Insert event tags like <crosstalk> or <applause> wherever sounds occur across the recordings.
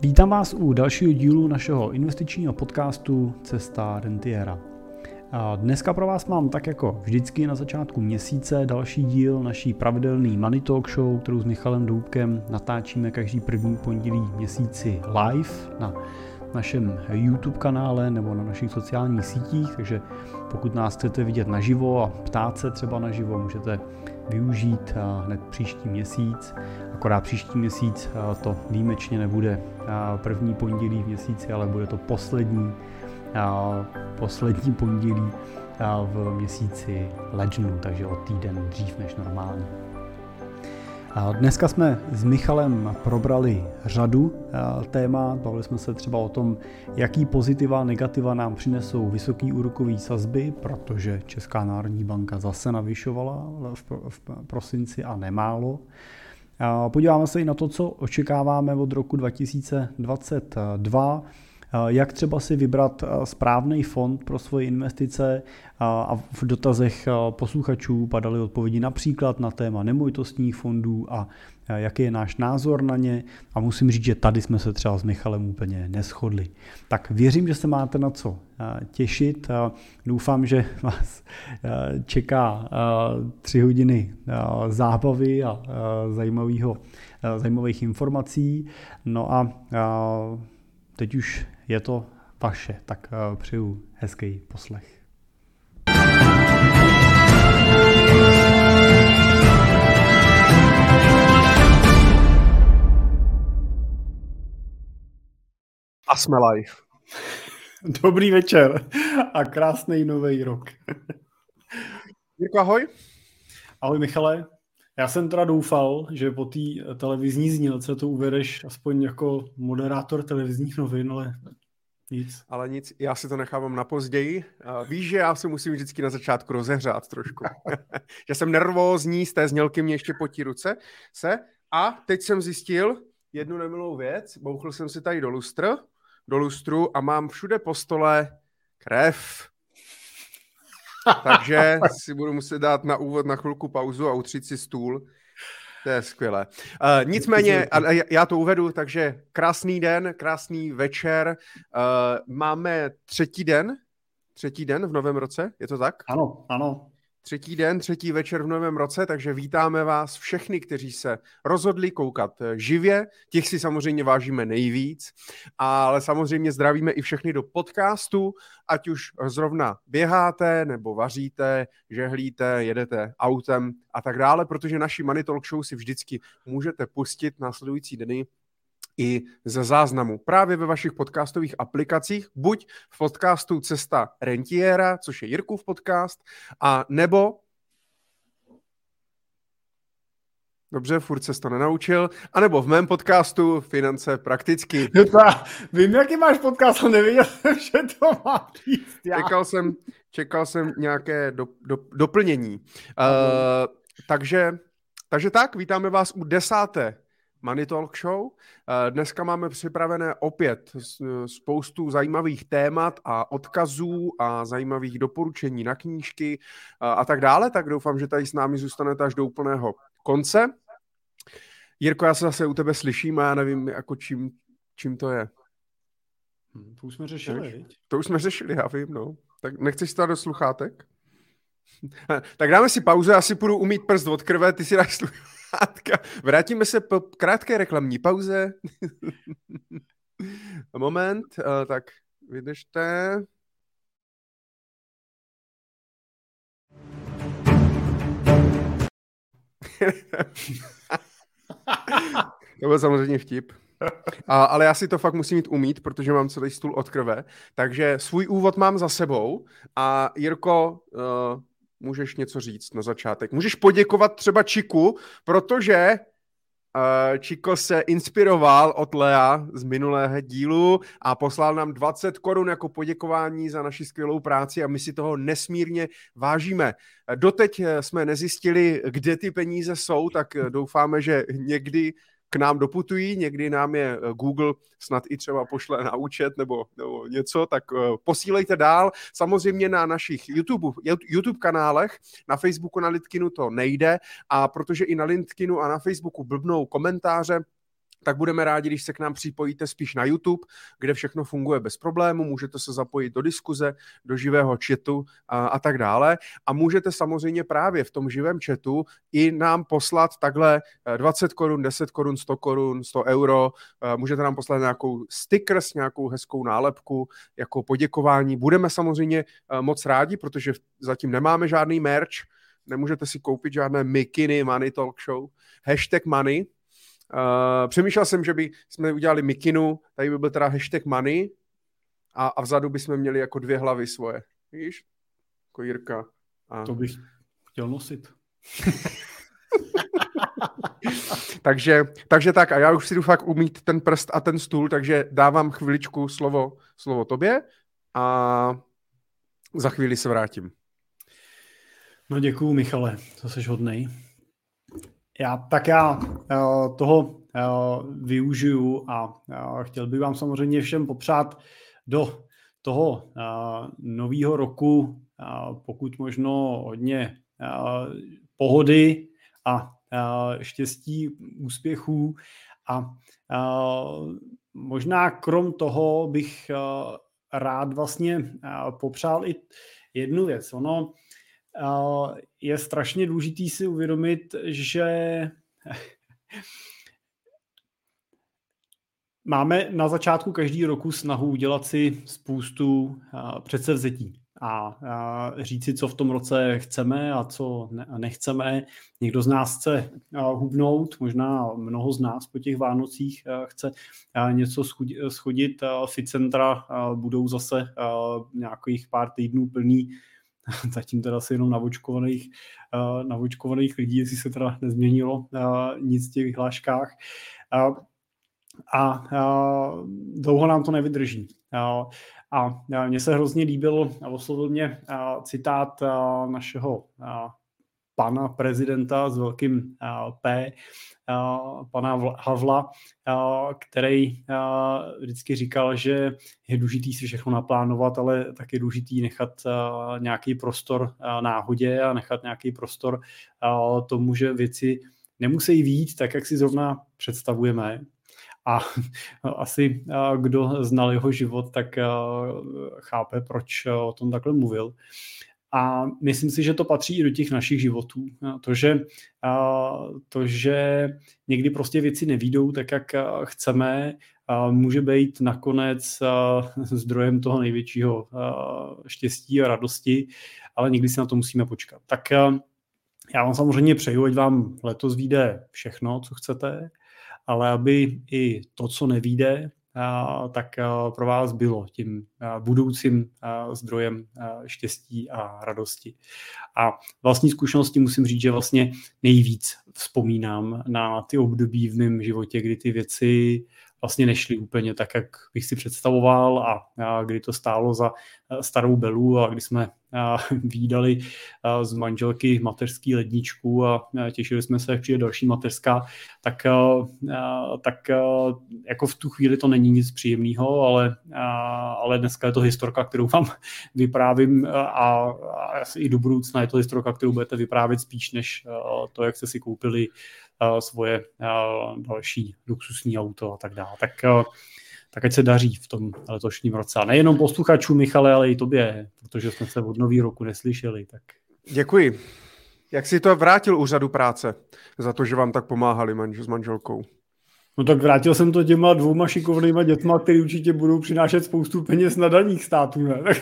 Vítám vás u dalšího dílu našeho investičního podcastu Cesta Rentiera. Dneska pro vás mám tak jako vždycky na začátku měsíce další díl naší pravidelný Money Talk Show, kterou s Michalem Doubkem natáčíme každý první pondělí měsíci live na našem YouTube kanále nebo na našich sociálních sítích, takže pokud nás chcete vidět naživo a ptát se třeba naživo, můžete využít hned příští měsíc. Akorát příští měsíc to výjimečně nebude první pondělí v měsíci, ale bude to poslední, poslední pondělí v měsíci lednu, takže o týden dřív než normálně. Dneska jsme s Michalem probrali řadu témat, bavili jsme se třeba o tom, jaký pozitiva a negativa nám přinesou vysoký úrokový sazby, protože Česká národní banka zase navyšovala v prosinci a nemálo. Podíváme se i na to, co očekáváme od roku 2022, jak třeba si vybrat správný fond pro svoje investice a v dotazech posluchačů padaly odpovědi například na téma nemovitostních fondů a jaký je náš názor na ně a musím říct, že tady jsme se třeba s Michalem úplně neschodli. Tak věřím, že se máte na co těšit. Doufám, že vás čeká tři hodiny zábavy a zajímavých informací. No a teď už je to vaše, tak přeju hezký poslech. A jsme live. <laughs> Dobrý večer a krásný nový rok. Jirko, ahoj. Ahoj Michale. Já jsem teda doufal, že po té televizní znílce to uvedeš aspoň jako moderátor televizních novin, ale nic. Ale nic, já si to nechávám na později. Víš, že já se musím vždycky na začátku rozehřát trošku. <laughs> že jsem nervózní, z té znělky mě ještě potí ruce se. A teď jsem zjistil jednu nemilou věc. Bouchl jsem si tady do lustr do lustru a mám všude po stole krev. Takže si budu muset dát na úvod na chvilku pauzu a utřít si stůl. To je skvělé. Uh, nicméně, já to uvedu, takže krásný den, krásný večer. Uh, máme třetí den, třetí den v novém roce, je to tak? Ano, ano. Třetí den, třetí večer v novém roce, takže vítáme vás všechny, kteří se rozhodli koukat eh, živě. Těch si samozřejmě vážíme nejvíc, ale samozřejmě zdravíme i všechny do podcastu, ať už zrovna běháte, nebo vaříte, žehlíte, jedete autem a tak dále, protože naši Money Talk Show si vždycky můžete pustit následující dny i ze záznamu právě ve vašich podcastových aplikacích, buď v podcastu Cesta Rentiera, což je Jirkův podcast, a nebo Dobře, furt se to nenaučil. A nebo v mém podcastu Finance prakticky. Vím, jaký máš podcast, ale nevěděl jsem, že to má říct. Čekal jsem, čekal jsem nějaké do, do, doplnění. Uh, takže, takže tak, vítáme vás u desáté Money Talk Show. Eh, dneska máme připravené opět spoustu zajímavých témat a odkazů a zajímavých doporučení na knížky eh, a tak dále, tak doufám, že tady s námi zůstanete až do úplného konce. Jirko, já se zase u tebe slyším a já nevím, jako čím, čím to je. Hmm, to už jsme řešili, To už jsme řešili, já vím, no. Tak nechceš stát do sluchátek? <laughs> tak dáme si pauzu, já si půjdu umít prst od krve, ty si dáš sluchátek. Vrátíme se po krátké reklamní pauze. <laughs> Moment, uh, tak vydržte. <laughs> to byl samozřejmě vtip. A, ale já si to fakt musím mít umít, protože mám celý stůl od krve. Takže svůj úvod mám za sebou a Jirko, uh, můžeš něco říct na začátek. Můžeš poděkovat třeba Čiku, protože uh, Čiko se inspiroval od Lea z minulého dílu a poslal nám 20 korun jako poděkování za naši skvělou práci a my si toho nesmírně vážíme. Doteď eh, jsme nezjistili, kde ty peníze jsou, tak eh, doufáme, že někdy k nám doputují, někdy nám je eh, Google snad i třeba pošle na účet nebo, nebo něco, tak uh, posílejte dál. Samozřejmě na našich YouTube, YouTube kanálech, na Facebooku na Litkinu to nejde a protože i na Litkinu a na Facebooku blbnou komentáře, tak budeme rádi, když se k nám připojíte spíš na YouTube, kde všechno funguje bez problému, můžete se zapojit do diskuze, do živého chatu a, a tak dále. A můžete samozřejmě právě v tom živém chatu i nám poslat takhle 20 korun, 10 korun, 100 korun, 100 euro, můžete nám poslat nějakou stickers, nějakou hezkou nálepku jako poděkování. Budeme samozřejmě moc rádi, protože zatím nemáme žádný merch, nemůžete si koupit žádné mikiny Money Talk Show. Hashtag money. Uh, přemýšlel jsem, že by jsme udělali mikinu, tady by byl teda hashtag money a, a vzadu bychom měli jako dvě hlavy svoje. Víš? Jako Jirka. A... To bych chtěl nosit. <laughs> takže, takže tak, a já už si jdu fakt umít ten prst a ten stůl, takže dávám chviličku slovo, slovo tobě a za chvíli se vrátím. No děkuju, Michale, to jsi hodnej. Já, tak já uh, toho uh, využiju a uh, chtěl bych vám samozřejmě všem popřát do toho nového roku pokud možno hodně pohody a štěstí, úspěchů a možná krom toho bych rád vlastně popřál i jednu věc. Ono je strašně důležitý si uvědomit, že <laughs> máme na začátku každý roku snahu udělat si spoustu předsevzetí a říct si, co v tom roce chceme a co nechceme. Někdo z nás chce hubnout, možná mnoho z nás po těch Vánocích chce něco schodit. Ficentra budou zase nějakých pár týdnů plný <laughs> zatím teda asi jenom navočkovaných, uh, navočkovaných lidí, jestli se teda nezměnilo uh, nic v těch vyhláškách. Uh, a uh, dlouho nám to nevydrží. A mně se hrozně líbil a oslovil mě citát našeho pana prezidenta s velkým uh, P, uh, pana Havla, uh, který vždycky říkal, že je důležitý si všechno naplánovat, ale tak je důležitý nechat nějaký prostor náhodě a nechat nějaký prostor tomu, že věci nemusí výjít tak, jak si zrovna představujeme. A <laughs> asi kdo znal jeho život, tak chápe, proč o tom takhle mluvil. A myslím si, že to patří i do těch našich životů. To, že, to, že někdy prostě věci nevídou tak, jak chceme, může být nakonec zdrojem toho největšího štěstí a radosti, ale někdy si na to musíme počkat. Tak já vám samozřejmě přeju, ať vám letos vyjde všechno, co chcete, ale aby i to, co nevíde, tak pro vás bylo tím budoucím zdrojem štěstí a radosti. A vlastní zkušenosti musím říct, že vlastně nejvíc vzpomínám na ty období v mém životě, kdy ty věci vlastně nešly úplně tak, jak bych si představoval a, a kdy to stálo za starou belu a kdy jsme <laughs> výdali z manželky mateřský ledničku a těšili jsme se, jak přijde další mateřská, tak, tak jako v tu chvíli to není nic příjemného, ale, ale dneska je to historka, kterou vám <laughs> vyprávím a, a i do budoucna je to historka, kterou budete vyprávět spíš než to, jak jste si koupili svoje další luxusní auto a tak dále. Tak tak ať se daří v tom letošním roce. A nejenom posluchačům, Michale, ale i tobě, protože jsme se od nový roku neslyšeli. Tak... Děkuji. Jak jsi to vrátil úřadu práce za to, že vám tak pomáhali manž- s manželkou? No tak vrátil jsem to těma dvouma šikovnýma dětma, který určitě budou přinášet spoustu peněz na daních států. Ne? <laughs>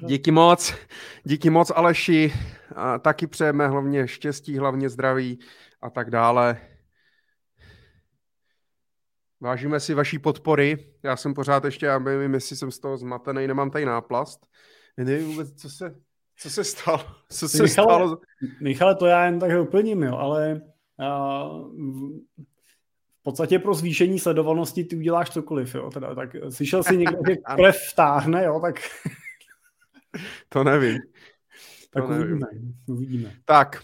Díky moc, díky moc Aleši. A taky přejeme hlavně štěstí, hlavně zdraví a tak dále. Vážíme si vaší podpory. Já jsem pořád ještě, já nevím, jestli jsem z toho zmatený, nemám tady náplast. Nevím vůbec, co se, co se stalo. Co se Michale, stalo. Michale, to já jen tak doplním, jo, ale uh, v podstatě pro zvýšení sledovanosti ty uděláš cokoliv, jo. Teda, tak slyšel jsi někdo, že <laughs> krev vtáhne, jo, tak... <laughs> to nevím. Tak to uvidíme, nevím. uvidíme. Tak,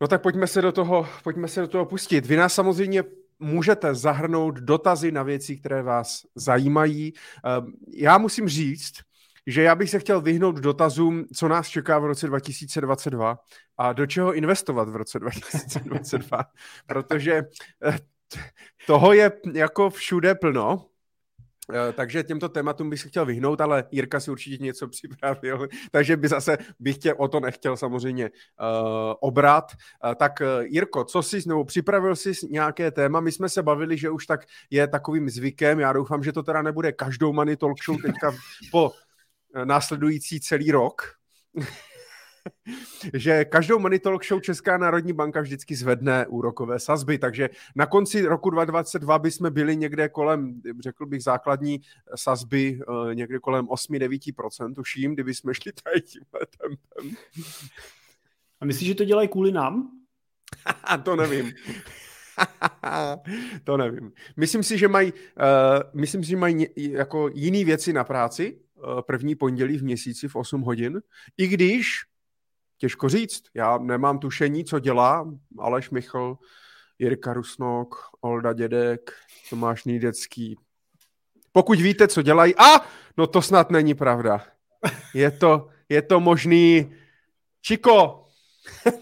No tak pojďme se do toho, pojďme se do toho pustit. Vy nás samozřejmě můžete zahrnout dotazy na věci, které vás zajímají. Ehm, já musím říct, že já bych se chtěl vyhnout dotazům, co nás čeká v roce 2022 a do čeho investovat v roce <laughs> 2022, protože eh, toho je jako všude plno takže těmto tématům bych se chtěl vyhnout, ale Jirka si určitě něco <laughs> připravil, takže by zase bych tě o to nechtěl samozřejmě uh, obrat. Uh, tak uh, Jirko, co jsi, nebo připravil jsi nějaké téma? My jsme se bavili, že už tak je takovým zvykem, já doufám, že to teda nebude každou Money Talk Show teďka po následující celý rok, <laughs> <laughs> že každou Money Talk Show Česká národní banka vždycky zvedne úrokové sazby, takže na konci roku 2022 bychom byli někde kolem, řekl bych, základní sazby eh, někde kolem 8-9%, tuším, kdyby jsme šli tady tímhle tempem. A myslíš, že to dělají kvůli nám? <laughs> to nevím. <laughs> to nevím. Myslím si, že mají, uh, myslím si, že mají jako jiný věci na práci, uh, první pondělí v měsíci v 8 hodin, i když Těžko říct. Já nemám tušení, co dělá Aleš Michl, Jirka Rusnok, Olda Dědek, Tomáš Nýdecký. Pokud víte, co dělají, a no to snad není pravda. Je to, je to možný. Čiko! <laughs>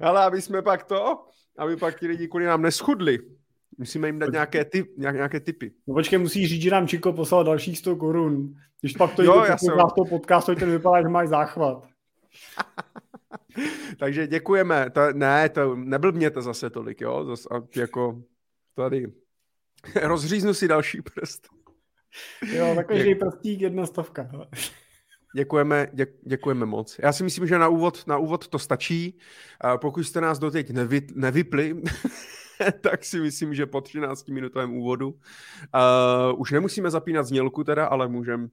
Ale aby jsme pak to, aby pak ti lidi kvůli nám neschudli, Musíme jim dát nějaké, typ, nějaké typy. No počkej, musí říct, že nám Čiko poslal dalších 100 korun. Když pak to jo, jde to toho podcastu, ten vypadá, že máš záchvat. <laughs> Takže děkujeme. To, ne, to to zase tolik, jo? Zas, a jako tady <laughs> rozříznu si další prst. Jo, takový prstík, jedna stovka. Děkujeme, děk, děkujeme moc. Já si myslím, že na úvod, na úvod to stačí. Pokud jste nás doteď nevy, nevypli, <laughs> <laughs> tak si myslím, že po 13 minutovém úvodu uh, už nemusíme zapínat znělku teda, ale můžeme uh,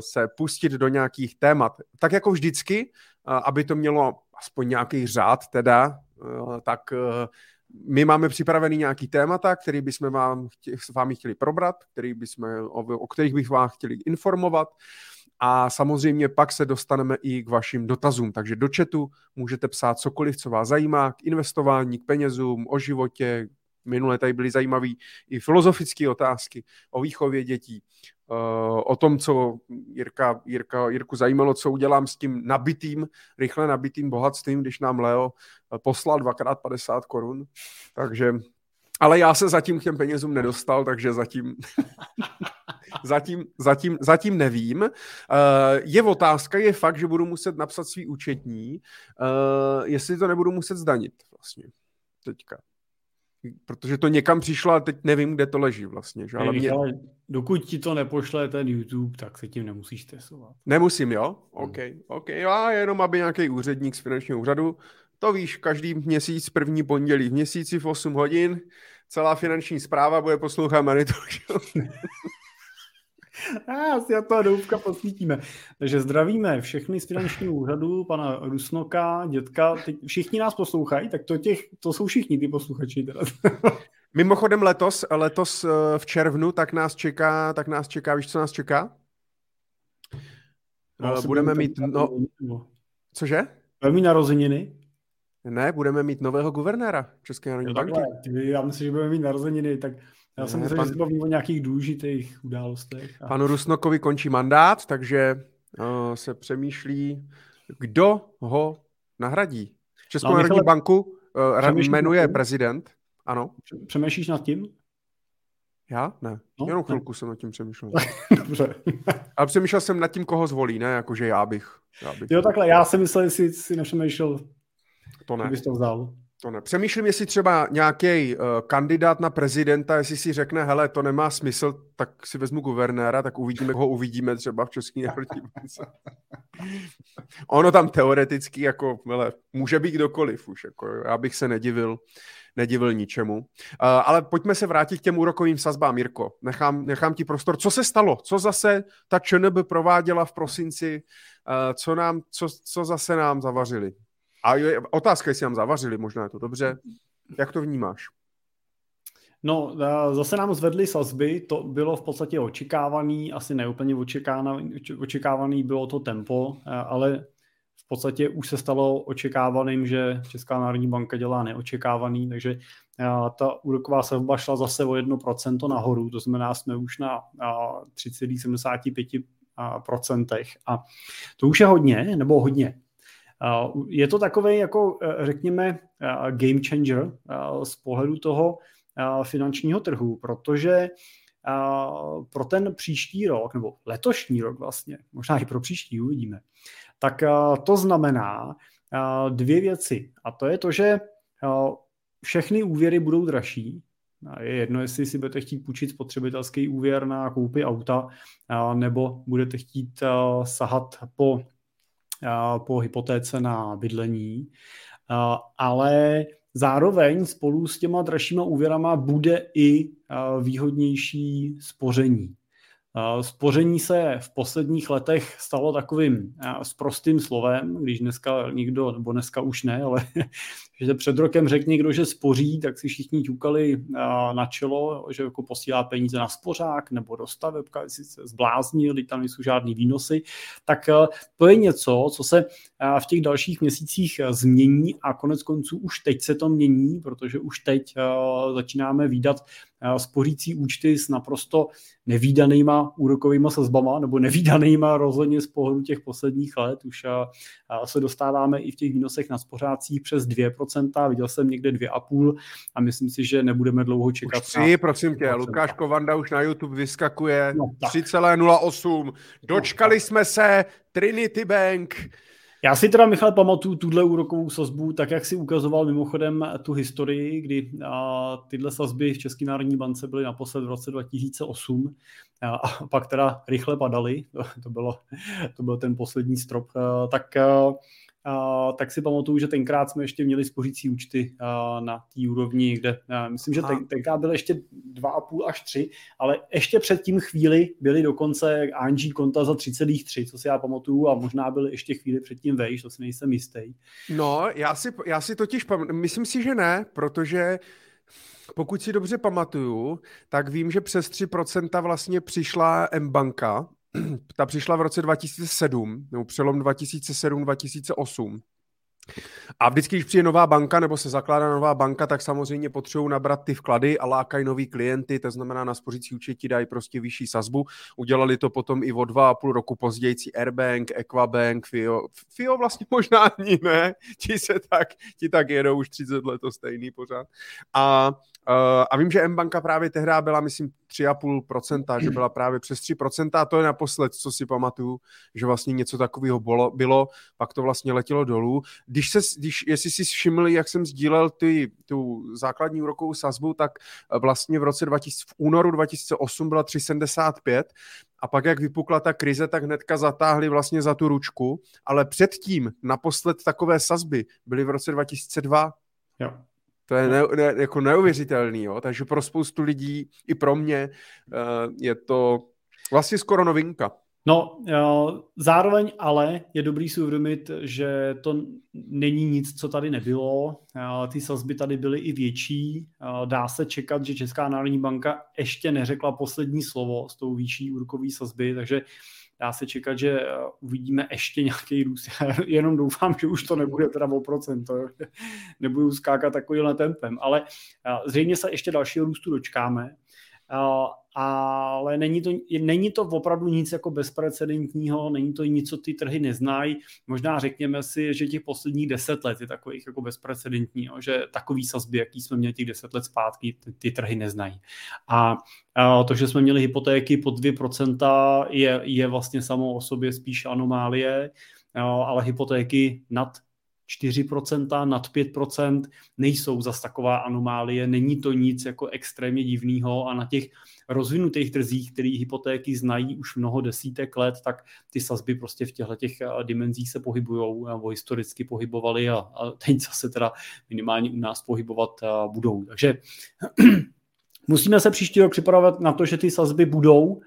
se pustit do nějakých témat. Tak jako vždycky, uh, aby to mělo aspoň nějaký řád teda, uh, tak uh, my máme připravený nějaký témata, který bychom vám, chtě, vám chtěli probrat, který bychom, o, o kterých bych vám chtěli informovat. Uh, a samozřejmě pak se dostaneme i k vašim dotazům. Takže do chatu můžete psát cokoliv, co vás zajímá, k investování, k penězům, o životě. Minule tady byly zajímavé i filozofické otázky o výchově dětí, eh, o tom, co Jirka, Jirka, Jirku zajímalo, co udělám s tím nabitým, rychle nabitým bohatstvím, když nám Leo eh, poslal dvakrát 50 korun. Takže ale já se zatím k těm penězům nedostal, takže zatím, <laughs> zatím, zatím, zatím nevím. Uh, je otázka, je fakt, že budu muset napsat svý účetní, uh, jestli to nebudu muset zdanit vlastně teďka. Protože to někam přišlo a teď nevím, kde to leží vlastně. Že? Ale mě... dokud ti to nepošle ten YouTube, tak se tím nemusíš stresovat. Nemusím, jo? OK, OK. Já jenom, aby nějaký úředník z finančního úřadu to víš, každý měsíc, první pondělí v měsíci v 8 hodin, celá finanční zpráva bude poslouchat Money <laughs> <laughs> A asi a to doufka posvítíme. Takže zdravíme všechny z finančního úřadu, pana Rusnoka, dětka. Teď všichni nás poslouchají, tak to, těch, to jsou všichni ty posluchači. Teda. <laughs> Mimochodem letos, letos eh, v červnu, tak nás čeká, tak nás čeká, víš, co nás čeká? No, Budeme mít, no, cože? Budeme narozeniny. Ne, budeme mít nového guvernéra České národní banky. Já myslím, že budeme mít narozeniny, tak já jsem myslel, pan... že se bavím o nějakých důležitých událostech. A... Panu Rusnokovi končí mandát, takže uh, se přemýšlí, kdo ho nahradí. Českou no, národní Michale, banku uh, jmenuje prezident, ano. Přemýšlíš nad tím? Já? Ne. No, Jenom chvilku ne. jsem nad tím přemýšlel. <laughs> Dobře. <laughs> Ale přemýšlel jsem nad tím, koho zvolí, ne? Jakože já bych. Já bych. Jo, takhle. Já jsem myslel, jestli si nepřemýšlel to ne. Bys to vzal? To ne. Přemýšlím, jestli třeba nějaký uh, kandidát na prezidenta, jestli si řekne, hele, to nemá smysl, tak si vezmu guvernéra, tak uvidíme, koho uvidíme třeba v České národní bance. <laughs> ono tam teoreticky jako, hele, může být kdokoliv už, jako, já bych se nedivil, nedivil ničemu. Uh, ale pojďme se vrátit k těm úrokovým sazbám, Mirko. Nechám, nechám ti prostor. Co se stalo? Co zase ta ČNB prováděla v prosinci? Uh, co, nám, co, co zase nám zavařili? A je, otázka, jestli nám zavařili, možná je to dobře. Jak to vnímáš? No, zase nám zvedly sazby, to bylo v podstatě očekávaný, asi neúplně očekávaný, očekávaný bylo to tempo, ale v podstatě už se stalo očekávaným, že Česká národní banka dělá neočekávaný, takže ta úroková sazba šla zase o 1% nahoru, to znamená, jsme už na 3,75 procentech a to už je hodně, nebo hodně. Je to takový, jako řekněme, game changer z pohledu toho finančního trhu, protože pro ten příští rok, nebo letošní rok vlastně, možná i pro příští uvidíme, tak to znamená dvě věci. A to je to, že všechny úvěry budou dražší, je jedno, jestli si budete chtít půjčit spotřebitelský úvěr na koupy auta, nebo budete chtít sahat po, po hypotéce na bydlení. Ale zároveň spolu s těma dražšíma úvěrama bude i výhodnější spoření. Spoření se v posledních letech stalo takovým sprostým slovem, když dneska nikdo, nebo dneska už ne, ale <laughs> že před rokem řekl někdo, že spoří, tak si všichni ťukali na čelo, že jako posílá peníze na spořák nebo do stavebka, jestli se zbláznil, tam nejsou žádný výnosy, tak to je něco, co se v těch dalších měsících změní a konec konců už teď se to mění, protože už teď začínáme výdat spořící účty s naprosto nevýdanýma úrokovými sazbama, nebo nevýdanýma rozhodně z pohledu těch posledních let. Už se dostáváme i v těch výnosech na spořácích přes 2%, viděl jsem někde 2,5% a myslím si, že nebudeme dlouho čekat. Už 3, prosím tě, Lukáš Kovanda už na YouTube vyskakuje, no, 3,08. Dočkali no, jsme se, Trinity Bank, já si teda, Michal, pamatuju tuhle úrokovou sazbu, tak jak si ukazoval mimochodem tu historii, kdy a, tyhle sazby v České národní bance byly naposled v roce 2008 a, a pak teda rychle padaly, to, to, bylo, to byl ten poslední strop, a, tak a, Uh, tak si pamatuju, že tenkrát jsme ještě měli spořící účty uh, na té úrovni, kde uh, myslím, že ten, tenkrát byly ještě 2,5 až 3, ale ještě před tím chvíli byly dokonce ANG konta za 3,3, co si já pamatuju a možná byly ještě chvíli předtím vejš, to si nejsem jistý. No, já si, já si totiž pamatuju, myslím si, že ne, protože pokud si dobře pamatuju, tak vím, že přes 3% vlastně přišla M-banka, <clears throat> ta přišla v roce 2007, nebo přelom 2007-2008. A vždycky, když přijde nová banka nebo se zakládá nová banka, tak samozřejmě potřebují nabrat ty vklady a lákají nový klienty, to znamená na spořící účet ti dají prostě vyšší sazbu. Udělali to potom i o dva a půl roku později Airbank, Equabank, FIO. FIO vlastně <laughs> možná ani ne, ti se tak, ti tak jedou už 30 let to stejný pořád. A a vím, že M-banka právě tehdy byla, myslím, 3,5%, že byla právě přes 3% a to je naposled, co si pamatuju, že vlastně něco takového bylo, bylo pak to vlastně letělo dolů. Když se, když, jestli si všimli, jak jsem sdílel ty, tu základní úrokovou sazbu, tak vlastně v roce 2000, v únoru 2008 byla 3,75 a pak, jak vypukla ta krize, tak hnedka zatáhli vlastně za tu ručku, ale předtím naposled takové sazby byly v roce 2002. Jo. To je ne, ne, jako neuvěřitelný, jo? takže pro spoustu lidí, i pro mě, uh, je to vlastně skoro novinka. No, zároveň ale je dobrý si uvědomit, že to není nic, co tady nebylo. Ty sazby tady byly i větší. Dá se čekat, že Česká národní banka ještě neřekla poslední slovo s tou výšší úrokový sazby, takže dá se čekat, že uvidíme ještě nějaký růst. <laughs> Já jenom doufám, že už to nebude teda o procento, <laughs> nebudu skákat takovýmhle tempem, ale zřejmě se ještě dalšího růstu dočkáme ale není to, není to opravdu nic jako bezprecedentního, není to nic, co ty trhy neznají. Možná řekněme si, že těch posledních deset let je takových jako bezprecedentní, že takový sazby, jaký jsme měli těch deset let zpátky, ty, ty trhy neznají. A, a to, že jsme měli hypotéky pod 2%, je, je vlastně samo o sobě spíš anomálie, ale hypotéky nad 4%, nad 5% nejsou zas taková anomálie, není to nic jako extrémně divného a na těch rozvinutých trzích, který hypotéky znají už mnoho desítek let, tak ty sazby prostě v těchto těch eh, dimenzích se pohybují nebo historicky pohybovaly a, a teď zase teda minimálně u nás pohybovat eh, budou. Takže <clears throat> musíme se příští rok připravovat na to, že ty sazby budou,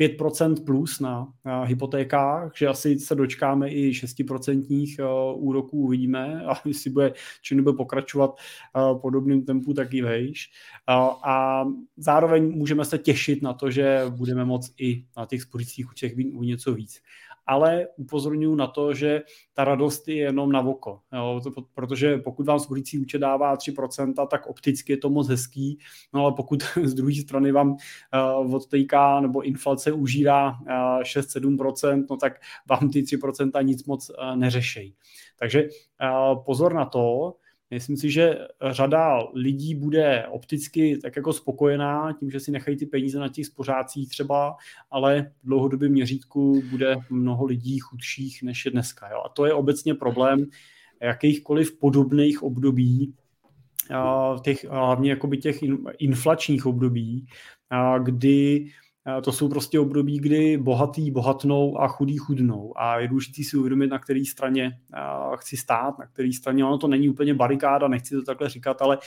5% plus na, hypotékách, že asi se dočkáme i 6% uh, úroků, uvidíme <laughs> a jestli bude, nebude pokračovat uh, podobným tempu, tak i vejš. Uh, a zároveň můžeme se těšit na to, že budeme moct i na těch spořících účtech o něco víc. Ale upozorňuji na to, že ta radost je jenom na oko, jo, protože pokud vám spořící účet dává 3%, tak opticky je to moc hezký, no ale pokud <laughs> z druhé strany vám uh, odtejká nebo inflace užírá uh, 6-7%, no tak vám ty 3% nic moc uh, neřešejí. Takže uh, pozor na to, Myslím si, že řada lidí bude opticky tak jako spokojená tím, že si nechají ty peníze na těch spořácích třeba, ale v dlouhodobém měřítku bude mnoho lidí chudších než je dneska. Jo? A to je obecně problém jakýchkoliv podobných období, těch, hlavně jakoby těch inflačních období, kdy to jsou prostě období, kdy bohatý bohatnou a chudý chudnou. A je důležité si uvědomit, na které straně chci stát, na které straně. Ono to není úplně barikáda, nechci to takhle říkat, ale,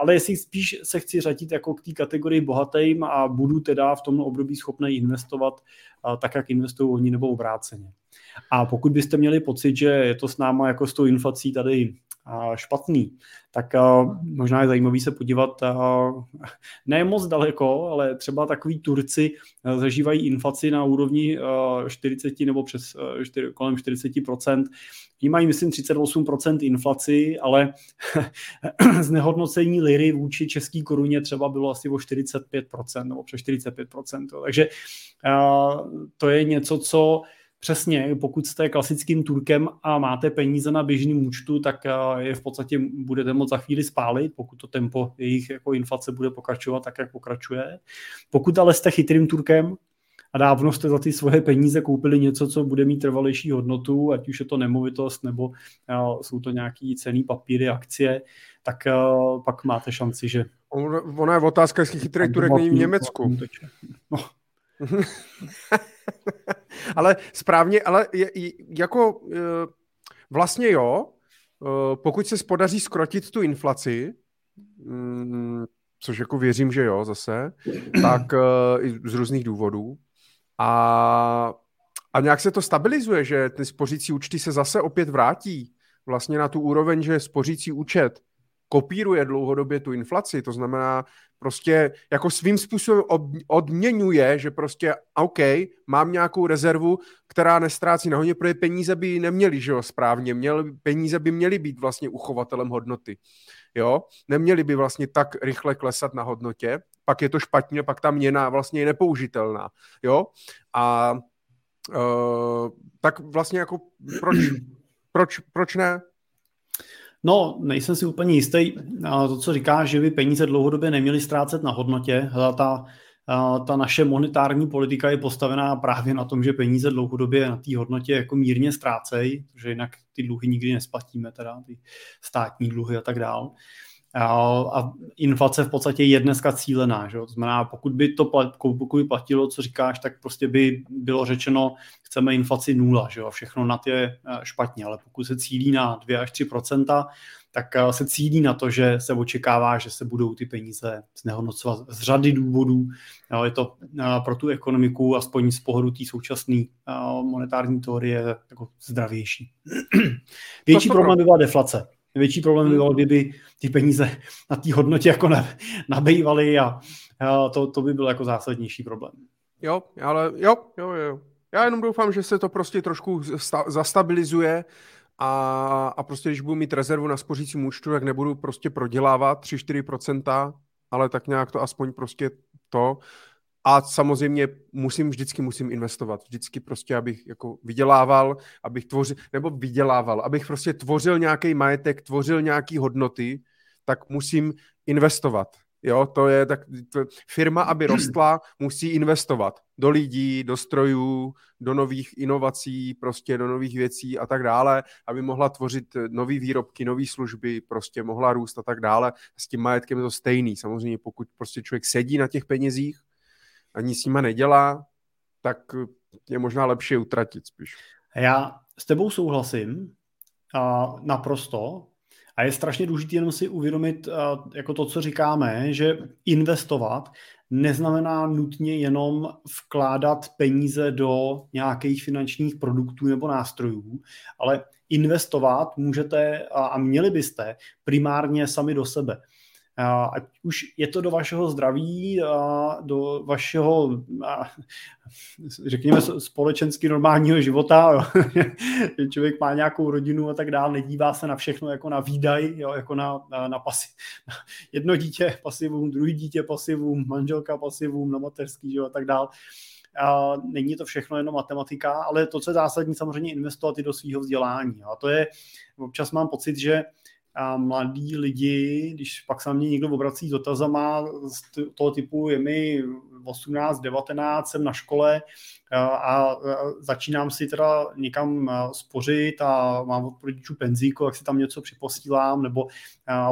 ale jestli spíš se chci řadit jako k té kategorii bohatým a budu teda v tom období schopný investovat tak, jak investují oni nebo obráceně. A pokud byste měli pocit, že je to s náma jako s tou inflací tady špatný, tak možná je zajímavý se podívat ne moc daleko, ale třeba takový Turci zažívají inflaci na úrovni 40 nebo přes kolem 40%. Oni mají, myslím, 38% inflaci, ale <clears throat> znehodnocení liry vůči české koruně třeba bylo asi o 45% nebo přes 45%. Takže to je něco, co Přesně, pokud jste klasickým Turkem a máte peníze na běžným účtu, tak eh, je v podstatě budete moct za chvíli spálit, pokud to tempo jejich jako inflace bude pokračovat tak, jak pokračuje. Pokud ale jste chytrým Turkem a dávno jste za ty svoje peníze koupili něco, co bude mít trvalejší hodnotu, ať už je to nemovitost nebo eh, jsou to nějaký cený papíry, akcie, tak eh, pak máte šanci, že... Ona je otázka, jestli chytrý Turek není v Německu. No. <laughs> ale správně, ale jako e, vlastně jo, e, pokud se podaří skrotit tu inflaci, mm, což jako věřím, že jo zase, tak e, z různých důvodů, a, a nějak se to stabilizuje, že ty spořící účty se zase opět vrátí vlastně na tu úroveň, že spořící účet kopíruje dlouhodobě tu inflaci, to znamená prostě jako svým způsobem odměňuje, že prostě OK, mám nějakou rezervu, která nestrácí na hodně, protože peníze by neměly, že jo, správně, měl, peníze by měly být vlastně uchovatelem hodnoty, jo, neměly by vlastně tak rychle klesat na hodnotě, pak je to špatně, pak ta měna vlastně je nepoužitelná, jo, a uh, tak vlastně jako proč, proč, proč ne? No, nejsem si úplně jistý. To, co říkáš, že by peníze dlouhodobě neměly ztrácet na hodnotě, ta, ta naše monetární politika je postavená právě na tom, že peníze dlouhodobě na té hodnotě jako mírně ztrácejí, protože jinak ty dluhy nikdy nesplatíme, teda ty státní dluhy a tak dále a inflace v podstatě je dneska cílená. Že? To znamená, pokud by to pokud by platilo, co říkáš, tak prostě by bylo řečeno, chceme inflaci nula, že? a všechno na je eh, špatně, ale pokud se cílí na 2 až 3% tak eh, se cílí na to, že se očekává, že se budou ty peníze znehodnocovat z řady důvodů. Je to pro tu ekonomiku, aspoň z pohledu té současné monetární teorie, jako zdravější. <clears throat> Větší problém by byla deflace. Větší problém by byl, kdyby ty peníze na té hodnotě jako nabývaly a, to, to by byl jako zásadnější problém. Jo, ale jo, jo, jo. Já jenom doufám, že se to prostě trošku sta- zastabilizuje a, a prostě když budu mít rezervu na spořícím účtu, tak nebudu prostě prodělávat 3-4%, ale tak nějak to aspoň prostě to a samozřejmě musím, vždycky musím investovat. Vždycky prostě, abych jako vydělával, abych tvořil, nebo vydělával, abych prostě tvořil nějaký majetek, tvořil nějaký hodnoty, tak musím investovat. Jo, to je tak, to, firma, aby rostla, musí investovat do lidí, do strojů, do nových inovací, prostě do nových věcí a tak dále, aby mohla tvořit nové výrobky, nové služby, prostě mohla růst a tak dále. S tím majetkem je to stejný. Samozřejmě, pokud prostě člověk sedí na těch penězích, ani s nima nedělá, tak je možná lepší utratit spíš. Já s tebou souhlasím a naprosto. A je strašně důležité jenom si uvědomit, jako to, co říkáme, že investovat neznamená nutně jenom vkládat peníze do nějakých finančních produktů nebo nástrojů, ale investovat můžete a měli byste primárně sami do sebe. Ať už je to do vašeho zdraví, do vašeho, řekněme, společensky normálního života, <laughs> že člověk má nějakou rodinu a tak dále, nedívá se na všechno jako na výdaj, jo, jako na, na, na pasi, <laughs> jedno dítě pasivum, druhý dítě pasivum, manželka pasivum, na mateřský, jo, a tak dále. A není to všechno jenom matematika, ale to, co je zásadní, samozřejmě investovat i do svého vzdělání. A to je, občas mám pocit, že a mladí lidi, když pak se na mě někdo obrací s dotazama z toho typu, je mi 18, 19, jsem na škole a začínám si teda někam spořit a mám od rodičů penzíku, jak si tam něco připosílám, nebo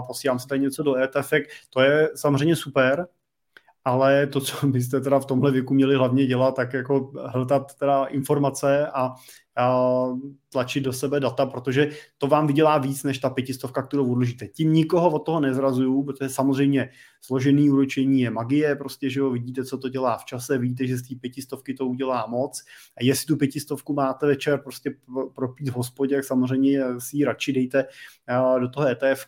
posílám si tady něco do ETF, to je samozřejmě super, ale to, co byste teda v tomhle věku měli hlavně dělat, tak jako hledat teda informace a tlačit do sebe data, protože to vám vydělá víc než ta pětistovka, kterou odložíte. Tím nikoho od toho nezrazuju, protože samozřejmě složený úročení je magie, prostě, že jo, vidíte, co to dělá v čase, víte, že z té pětistovky to udělá moc a jestli tu pětistovku máte večer prostě propít v hospodě, tak samozřejmě si ji radši dejte do toho ETF,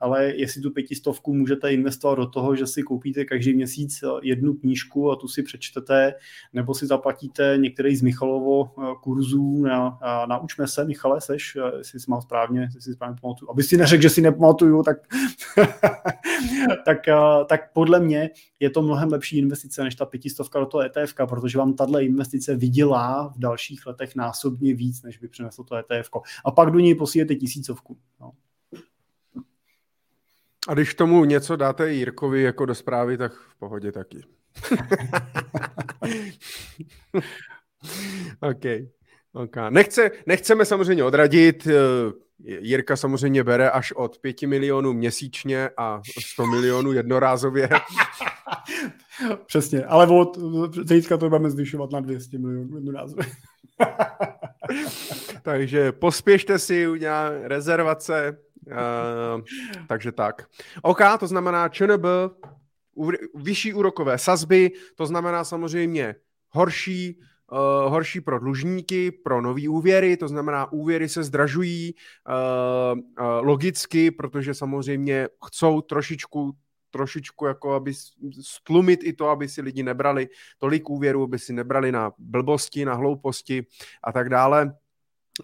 ale jestli tu pětistovku můžete investovat do toho, že si koupíte každý měsíc jednu knížku a tu si přečtete, nebo si zaplatíte některý z Michalovo kurzů na, na Učme se, Michale, seš, jestli jsi mal správně, jestli si správně pamatuju. Aby si neřekl, že si nepamatuju, tak, <laughs> tak, tak podle mě je to mnohem lepší investice než ta pětistovka do toho ETF, protože vám tahle investice vydělá v dalších letech násobně víc, než by přineslo to ETF. A pak do něj posílete tisícovku. No. A když tomu něco dáte Jirkovi jako do zprávy, tak v pohodě taky. <laughs> <laughs> OK. Okay. Nechce, nechceme samozřejmě odradit. Eh, Jirka samozřejmě bere až od 5 milionů měsíčně a 100 milionů jednorázově. <laughs> Přesně, ale od teďka to budeme zvyšovat na 200 milionů jednorázově. <laughs> takže pospěšte si, udělá rezervace, uh, takže tak. OK, to znamená ČNB, vyšší úrokové sazby, to znamená samozřejmě horší uh, horší pro dlužníky, pro nový úvěry, to znamená úvěry se zdražují uh, uh, logicky, protože samozřejmě chcou trošičku trošičku jako aby stlumit i to, aby si lidi nebrali tolik úvěru, aby si nebrali na blbosti, na hlouposti a tak dále.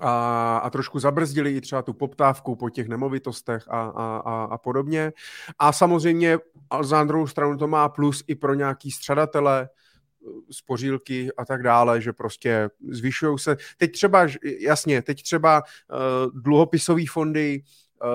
A, a trošku zabrzdili i třeba tu poptávku po těch nemovitostech a, a, a, a podobně. A samozřejmě za druhou stranu to má plus i pro nějaký střadatele, spořílky a tak dále, že prostě zvyšují se. Teď třeba, jasně, teď třeba uh, dluhopisové fondy uh,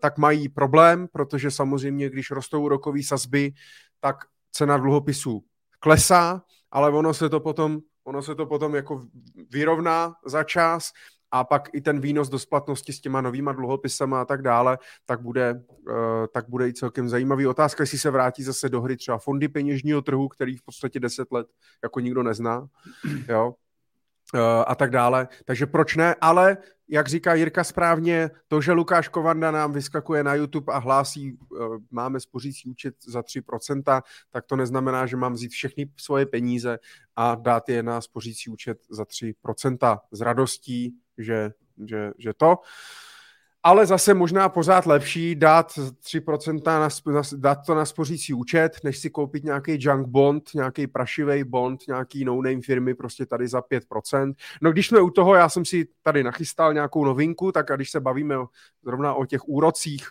tak mají problém, protože samozřejmě, když rostou rokové sazby, tak cena dluhopisů klesá, ale ono se to potom ono se to potom jako vyrovná za čas a pak i ten výnos do splatnosti s těma novýma dluhopisama a tak dále, tak bude, uh, tak bude i celkem zajímavý. Otázka, jestli se vrátí zase do hry třeba fondy peněžního trhu, který v podstatě 10 let jako nikdo nezná, jo, uh, a tak dále. Takže proč ne? Ale jak říká Jirka správně, to, že Lukáš Kovanda nám vyskakuje na YouTube a hlásí, uh, máme spořící účet za 3%, tak to neznamená, že mám vzít všechny svoje peníze a dát je na spořící účet za 3% s radostí, že, že, že to. Ale zase možná pořád lepší dát 3% na, dát to na spořící účet, než si koupit nějaký junk bond, nějaký prašivý bond, nějaký no-name firmy prostě tady za 5%. No když jsme u toho, já jsem si tady nachystal nějakou novinku, tak a když se bavíme o, zrovna o těch úrocích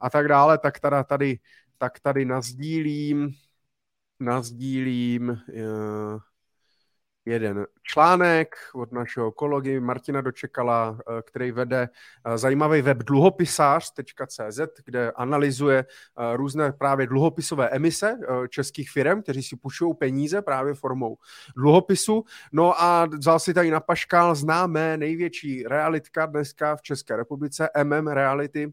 a tak dále, tak tady, tady, tak tady nazdílím, nazdílím, uh, jeden článek od našeho kolegy Martina Dočekala, eh, který vede eh, zajímavý web dluhopisář.cz, kde analyzuje eh, různé právě dluhopisové emise českých firm, kteří si půjčují peníze právě formou dluhopisu. No a vzal si tady na paškál známé největší realitka dneska v České republice, MM Reality,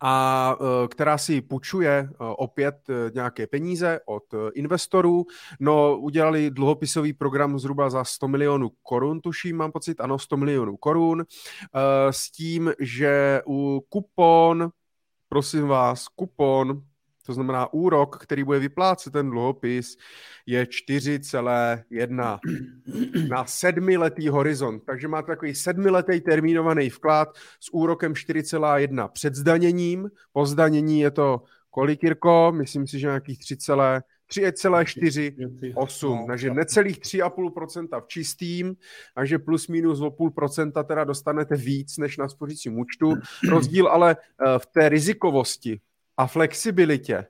a e, která si půjčuje e, opět e, nějaké peníze od investorů. No, udělali dluhopisový program zhruba za 100 milionů korun, tuším, mám pocit, ano, 100 milionů korun, s tím, že u kupon, prosím vás, kupon to znamená úrok, který bude vyplácet ten dluhopis, je 4,1 <clears throat> na sedmiletý horizont. Takže máte takový sedmiletý termínovaný vklad s úrokem 4,1 před zdaněním. Po zdanění je to kolik, Jirko? Myslím si, že nějakých 3,48, takže necelých 3,5% v čistým, takže plus minus o půl procenta teda dostanete víc než na spořícím účtu. Rozdíl ale eh, v té rizikovosti a flexibilitě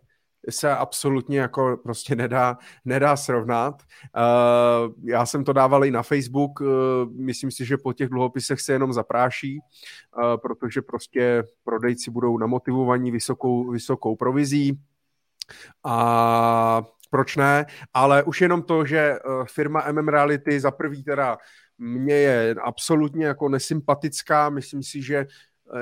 se absolutně jako prostě nedá, nedá srovnat. Uh, já jsem to dával i na Facebook, uh, myslím si, že po těch dluhopisech se jenom zapráší, uh, protože prostě prodejci budou namotivovaní vysokou, vysokou provizí. A proč ne, ale už jenom to, že firma MM Reality za prvý teda mě je absolutně jako nesympatická, myslím si, že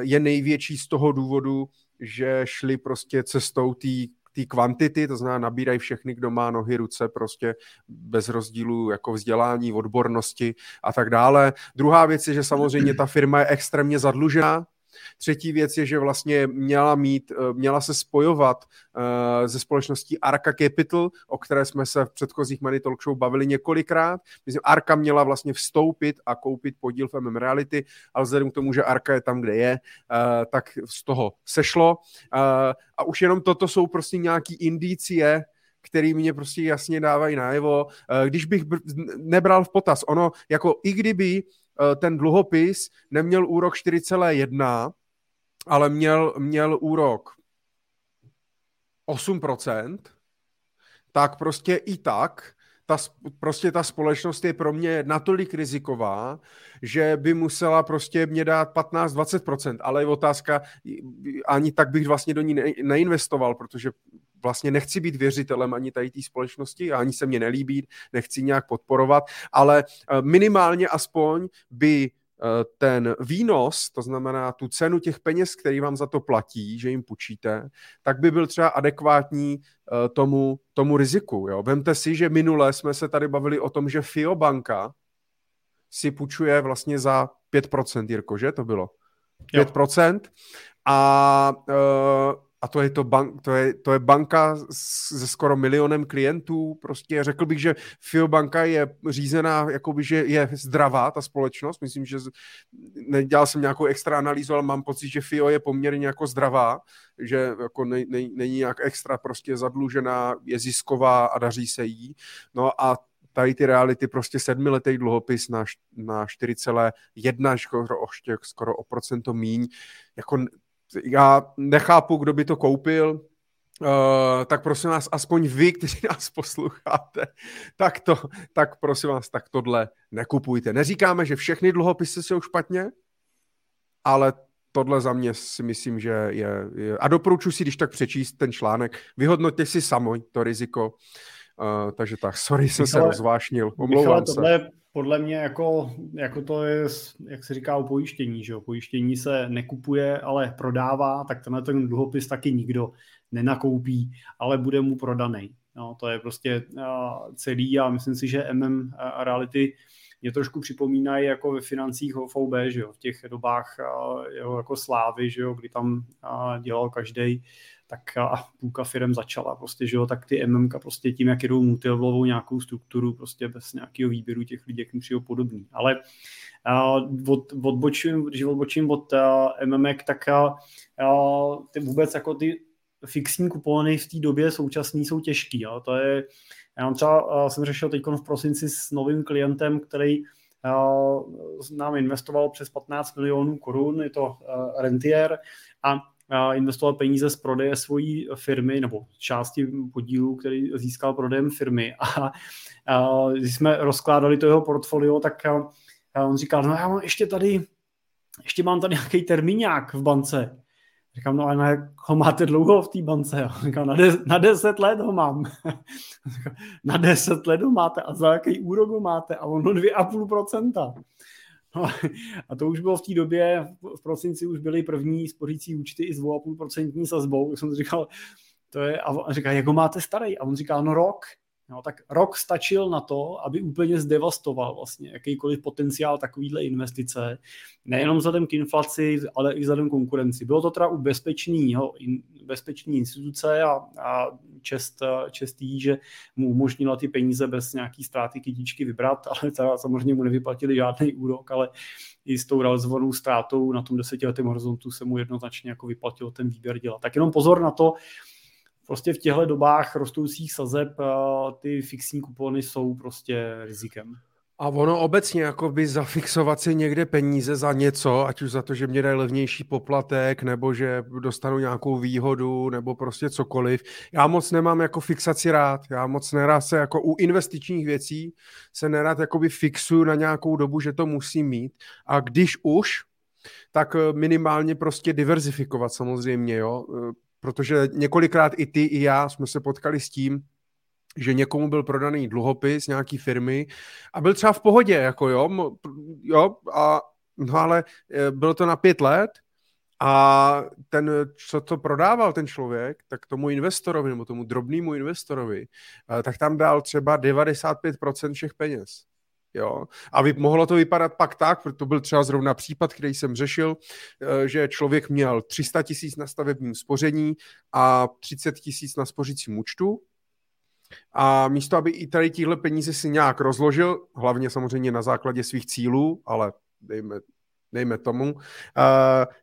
je největší z toho důvodu, že šli prostě cestou té té kvantity, to znamená nabírají všechny, kdo má nohy, ruce, prostě bez rozdílu jako vzdělání, odbornosti a tak dále. Druhá věc je, že samozřejmě ta firma je extrémně zadlužená, Třetí věc je, že vlastně měla mít, eh, měla se spojovat uh, ze společností Arca Capital, o které jsme se v předchozích Money Talk Show bavili několikrát. Myslím, Arca měla vlastně vstoupit a koupit podíl v MM Reality, ale vzhledem k tomu, že Arca je tam, kde je, uh, tak z toho sešlo. A už jenom toto jsou prostě nějaký indicie, který mě prostě jasně dávají najevo. Když bych nebral v potaz, ono jako i kdyby Eh, ten dluhopis neměl úrok 4,1, ale měl, měl úrok 8%, tak prostě i tak ta, prostě ta společnost je pro mě natolik riziková, že by musela prostě mě dát 15-20%, ale je otázka, ani tak bych vlastně do ní neinvestoval, protože vlastně nechci být věřitelem ani tady té společnosti, ani se mě nelíbí, nechci nějak podporovat, ale eh, minimálně aspoň by eh, ten výnos, to znamená tu cenu těch peněz, který vám za to platí, že jim půjčíte, tak by byl třeba adekvátní eh, tomu, tomu riziku. Jo? Vemte si, že minule jsme se tady bavili o tom, že FIO banka si půjčuje vlastně za 5%, Jirko, že to bylo? 5%. Jo. A uh, a to je, to, bank, to, je, to je banka se skoro milionem klientů. Prostě řekl bych, že FIO banka je řízená, jakoby, že je zdravá ta společnost. Myslím, že nedělal jsem nějakou extra analýzu, ale mám pocit, že FIO je poměrně jako zdravá, že jako ne, ne, není nějak extra prostě zadlužená, je zisková a daří se jí. No a tady ty reality prostě sedmiletý dluhopis na, na 4,1, skoro, skoro o procento míň, jako já nechápu, kdo by to koupil, Uh, tak prosím vás, aspoň vy, kteří nás posloucháte, tak, to, tak prosím vás, tak tohle nekupujte. Neříkáme, že všechny dluhopisy jsou špatně, ale tohle za mě si myslím, že je, je a doporučuji si, když tak přečíst ten článek, vyhodnoťte si sami to riziko, uh, takže tak, sorry, jsem se rozvášnil, omlouvám Michale, se. Tohle podle mě jako, jako to je, jak se říká o pojištění, že jo? pojištění se nekupuje, ale prodává, tak tenhle ten dluhopis taky nikdo nenakoupí, ale bude mu prodaný. No, to je prostě uh, celý a myslím si, že MM a Reality mě trošku připomínají jako ve financích OVB, že jo, v těch dobách uh, jeho jako slávy, že jo, kdy tam uh, dělal každý tak a půlka firm začala prostě, že jo, tak ty MMK prostě tím, jak jedou multilevelovou nějakou strukturu, prostě bez nějakého výběru těch lidí, jak přijde podobný. Ale uh, od, odbočím, když odbočím od uh, MMK, tak uh, ty vůbec jako ty fixní kupony v té době současný jsou těžký. Jo. To je, já třeba uh, jsem řešil teď v prosinci s novým klientem, který uh, nám investoval přes 15 milionů korun, je to uh, rentier, a investoval peníze z prodeje svojí firmy nebo části podílu, který získal prodejem firmy. A, a když jsme rozkládali to jeho portfolio, tak a on říkal, no já mám ještě tady, ještě mám tady nějaký termíňák v bance. Říkám, no a na, ho máte dlouho v té bance? Říkám, na, de, na deset let ho mám. <laughs> na deset let ho máte a za jaký úrok ho máte? A ono dvě a půl procenta. No, <laughs> a to už bylo v té době, v prosinci už byly první spořící účty i s 2,5% sazbou. jsem říkal, to je, a on říká, jak ho máte starý? A on říká, no rok. No, tak rok stačil na to, aby úplně zdevastoval vlastně jakýkoliv potenciál takovýhle investice, nejenom vzhledem k inflaci, ale i vzhledem k konkurenci. Bylo to teda u bezpečného, in, bezpečný instituce a, a čest, čest jí, že mu umožnila ty peníze bez nějaký ztráty kytičky vybrat, ale teda samozřejmě mu nevyplatili žádný úrok, ale i s tou realizovanou ztrátou na tom desetiletém horizontu se mu jednoznačně jako vyplatilo ten výběr dělat. Tak jenom pozor na to, prostě v těchto dobách rostoucích sazeb ty fixní kupony jsou prostě rizikem. A ono obecně, jako by zafixovat si někde peníze za něco, ať už za to, že mě dají levnější poplatek, nebo že dostanu nějakou výhodu, nebo prostě cokoliv. Já moc nemám jako fixaci rád. Já moc nerád se jako u investičních věcí se nerád jakoby fixuju na nějakou dobu, že to musím mít. A když už, tak eh, minimálně prostě diverzifikovat samozřejmě, jo. Protože několikrát i ty, i já jsme se potkali s tím, že někomu byl prodaný dluhopis nějaký firmy a byl třeba v pohodě, jako jo, jo a no ale e, bylo to na pět let a ten, co to prodával ten člověk, tak tomu investorovi, nebo tomu drobnému investorovi, e, tak tam dal třeba 95% všech peněz. Jo? A vy, mohlo to vypadat pak tak, protože to byl třeba zrovna případ, který jsem řešil, e, že člověk měl 300 tisíc na stavebním spoření a 30 tisíc na spořícím účtu a místo, aby i tady tíhle peníze si nějak rozložil, hlavně samozřejmě na základě svých cílů, ale dejme, dejme tomu, uh,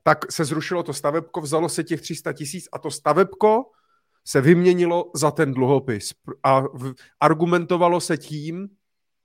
tak se zrušilo to stavebko, vzalo se těch 300 tisíc a to stavebko se vyměnilo za ten dluhopis. A argumentovalo se tím,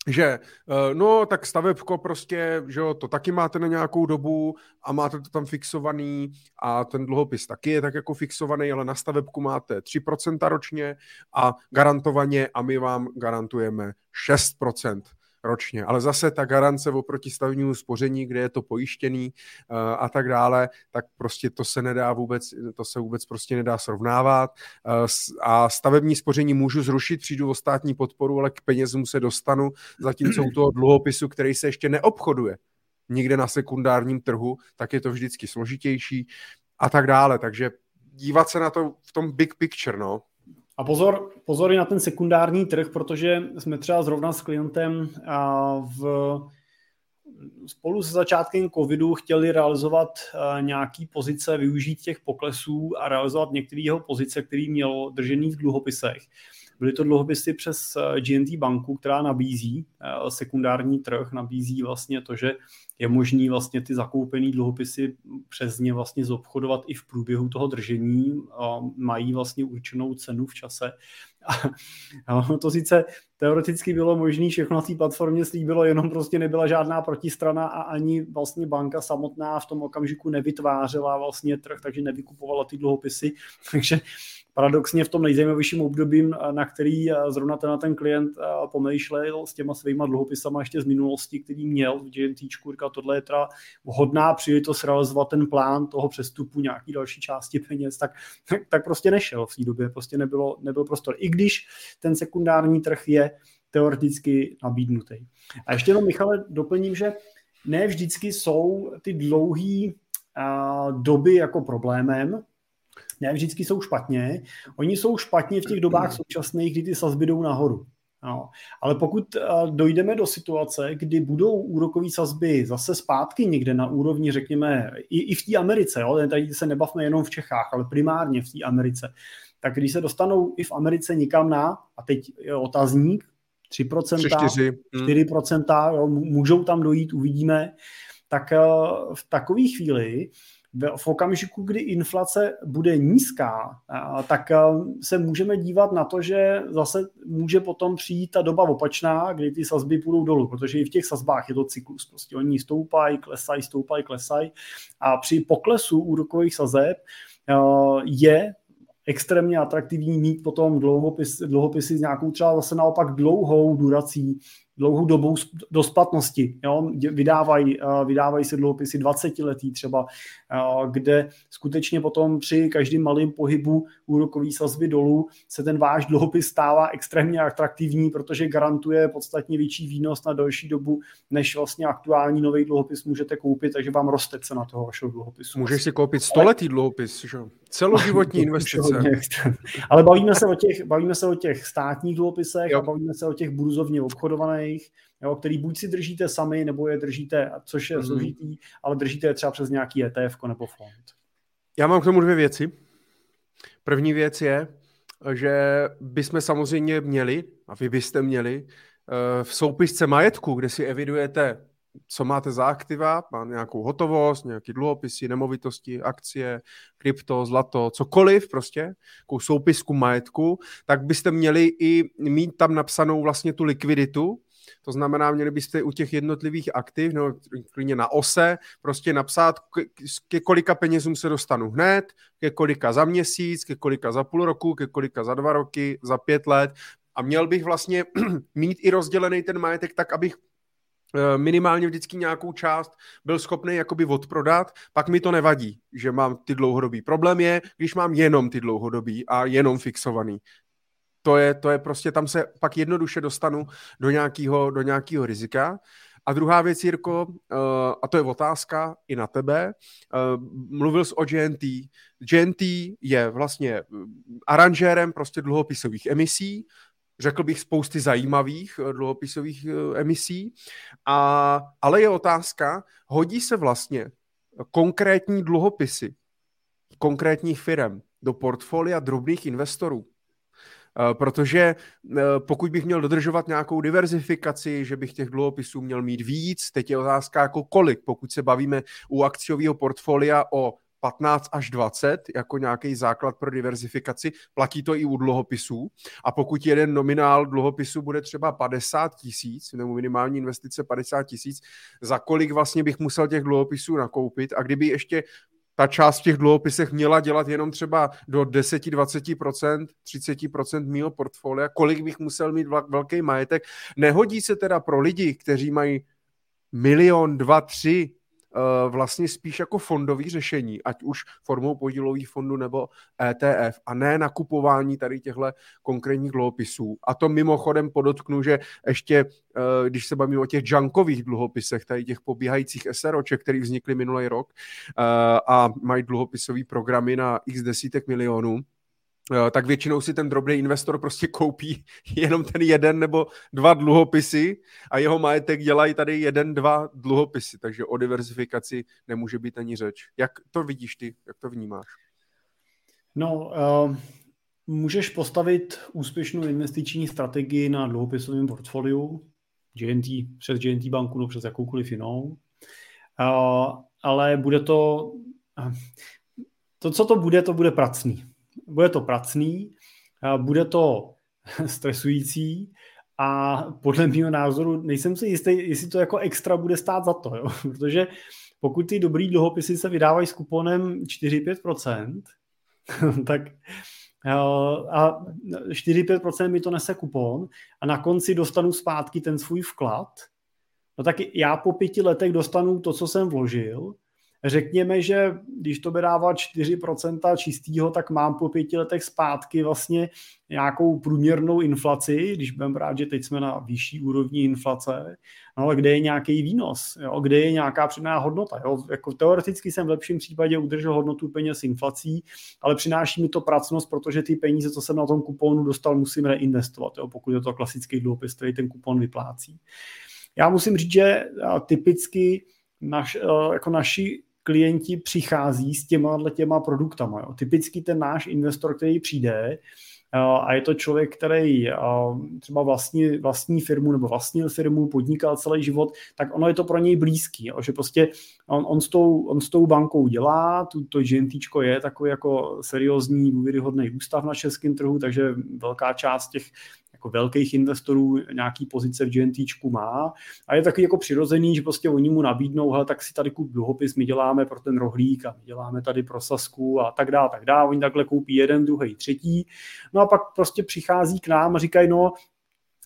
že eh, no tak stavebko prostě, že jo, to taky máte na nějakou dobu a máte to tam fixovaný a ten dluhopis taky je tak jako fixovaný, ale na stavebku máte 3% ročně a garantovaně a my vám garantujeme 6% ročně. Ale zase ta garance oproti stavebnímu spoření, kde je to pojištěný uh, a tak dále, tak prostě to se nedá vůbec, to se vůbec prostě nedá srovnávat. Uh, a stavební spoření můžu zrušit, přijdu o státní podporu, ale k penězům se dostanu, zatímco u toho dluhopisu, který se ještě neobchoduje nikde na sekundárním trhu, tak je to vždycky složitější a tak dále. Takže dívat se na to v tom big picture, no. A pozor, pozor i na ten sekundární trh, protože jsme třeba zrovna s klientem v, spolu se začátkem covidu chtěli realizovat nějaký pozice, využít těch poklesů a realizovat některé jeho pozice, který měl držený v dluhopisech. Byly to dluhopisy přes GNT banku, která nabízí sekundární trh, nabízí vlastně to, že je možný vlastně ty zakoupené dluhopisy přes ně vlastně zobchodovat i v průběhu toho držení. A mají vlastně určenou cenu v čase. A to sice teoreticky bylo možné, všechno na té platformě slíbilo, jenom prostě nebyla žádná protistrana a ani vlastně banka samotná v tom okamžiku nevytvářela vlastně trh, takže nevykupovala ty dluhopisy. <laughs> Takže paradoxně v tom nejzajímavějším období, na který zrovna ten, ten klient pomýšlel s těma svýma dluhopisama ještě z minulosti, který měl v GNT, říkal, tohle je teda vhodná příležitost realizovat ten plán toho přestupu nějaký další části peněz, tak, tak, <laughs> tak prostě nešel v té době, prostě nebylo, nebyl prostor. I když ten sekundární trh je teoreticky nabídnutý. A ještě jenom, Michale, doplním, že ne vždycky jsou ty dlouhé doby jako problémem, ne vždycky jsou špatně. Oni jsou špatně v těch dobách současných, kdy ty sazby jdou nahoru. No. Ale pokud dojdeme do situace, kdy budou úrokové sazby zase zpátky někde na úrovni, řekněme, i, i v té Americe, jo? tady se nebavme jenom v Čechách, ale primárně v té Americe, tak když se dostanou i v Americe nikam na, a teď je otazník, 3%, 3, 4%, jo, můžou tam dojít, uvidíme, tak v takové chvíli v okamžiku, kdy inflace bude nízká, tak se můžeme dívat na to, že zase může potom přijít ta doba opačná, kdy ty sazby půjdou dolů, protože i v těch sazbách je to cyklus. Prostě oni stoupají, klesají, stoupají, klesají a při poklesu úrokových sazeb je extrémně atraktivní mít potom dlouhopis, dlouhopisy s nějakou třeba zase naopak dlouhou durací, dlouhou dobou do splatnosti. Jo? Vydávají, eh, vydávají se dluhopisy 20 letý třeba, eh, kde skutečně potom při každém malém pohybu úrokový sazby dolů se ten váš dluhopis stává extrémně atraktivní, protože garantuje podstatně větší výnos na další dobu, než vlastně aktuální nový dluhopis můžete koupit, takže vám roste cena toho vašeho dluhopisu. Můžeš si koupit stoletý dluhopis, že? Celoživotní <laughs> investice. Ale bavíme se o těch, bavíme se o těch státních dluhopisech jo. a bavíme se o těch burzovně obchodovaných, jo, který buď si držíte sami, nebo je držíte, což je mm. složitý, ale držíte je třeba přes nějaký ETF nebo fond. Já mám k tomu dvě věci. První věc je, že bychom samozřejmě měli, a vy byste měli, eh, v soupisce majetku, kde si evidujete co máte za aktiva, má nějakou hotovost, nějaké dluhopisy, nemovitosti, akcie, krypto, zlato, cokoliv prostě, nějakou soupisku majetku, tak byste měli i mít tam napsanou vlastně tu likviditu, to znamená, měli byste u těch jednotlivých aktiv, no klidně na ose, prostě napsat, ke kolika penězům se dostanu hned, ke kolika za měsíc, ke kolika za půl roku, ke kolika za dva roky, za pět let. A měl bych vlastně <clears throat> mít i rozdělený ten majetek tak, abych minimálně vždycky nějakou část byl schopný jakoby odprodat, pak mi to nevadí, že mám ty dlouhodobý. Problém je, když mám jenom ty dlouhodobý a jenom fixovaný to je, to je prostě, tam se pak jednoduše dostanu do nějakého do nějakého rizika. A druhá věc, Jirko, uh, a to je otázka i na tebe, uh, mluvil jsi o GNT. GNT je vlastně aranžérem prostě dluhopisových emisí, řekl bych spousty zajímavých dluhopisových emisí, a, ale je otázka, hodí se vlastně konkrétní dluhopisy konkrétních firm do portfolia drobných investorů. Eh, protože eh, pokud bych měl dodržovat nějakou diverzifikaci, že bych těch dluhopisů měl mít víc, teď je otázka jako kolik, pokud se bavíme u akciového portfolia o 15 až 20 jako nějaký základ pro diverzifikaci, platí to i u dluhopisů. A pokud jeden nominál dluhopisu bude třeba 50 tisíc, nebo minimální investice 50 tisíc, za kolik vlastně bych musel těch dluhopisů nakoupit a kdyby ještě ta část v těch dluhopisech měla dělat jenom třeba do 10-20%, 30% mýho portfolia, kolik bych musel mít velký majetek. Nehodí se teda pro lidi, kteří mají milion, dva, tři vlastně spíš jako fondový řešení, ať už formou podílových fondů nebo ETF a ne nakupování tady těchto konkrétních dluhopisů. A to mimochodem podotknu, že ještě, eh, když se bavíme o těch junkových dluhopisech, tady těch pobíhajících SROček, které vznikly minulý rok eh, a mají dluhopisové programy na x desítek milionů, Eh, tak většinou si ten drobný investor prostě koupí <laughs> jenom ten jeden nebo dva dluhopisy a jeho majetek dělají tady jeden, dva dluhopisy, takže o diversifikaci nemůže být ani řeč. Jak to vidíš ty, jak to vnímáš? No, uh, můžeš postavit úspěšnou investiční strategii na dluhopisovém portfoliu, GNT, přes GNT banku nebo přes jakoukoliv jinou, uh, ale bude to, uh, to, co to bude, to bude pracný bude to pracný, bude to <laughs> stresující a podle mého názoru nejsem si jistý, jestli to jako extra bude stát za to, jo? <laughs> protože pokud ty dobrý dluhopisy se vydávají s kuponem 4-5%, <laughs> tak a 4-5% mi to nese kupon a na konci dostanu zpátky ten svůj vklad, no tak já po pěti letech dostanu to, co jsem vložil Řekněme, že když to bude dávat 4% čistého, tak mám po pěti letech zpátky vlastně nějakou průměrnou inflaci, když budeme brát, že teď jsme na vyšší úrovni inflace, no ale kde je nějaký výnos, jo? kde je nějaká přidaná hodnota. Jo? Jako teoreticky jsem v lepším případě udržel hodnotu peněz inflací, ale přináší mi to pracnost, protože ty peníze, co jsem na tom kuponu dostal, musím reinvestovat, jo? pokud je to klasický dluhopis, který ten kupon vyplácí. Já musím říct, že typicky naš, jako naši klienti přichází s těma těma produktama. Jo. Typicky ten náš investor, který přijde, a je to člověk, který třeba vlastní, vlastní firmu nebo vlastnil firmu, podnikal celý život, tak ono je to pro něj blízký, jo, že prostě on, on, s tou, on s tou bankou dělá, tu, to GNTčko je takový jako seriózní, důvěryhodný ústav na českém trhu, takže velká část těch jako velkých investorů nějaký pozice v GNTčku má a je takový jako přirozený, že prostě oni mu nabídnou, hele, tak si tady kup dluhopis, my děláme pro ten rohlík a my děláme tady pro Sasku a tak dále, tak dále. Oni takhle koupí jeden, druhý, třetí. No a pak prostě přichází k nám a říkají, no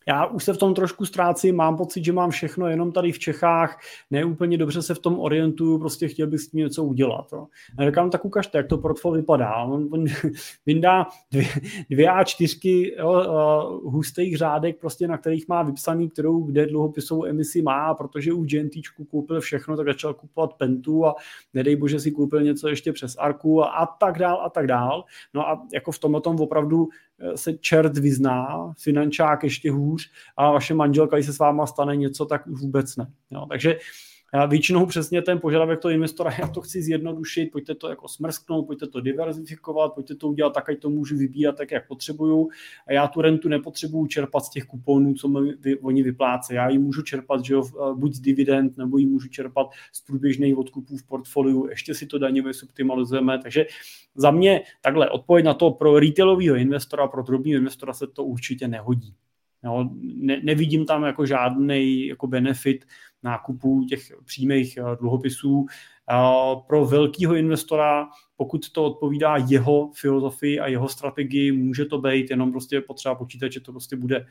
já už se v tom trošku ztrácím, mám pocit, že mám všechno jenom tady v Čechách, neúplně dobře se v tom orientuju, prostě chtěl bych s tím něco udělat. Jo. A říkám, tak ukažte, jak to portfolio vypadá. On, on <laughs> vyndá dvě, dvě a čtyřky jo, uh, hustých řádek, prostě, na kterých má vypsaný, kterou kde dluhopisovou emisi má, protože u GNTčku koupil všechno, tak začal kupovat Pentu a nedej bože si koupil něco ještě přes Arku a, a tak dál a tak dál. No a jako v tom opravdu se čert vyzná, finančák ještě hůř a vaše manželka, když se s váma stane něco, tak už vůbec ne. Jo, takže většinou přesně ten požadavek toho investora, já to chci zjednodušit, pojďte to jako smrsknout, pojďte to diverzifikovat, pojďte to udělat tak, ať to můžu vybírat tak, jak potřebuju. A já tu rentu nepotřebuju čerpat z těch kuponů, co mi vy, oni vyplácejí. Já ji můžu čerpat, že jo, buď z dividend, nebo ji můžu čerpat z průběžných odkupů v portfoliu, ještě si to daňově subtimalizujeme. Takže za mě takhle odpověď na to pro retailového investora, pro drobného investora se to určitě nehodí. Jo, ne, nevidím tam jako žádný jako benefit nákupu těch přímých eh, dluhopisů. Pro velkého investora, pokud to odpovídá jeho filozofii a jeho strategii, může to být jenom prostě potřeba počítat, že to prostě bude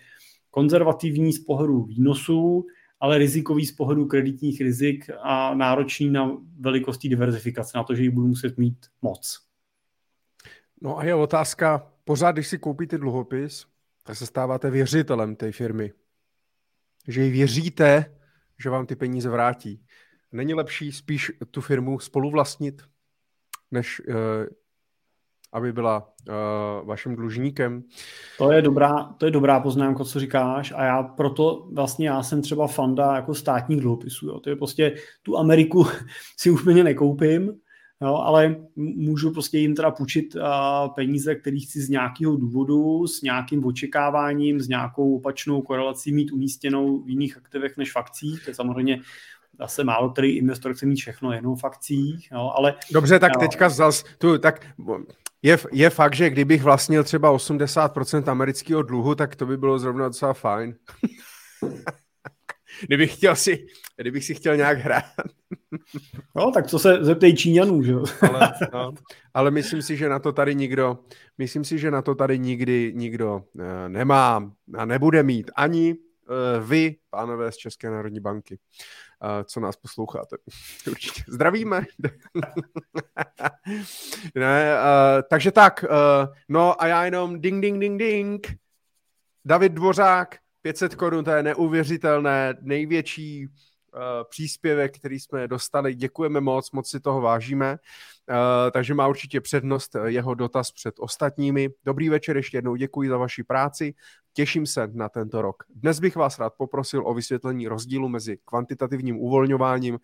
konzervativní z pohledu výnosů, ale rizikový z pohledu kreditních rizik a náročný na velikostí diverzifikace, na to, že ji budu muset mít moc. No a je otázka, pořád, když si koupíte dluhopis, tak se stáváte věřitelem té firmy. Že jí věříte, že vám ty peníze vrátí. Není lepší spíš tu firmu spoluvlastnit, než uh, aby byla uh, vaším dlužníkem? To je, dobrá, to je dobrá poznámka, co říkáš a já proto vlastně já jsem třeba fanda jako státních dluhopisů. To je prostě tu Ameriku <laughs> si úplně nekoupím, Jo, ale můžu prostě jim teda půjčit uh, peníze, které chci z nějakého důvodu, s nějakým očekáváním, s nějakou opačnou korelací mít umístěnou v jiných aktivech než fakcích. To je samozřejmě zase málo který investor chce mít všechno jenom v akcích, jo, ale... Dobře, tak jo. teďka zas, tu, tak je, je fakt, že kdybych vlastnil třeba 80% amerického dluhu, tak to by bylo zrovna docela fajn. <laughs> kdybych, chtěl si, kdybych si chtěl nějak hrát. no, tak co se zeptej Číňanů, že ale, no, ale myslím si, že na to tady nikdo, myslím si, že na to tady nikdy nikdo uh, nemá a nebude mít ani uh, vy, pánové z České národní banky, uh, co nás posloucháte. <laughs> Určitě zdravíme. <laughs> ne, uh, takže tak, uh, no a já jenom ding, ding, ding, ding. David Dvořák, 500 korun, to je neuvěřitelné, největší uh, příspěvek, který jsme dostali. Děkujeme moc, moc si toho vážíme. Uh, takže má určitě přednost jeho dotaz před ostatními. Dobrý večer, ještě jednou děkuji za vaši práci. Těším se na tento rok. Dnes bych vás rád poprosil o vysvětlení rozdílu mezi kvantitativním uvolňováním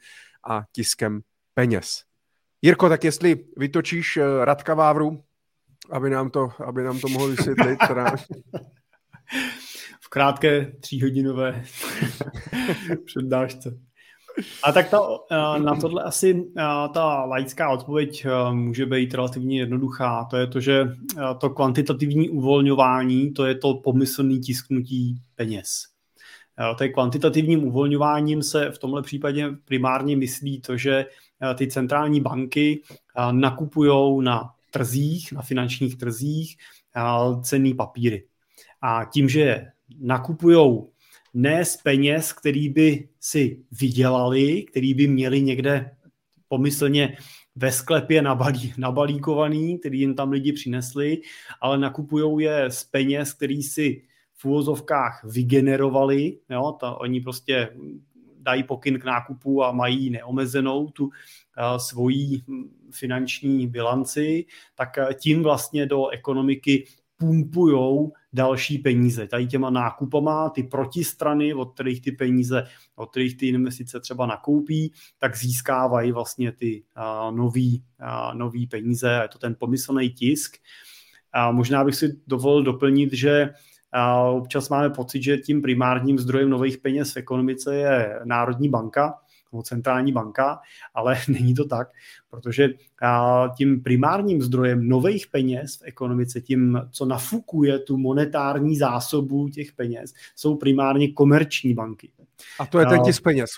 a tiskem peněz. Jirko, tak jestli vytočíš uh, Radka Vávru, aby nám to, aby nám to mohl vysvětlit. Teda... <laughs> krátké tříhodinové <laughs> přednášce. A tak ta, na tohle asi ta laická odpověď může být relativně jednoduchá. To je to, že to kvantitativní uvolňování, to je to pomyslné tisknutí peněz. To je kvantitativním uvolňováním se v tomhle případě primárně myslí to, že ty centrální banky nakupují na trzích, na finančních trzích cenný papíry. A tím, že je nakupují ne z peněz, který by si vydělali, který by měli někde pomyslně ve sklepě nabalí, nabalíkovaný, který jim tam lidi přinesli, ale nakupují je z peněz, který si v úvozovkách vygenerovali. Jo, ta, oni prostě dají pokyn k nákupu a mají neomezenou tu uh, svoji finanční bilanci, tak tím vlastně do ekonomiky pumpujou další peníze. Tady těma nákupama ty protistrany, od kterých ty peníze, od kterých ty investice třeba nakoupí, tak získávají vlastně ty uh, nový, uh, nový peníze. Je to ten pomyslný tisk. A možná bych si dovolil doplnit, že a občas máme pocit, že tím primárním zdrojem nových peněz v ekonomice je Národní banka, nebo centrální banka, ale <laughs> není to tak, protože tím primárním zdrojem nových peněz v ekonomice, tím, co nafukuje tu monetární zásobu těch peněz, jsou primárně komerční banky. A to je ten tisk peněz.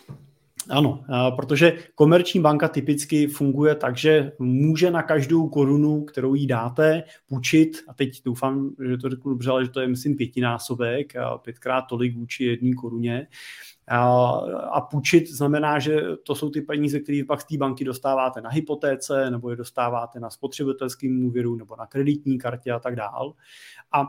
Ano, protože komerční banka typicky funguje tak, že může na každou korunu, kterou jí dáte, půjčit, a teď doufám, že to řeknu dobře, ale že to je, myslím, pětinásobek, pětkrát tolik vůči jedné koruně, a půjčit znamená, že to jsou ty peníze, které pak z té banky dostáváte na hypotéce, nebo je dostáváte na spotřebitelském úvěru, nebo na kreditní kartě a tak dál. A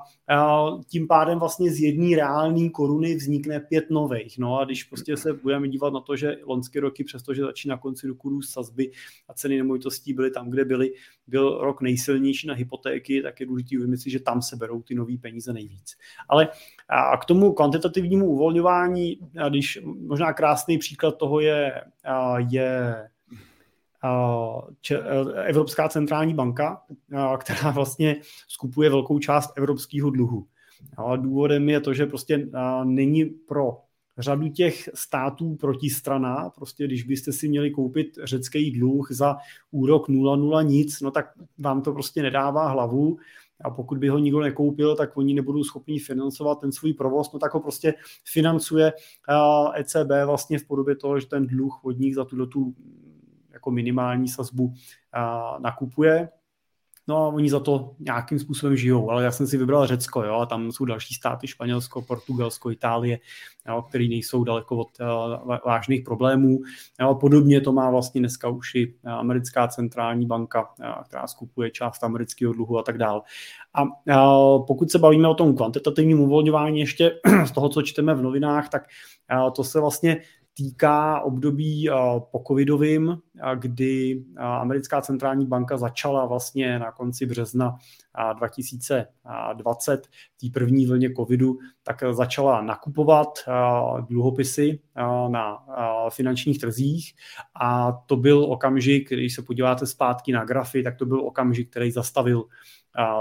tím pádem vlastně z jedné reální koruny vznikne pět nových. No a když prostě se budeme dívat na to, že loňské roky, přestože začíná konci roku růst sazby a ceny nemovitostí byly tam, kde byly, byl rok nejsilnější na hypotéky, tak je důležité uvědomit si, že tam se berou ty nové peníze nejvíc. Ale a k tomu kvantitativnímu uvolňování, když možná krásný příklad toho je, je Evropská centrální banka, která vlastně skupuje velkou část evropského dluhu. A důvodem je to, že prostě není pro řadu těch států protistrana, prostě když byste si měli koupit řecký dluh za úrok 0,0 nic, no tak vám to prostě nedává hlavu a pokud by ho nikdo nekoupil, tak oni nebudou schopni financovat ten svůj provoz, no tak ho prostě financuje ECB vlastně v podobě toho, že ten dluh od nich za tuto tu jako minimální sazbu nakupuje No a oni za to nějakým způsobem žijou, ale já jsem si vybral Řecko, jo, a tam jsou další státy, Španělsko, Portugalsko, Itálie, jo, které nejsou daleko od uh, vážných problémů. Jo, podobně to má vlastně dneska už i eh, americká centrální banka, uh, která skupuje část amerického dluhu a tak dále. A uh, pokud se bavíme o tom kvantitativním uvolňování ještě <clears throat> z toho, co čteme v novinách, tak to se vlastně týká období po covidovým, kdy americká centrální banka začala vlastně na konci března 2020, té první vlně covidu, tak začala nakupovat dluhopisy na finančních trzích. A to byl okamžik, když se podíváte zpátky na grafy, tak to byl okamžik, který zastavil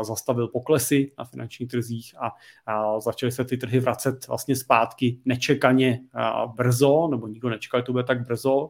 zastavil poklesy na finančních trzích a, začaly se ty trhy vracet vlastně zpátky nečekaně brzo, nebo nikdo nečekal, že to bude tak brzo.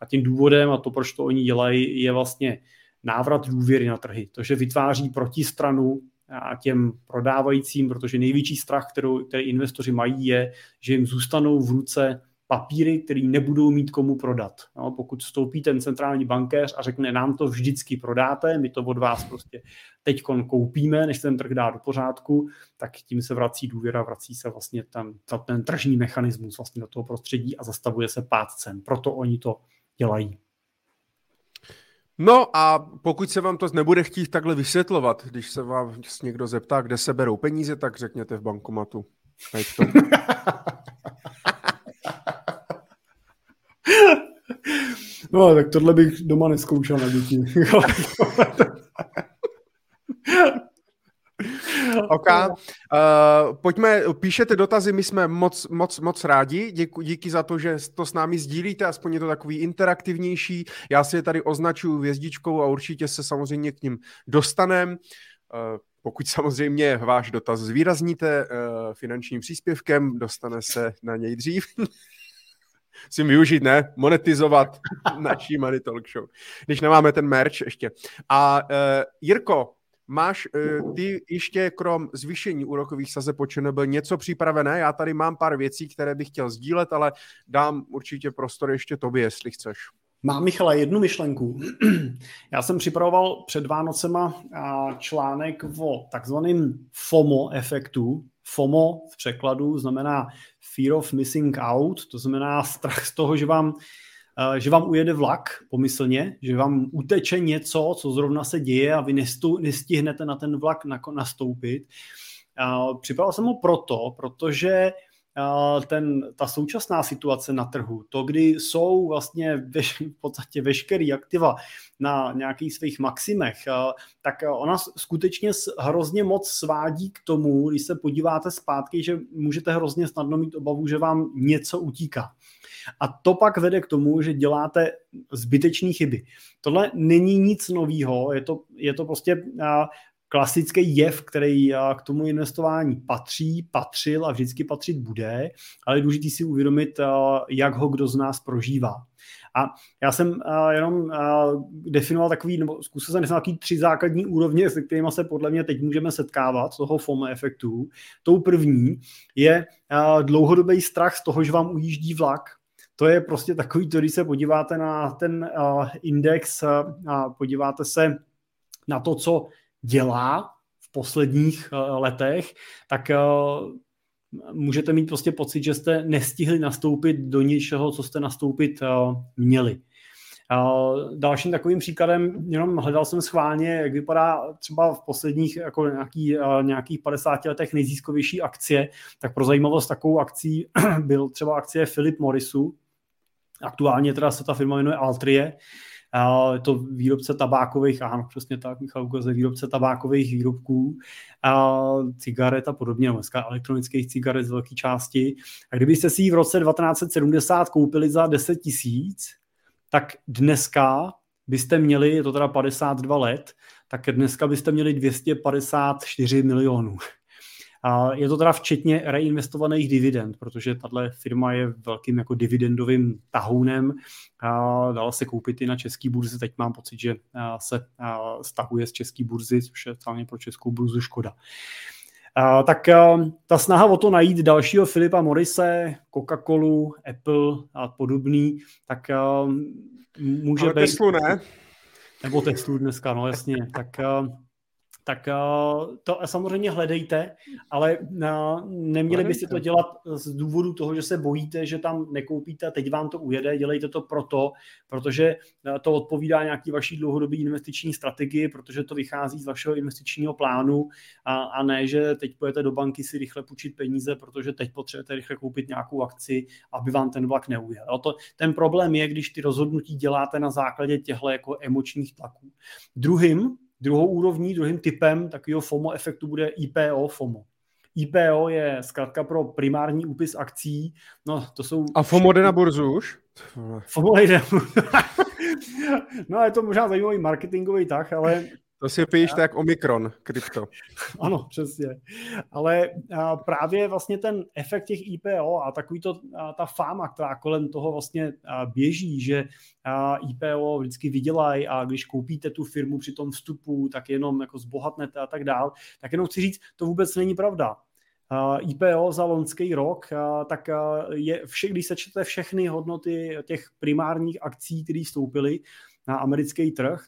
A tím důvodem, a to, proč to oni dělají, je vlastně návrat důvěry na trhy. To, že vytváří protistranu a těm prodávajícím, protože největší strach, kterou, který investoři mají, je, že jim zůstanou v ruce papíry, který nebudou mít komu prodat. No, pokud vstoupí ten centrální bankéř a řekne, nám to vždycky prodáte, my to od vás prostě teď koupíme, než ten trh dá do pořádku, tak tím se vrací důvěra, vrací se vlastně ten, ten tržní mechanismus vlastně do toho prostředí a zastavuje se pád cen. Proto oni to dělají. No a pokud se vám to nebude chtít takhle vysvětlovat, když se vám někdo zeptá, kde se berou peníze, tak řekněte v bankomatu. <laughs> No, tak tohle bych doma neskoušel na děti. <laughs> OK. Uh, pojďme, píšete dotazy, my jsme moc, moc, moc rádi. Děku, díky za to, že to s námi sdílíte, aspoň je to takový interaktivnější. Já si je tady označuju vězdičkou a určitě se samozřejmě k ním dostanem. Uh, pokud samozřejmě váš dotaz zvýrazníte uh, finančním příspěvkem, dostane se na něj dřív. <laughs> si využít, ne? Monetizovat naší Money Talk Show. Když nemáme ten merch ještě. A uh, Jirko, máš uh, ty ještě krom zvýšení úrokových sazeb po byl něco připravené? Já tady mám pár věcí, které bych chtěl sdílet, ale dám určitě prostor ještě tobě, jestli chceš. Mám, Michala, jednu myšlenku. <clears throat> Já jsem připravoval před Vánocema článek o takzvaném FOMO efektu, FOMO v překladu znamená Fear of Missing Out, to znamená strach z toho, že vám, eh, že vám ujede vlak pomyslně, že vám uteče něco, co zrovna se děje a vy nestihnete na ten vlak nastoupit. Připravil jsem ho proto, protože ten, ta současná situace na trhu, to, kdy jsou vlastně veš, v podstatě veškerý aktiva na nějakých svých maximech, tak ona skutečně hrozně moc svádí k tomu, když se podíváte zpátky, že můžete hrozně snadno mít obavu, že vám něco utíká. A to pak vede k tomu, že děláte zbytečné chyby. Tohle není nic nového, je to, je to prostě klasický jev, který k tomu investování patří, patřil a vždycky patřit bude, ale je důležité si uvědomit, jak ho kdo z nás prožívá. A já jsem jenom definoval takový, nebo zkusil jsem definovat tři základní úrovně, se kterými se podle mě teď můžeme setkávat, toho FOMO efektu. Tou první je dlouhodobý strach z toho, že vám ujíždí vlak, to je prostě takový, to, když se podíváte na ten index a podíváte se na to, co dělá v posledních eh, letech, tak eh, můžete mít prostě pocit, že jste nestihli nastoupit do něčeho, co jste nastoupit eh, měli. Dalším takovým příkladem, jenom hledal jsem schválně, jak vypadá třeba v posledních jako nějaký, nějakých 50 letech nejzískovější akcie, tak pro zajímavost takovou akcí <clears throat> byl třeba akcie Philip Morrisu, aktuálně teda se ta firma jmenuje Altrie, je to výrobce tabákových, ano, přesně tak, Michal ukazuje, výrobce tabákových výrobků, cigaret a podobně, dneska elektronických cigaret z velké části. A kdybyste si ji v roce 1970 koupili za 10 tisíc, tak dneska byste měli, je to teda 52 let, tak dneska byste měli 254 milionů. A je to teda včetně reinvestovaných dividend, protože tahle firma je velkým jako dividendovým tahounem. A dala se koupit i na český burzy. Teď mám pocit, že se stahuje z české burzy, což je celně pro českou burzu škoda. A, tak a, ta snaha o to najít dalšího Filipa Morise, Coca-Colu, Apple a podobný, tak a, může Ale být... Teslu ne? Nebo Teslu dneska, no jasně. Tak a, tak eh, to samozřejmě hledejte, ale eh, neměli byste to dělat z důvodu toho, že se bojíte, že tam nekoupíte, teď vám to ujede, dělejte to proto, protože eh, to odpovídá nějaký vaší dlouhodobé investiční strategii, protože to vychází z vašeho investičního plánu a, a ne, že teď pojete do banky si rychle půjčit peníze, protože teď potřebujete rychle koupit nějakou akci, aby vám ten vlak neujel. To, ten problém je, když ty rozhodnutí děláte na základě těchto jako emočních tlaků. Druhým Druhou úrovní, druhým typem takového FOMO efektu bude IPO FOMO. IPO je zkrátka pro primární úpis akcí. No, to jsou... A FOMO jde na burzu už? FOMO jde <laughs> No, je to možná zajímavý marketingový tah, ale to si píš tak Omikron, krypto. <laughs> ano, přesně. Ale právě vlastně ten efekt těch IPO a takový to, ta fáma, která kolem toho vlastně běží, že IPO vždycky vydělají a když koupíte tu firmu při tom vstupu, tak jenom jako zbohatnete a tak dál, tak jenom chci říct, to vůbec není pravda. IPO za loňský rok, tak je vše, když sečtete všechny hodnoty těch primárních akcí, které vstoupily, na americký trh,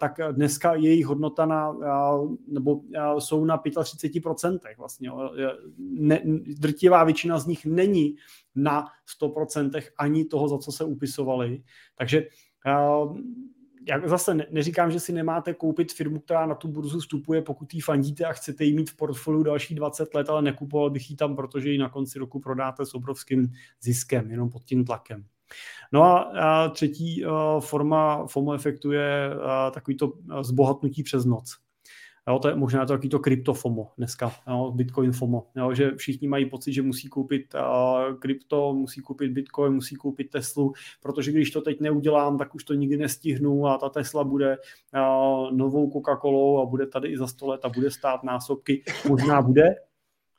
tak dneska jejich hodnota na, nebo jsou na 35% vlastně. Ne, drtivá většina z nich není na 100% ani toho, za co se upisovali. Takže já zase neříkám, že si nemáte koupit firmu, která na tu burzu vstupuje, pokud ji fandíte a chcete ji mít v portfoliu další 20 let, ale nekupoval bych ji tam, protože ji na konci roku prodáte s obrovským ziskem, jenom pod tím tlakem. No a, třetí a, forma FOMO efektu je a, takový to zbohatnutí přes noc. Jo, to je možná to to krypto FOMO dneska, jo, Bitcoin FOMO, jo, že všichni mají pocit, že musí koupit uh, krypto, musí koupit Bitcoin, musí koupit Teslu, protože když to teď neudělám, tak už to nikdy nestihnu a ta Tesla bude uh, novou Coca-Colou a bude tady i za 100 let a bude stát násobky, možná bude,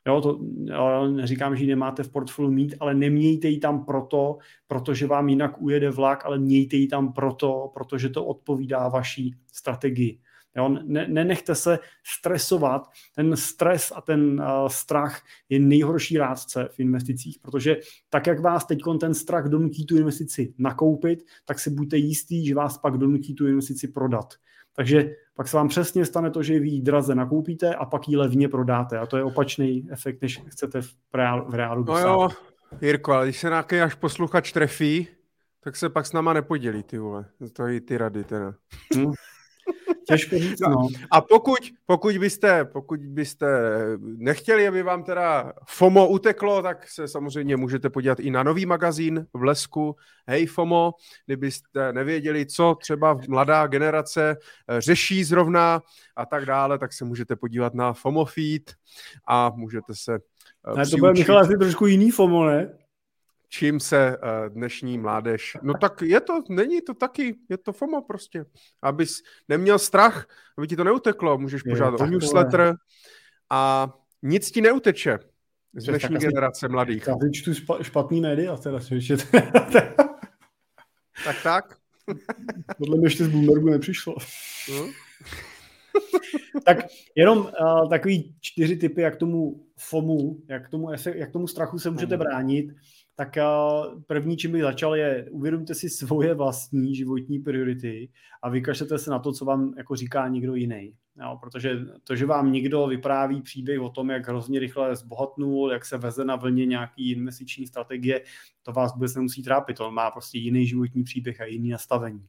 Jo, to jo, neříkám, že ji nemáte v portfoliu mít, ale nemějte ji tam proto, protože vám jinak ujede vlak, ale mějte ji tam proto, protože to odpovídá vaší strategii. Jo, ne, nenechte se stresovat. Ten stres a ten uh, strach je nejhorší rádce v investicích, protože tak, jak vás teď ten strach donutí tu investici nakoupit, tak si buďte jistý, že vás pak donutí tu investici prodat. Takže pak se vám přesně stane to, že vy draze nakoupíte a pak ji levně prodáte. A to je opačný efekt, než chcete v, reálu, v reálu No jo, Jirko, ale když se nějaký až posluchač trefí, tak se pak s náma nepodělí, ty vole. To i ty rady teda. Hmm. Těžko říct, no. A pokud, pokud, byste, pokud byste nechtěli, aby vám teda FOMO uteklo, tak se samozřejmě můžete podívat i na nový magazín v Lesku Hej FOMO, kdybyste nevěděli, co třeba mladá generace eh, řeší zrovna a tak dále, tak se můžete podívat na FOMO feed a můžete se uh, ne, to bude, Michal, asi trošku jiný FOMO, ne? Čím se uh, dnešní mládež... No tak je to, není to taky, je to FOMO prostě. Abys neměl strach, aby ti to neuteklo, můžeš požádat o newsletter a nic ti neuteče z dnešní generace mladých. Já čtu špatný média, teda si Tak tak. <laughs> Podle mě ještě z Bloombergu nepřišlo. No. <laughs> tak jenom uh, takový čtyři typy, jak tomu FOMu, jak tomu, jak tomu strachu se můžete bránit tak první, čím bych začal, je uvědomte si svoje vlastní životní priority a vykažete se na to, co vám jako říká někdo jiný. Jo, protože to, že vám někdo vypráví příběh o tom, jak hrozně rychle zbohatnul, jak se veze na vlně nějaký investiční strategie, to vás vůbec nemusí trápit. On má prostě jiný životní příběh a jiný nastavení.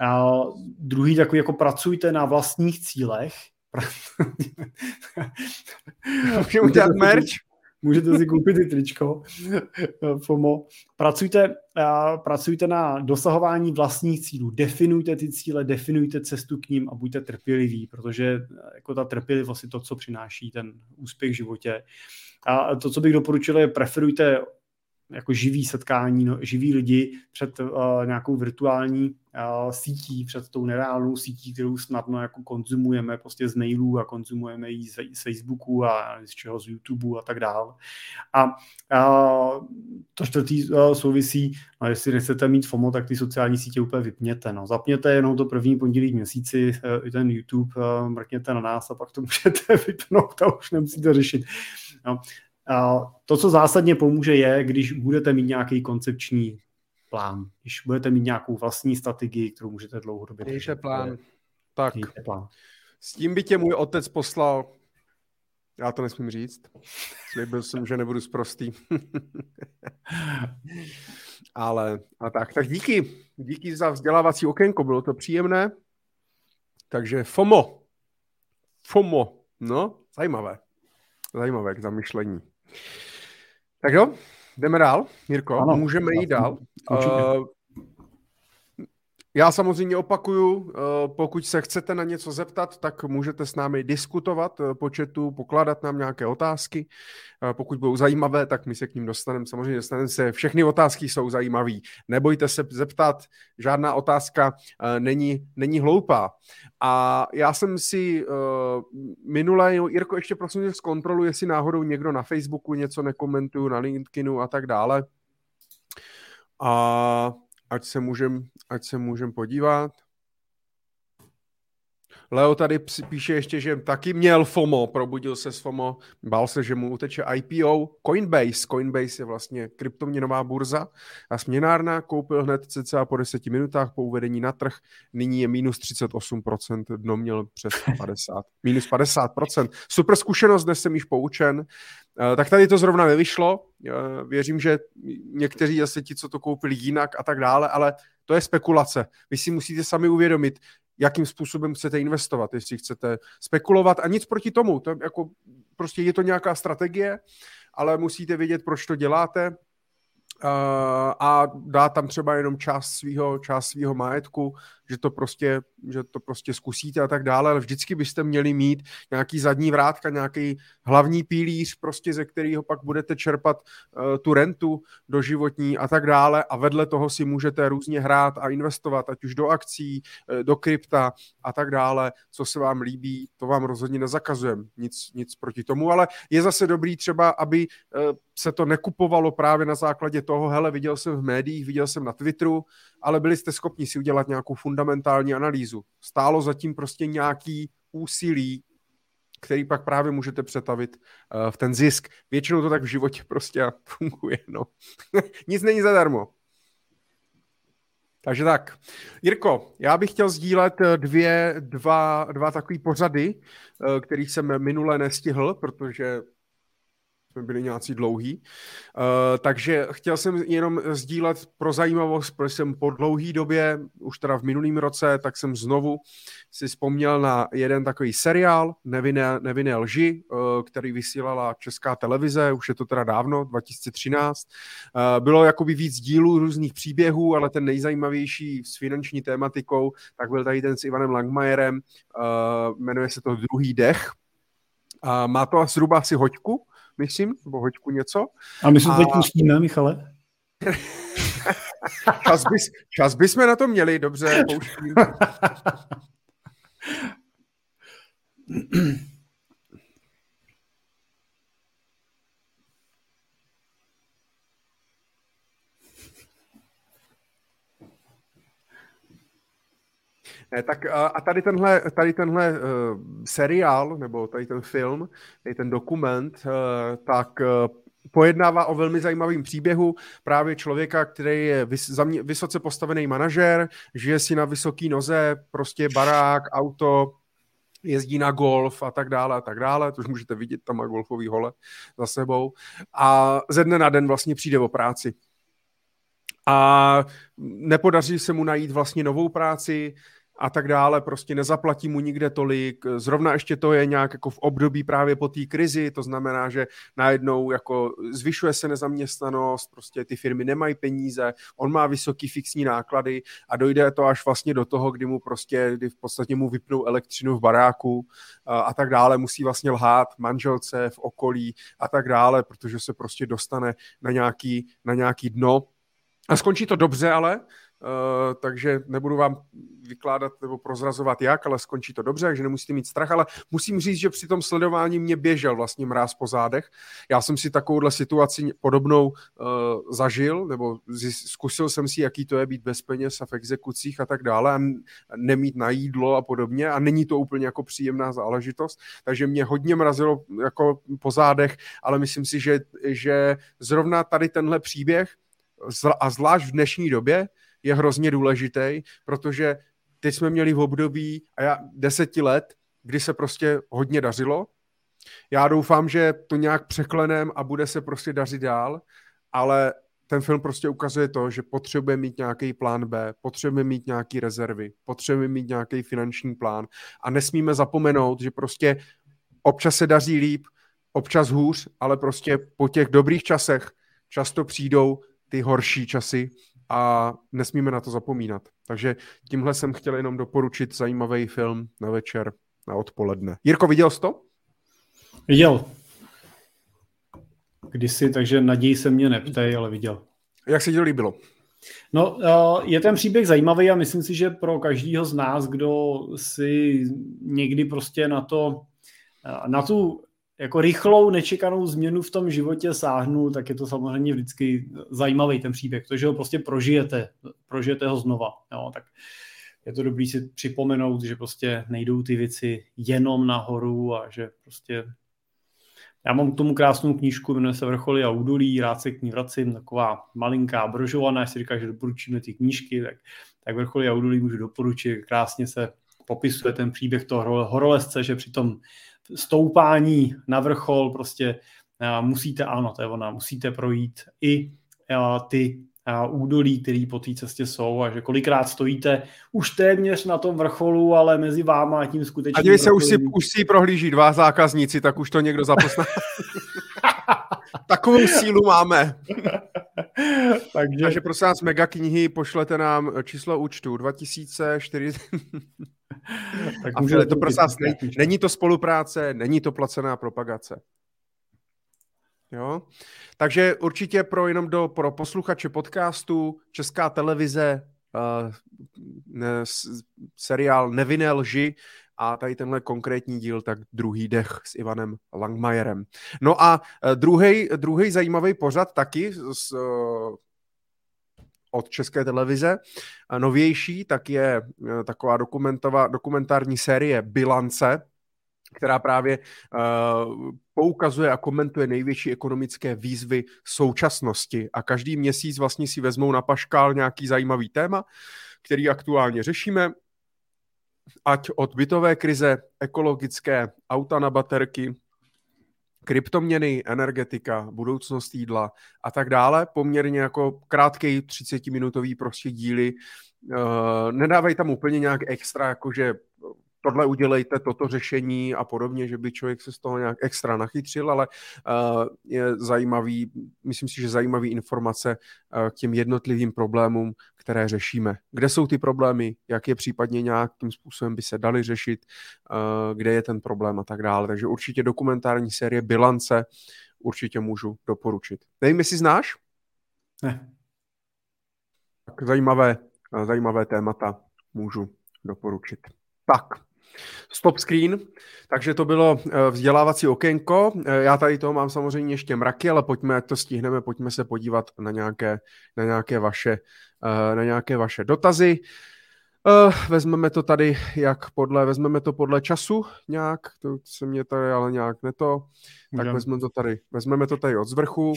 A druhý takový, jako pracujte na vlastních cílech. <laughs> Můžeme udělat merch? Můžete si koupit i tričko FOMO. Pracujte, pracujte na dosahování vlastních cílů, definujte ty cíle, definujte cestu k ním a buďte trpěliví, protože jako ta trpělivost je to, co přináší ten úspěch v životě. A to, co bych doporučil, je preferujte jako živý setkání, no, živí lidi před uh, nějakou virtuální uh, sítí, před tou nereálnou sítí, kterou snadno jako konzumujeme prostě z mailů a konzumujeme ji z, z Facebooku a z čeho z YouTube a tak dále. A uh, to čtvrtý uh, souvisí, no, jestli nechcete mít FOMO, tak ty sociální sítě úplně vypněte. No. Zapněte jenom to první pondělí v měsíci, uh, i ten YouTube, uh, mrkněte na nás a pak to <laughs> můžete vypnout a už nemusíte řešit. No. To, co zásadně pomůže, je, když budete mít nějaký koncepční plán, když budete mít nějakou vlastní strategii, kterou můžete dlouhodobě držet. plán. Tak, plán. s tím by tě můj otec poslal, já to nesmím říct, slíbil jsem, že nebudu zprostý. <laughs> Ale a tak, tak díky, díky za vzdělávací okénko, bylo to příjemné. Takže FOMO, FOMO, no, zajímavé, zajímavé k zamyšlení. Tak jo, jdeme dál, Mirko, ano, můžeme jít dál. Uh, já samozřejmě opakuju, eh, pokud se chcete na něco zeptat, tak můžete s námi diskutovat eh, po chatu, pokládat nám nějaké otázky. Eh, pokud budou zajímavé, tak my se k ním dostaneme. Samozřejmě dostaneme se, všechny otázky jsou zajímavé. Nebojte se zeptat, žádná otázka není, není hloupá. A já jsem si minule, Jirko, ještě prosím tě zkontroluji, jestli náhodou někdo na Facebooku něco nekomentuju, na LinkedInu a tak dále. A ať se můžem, ať se můžem podívat. Leo tady píše ještě, že taky měl FOMO, probudil se s FOMO, bál se, že mu uteče IPO. Coinbase, Coinbase je vlastně kryptoměnová burza a směnárna, koupil hned cca po 10 minutách po uvedení na trh, nyní je minus 38%, dno měl přes <laughs> 50, minus 50%. Super zkušenost, dnes jsem již poučen, eh, tak tady to zrovna nevyšlo, eh, věřím, že někteří zase ti, co to koupili jinak a tak dále, ale to je spekulace. Vy si musíte sami uvědomit, jakým způsobem chcete investovat, jestli chcete spekulovat a nic proti tomu. To jako, prostě je to nějaká strategie, ale musíte vědět, proč to děláte a dá tam třeba jenom část svého část svýho majetku, že to, prostě, že to prostě zkusíte a tak dále, ale vždycky byste měli mít nějaký zadní vrátka, nějaký hlavní pilíř, prostě ze kterého pak budete čerpat uh, tu rentu do životní a tak dále. A vedle toho si můžete různě hrát a investovat, ať už do akcí, uh, do krypta a tak dále, co se vám líbí, to vám rozhodně nezakazujem, nic, nic proti tomu, ale je zase dobrý třeba, aby uh, se to nekupovalo právě na základě toho, hele, viděl jsem v médiích, viděl jsem na Twitteru, ale byli jste schopni si udělat nějakou fundamentální analýzu. Stálo zatím prostě nějaký úsilí, který pak právě můžete přetavit uh, v ten zisk. Většinou to tak v životě prostě funguje. No. <laughs> Nic není zadarmo. Takže tak. Jirko, já bych chtěl sdílet eh, dvě, dva, dva takové pořady, uh, kterých jsem minule nestihl, protože jsme byli nějací dlouhý. Uh, takže chtěl jsem jenom sdílet pro zajímavost, protože jsem po dlouhé době, už teda v minulém roce, tak jsem znovu si vzpomněl na jeden takový seriál Nevinné, Nevinné lži, uh, který vysílala Česká televize, už je to teda dávno, 2013. Uh, eh, bylo jakoby víc dílů různých příběhů, ale ten nejzajímavější s finanční tématikou, tak byl tady ten s Ivanem Langmajerem, jmenuje se to Druhý dech. A má to zhruba asi hoďku, myslím, nebo hoďku něco. A my a... teď pustíme, Michale. <laughs> čas, bys, čas bychom na to měli, dobře, pouštím. <laughs> Ne, tak a tady tenhle, tady tenhle uh, seriál, nebo tady ten film, tady ten dokument, uh, tak uh, pojednává o velmi zajímavém příběhu právě člověka, který je vys, vysoce postavený manažer, žije si na vysoký noze, prostě barák, auto, jezdí na golf a tak dále a tak dále, to už můžete vidět, tam má golfový hole za sebou a ze dne na den vlastně přijde o práci. A nepodaří se mu najít vlastně novou práci, a tak dále, prostě nezaplatí mu nikde tolik. Zrovna ještě to je nějak jako v období právě po té krizi, to znamená, že najednou jako zvyšuje se nezaměstnanost, prostě ty firmy nemají peníze, on má vysoký fixní náklady a dojde to až vlastně do toho, kdy mu prostě, kdy v podstatě mu vypnou elektřinu v baráku a, a tak dále, musí vlastně lhát manželce v okolí a tak dále, protože se prostě dostane na nějaký, na nějaký dno. A skončí to dobře, ale Uh, takže nebudu vám vykládat nebo prozrazovat jak, ale skončí to dobře, takže nemusíte mít strach, ale musím říct, že při tom sledování mě běžel vlastně mráz po zádech. Já jsem si takovouhle situaci podobnou uh, zažil, nebo zkusil jsem si, jaký to je být bez peněz a v exekucích a tak dále a nemít na jídlo a podobně a není to úplně jako příjemná záležitost, takže mě hodně mrazilo jako po zádech, ale myslím si, že, že zrovna tady tenhle příběh a zvlášť v dnešní době je hrozně důležitý, protože teď jsme měli v období a já deseti let, kdy se prostě hodně dařilo. Já doufám, že to nějak překlenem a bude se prostě dařit dál, ale ten film prostě ukazuje to, že potřebujeme mít nějaký plán B, potřebujeme mít nějaký rezervy, potřebujeme mít nějaký finanční plán a nesmíme zapomenout, že prostě občas se daří líp, občas hůř, ale prostě po těch dobrých časech často přijdou ty horší časy a nesmíme na to zapomínat. Takže tímhle jsem chtěl jenom doporučit zajímavý film na večer, na odpoledne. Jirko, viděl jsi to? Viděl. Kdysi, takže naději se mě neptej, ale viděl. Jak se ti to líbilo? No, je ten příběh zajímavý a myslím si, že pro každého z nás, kdo si někdy prostě na to, na tu jako rychlou, nečekanou změnu v tom životě sáhnu, tak je to samozřejmě vždycky zajímavý ten příběh, protože ho prostě prožijete, prožijete ho znova. Jo, tak je to dobrý si připomenout, že prostě nejdou ty věci jenom nahoru a že prostě já mám k tomu krásnou knížku, jmenuje se Vrcholy a údolí, rád se k ní vracím, taková malinká brožovaná, jestli říká, že doporučíme ty knížky, tak, tak Vrcholy a údolí můžu doporučit, krásně se popisuje ten příběh toho horolezce, že při tom stoupání na vrchol prostě musíte, ano, to je ona, musíte projít i ty údolí, které po té cestě jsou a že kolikrát stojíte už téměř na tom vrcholu, ale mezi váma a tím skutečně. A dívej se, už si, už si prohlíží dva zákazníci, tak už to někdo zapozná. <laughs> Takovou sílu máme. <laughs> Takže... Takže prosím vás, mega knihy, pošlete nám číslo účtu 2004. <laughs> tak a to prosím vás, není, není to spolupráce, není to placená propagace. Jo? Takže určitě pro jenom do, pro posluchače podcastu Česká televize uh, ne, seriál Nevinné lži a tady tenhle konkrétní díl, tak druhý dech s Ivanem Langmajerem. No a uh, druhý zajímavý pořad taky z, uh, od České televize, novější, tak je taková dokumentární série Bilance, která právě uh, poukazuje a komentuje největší ekonomické výzvy současnosti. A každý měsíc vlastně si vezmou na paškál nějaký zajímavý téma, který aktuálně řešíme, ať od bytové krize, ekologické, auta na baterky, kryptoměny, energetika, budoucnost jídla a tak dále. Poměrně jako krátký 30-minutový prostě díly. Uh, nedávají tam úplně nějak extra, jakože tohle udělejte, toto řešení a podobně, že by člověk se z toho nějak extra nachytřil, ale uh, je zajímavý, myslím si, že zajímavý informace uh, k těm jednotlivým problémům, které řešíme. Kde jsou ty problémy, jak je případně nějakým způsobem by se dali řešit, uh, kde je ten problém a tak dále. Takže určitě dokumentární série Bilance určitě můžu doporučit. Nevím, jestli znáš? Ne. Tak zajímavé, zajímavé témata můžu doporučit. Tak, Stop screen, takže to bylo eh, vzdělávací okénko. Eh, já tady toho mám samozřejmě ještě mraky, ale pojďme, ať to stihneme, pojďme se podívat na nějaké, na nějaké, vaše, eh, na nějaké vaše dotazy. Vezmeme to tady jak podle, vezmeme to podle času nějak, to se mě tady ale nějak neto, tak vezmeme to tady, vezmeme to tady od zvrchu.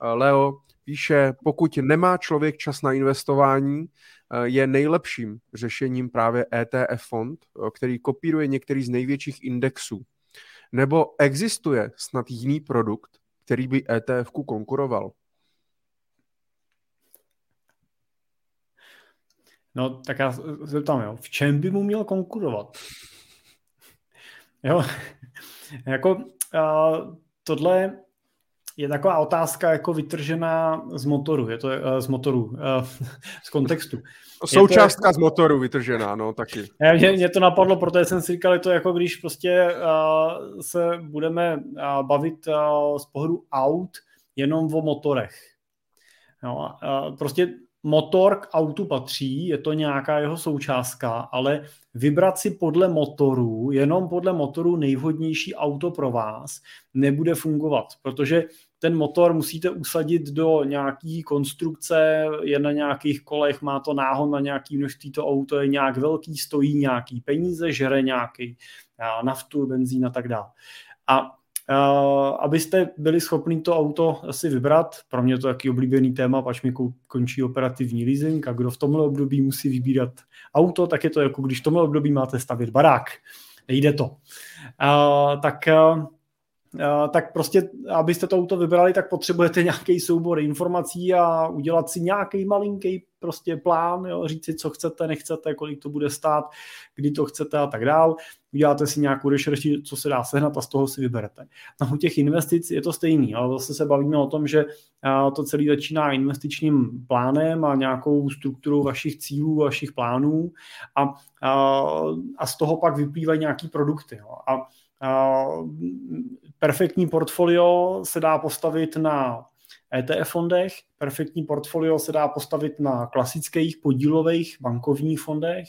Leo píše, pokud nemá člověk čas na investování, Eh, je nejlepším řešením právě ETF fond, který kopíruje některý z největších indexů. Nebo existuje snad jiný produkt, který by ETF-ku konkuroval? No, tak já se zeptám, jo, v čem by mu měl konkurovat? Jo, <laughs> jako uh, tohle je taková otázka jako vytržená z motoru, je to uh, z motoru, uh, <laughs> z kontextu. Součástka jako, z motoru vytržená, no taky. Mě, mě to napadlo, protože jsem si říkal, je to jako když prostě uh, se budeme uh, bavit uh, z pohledu aut jenom o motorech. No, uh, prostě motor k autu patří, je to nějaká jeho součástka, ale vybrat si podle motoru, jenom podle motoru nejvhodnější auto pro vás, nebude fungovat, protože ten motor musíte usadit do nějaký konstrukce, je na nějakých kolech, má to náhon na nějaký množství, to auto je nějak velký, stojí nějaký peníze, žere nějaký naftu, benzín a tak dále. A abyste byli schopni to auto asi vybrat. Pro mě to je taky oblíbený téma, pač mi končí operativní leasing a kdo v tomhle období musí vybírat auto, tak je to jako když v tomhle období máte stavět barák. Nejde to. Uh, tak uh, tak prostě, abyste to auto vybrali, tak potřebujete <laughs> nějaký soubor informací a udělat si nějaký malinký prostě plán, jo, říct si, co chcete, nechcete, kolik to bude stát, kdy to chcete a tak dál. Uděláte si nějakou rešerši, co se dá sehnat a z toho si vyberete. No u těch investic je to stejný, ale zase se bavíme o tom, že to celé začíná investičním plánem a nějakou strukturou vašich cílů, vašich plánů a, a, a z toho pak vyplývají nějaký produkty. Jo. A perfektní portfolio se dá postavit na ETF fondech, perfektní portfolio se dá postavit na klasických podílových bankovních fondech,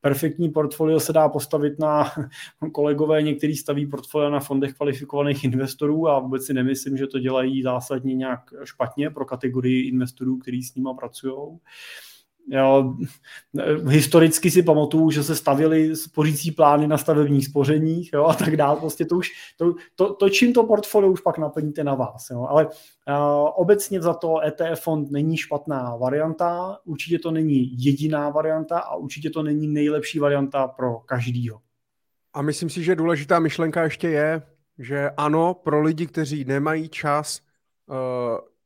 perfektní portfolio se dá postavit na <laughs> kolegové, některý staví portfolio na fondech kvalifikovaných investorů a vůbec si nemyslím, že to dělají zásadně nějak špatně pro kategorii investorů, kteří s nimi pracují. Jo, historicky si pamatuju, že se stavili spořící plány na stavebních spořeních jo, a tak dále. Prostě to už, to, to, to, čím to portfolio už pak naplníte na vás. Jo. Ale uh, obecně za to ETF fond není špatná varianta, určitě to není jediná varianta a určitě to není nejlepší varianta pro každýho. A myslím si, že důležitá myšlenka ještě je, že ano, pro lidi, kteří nemají čas uh,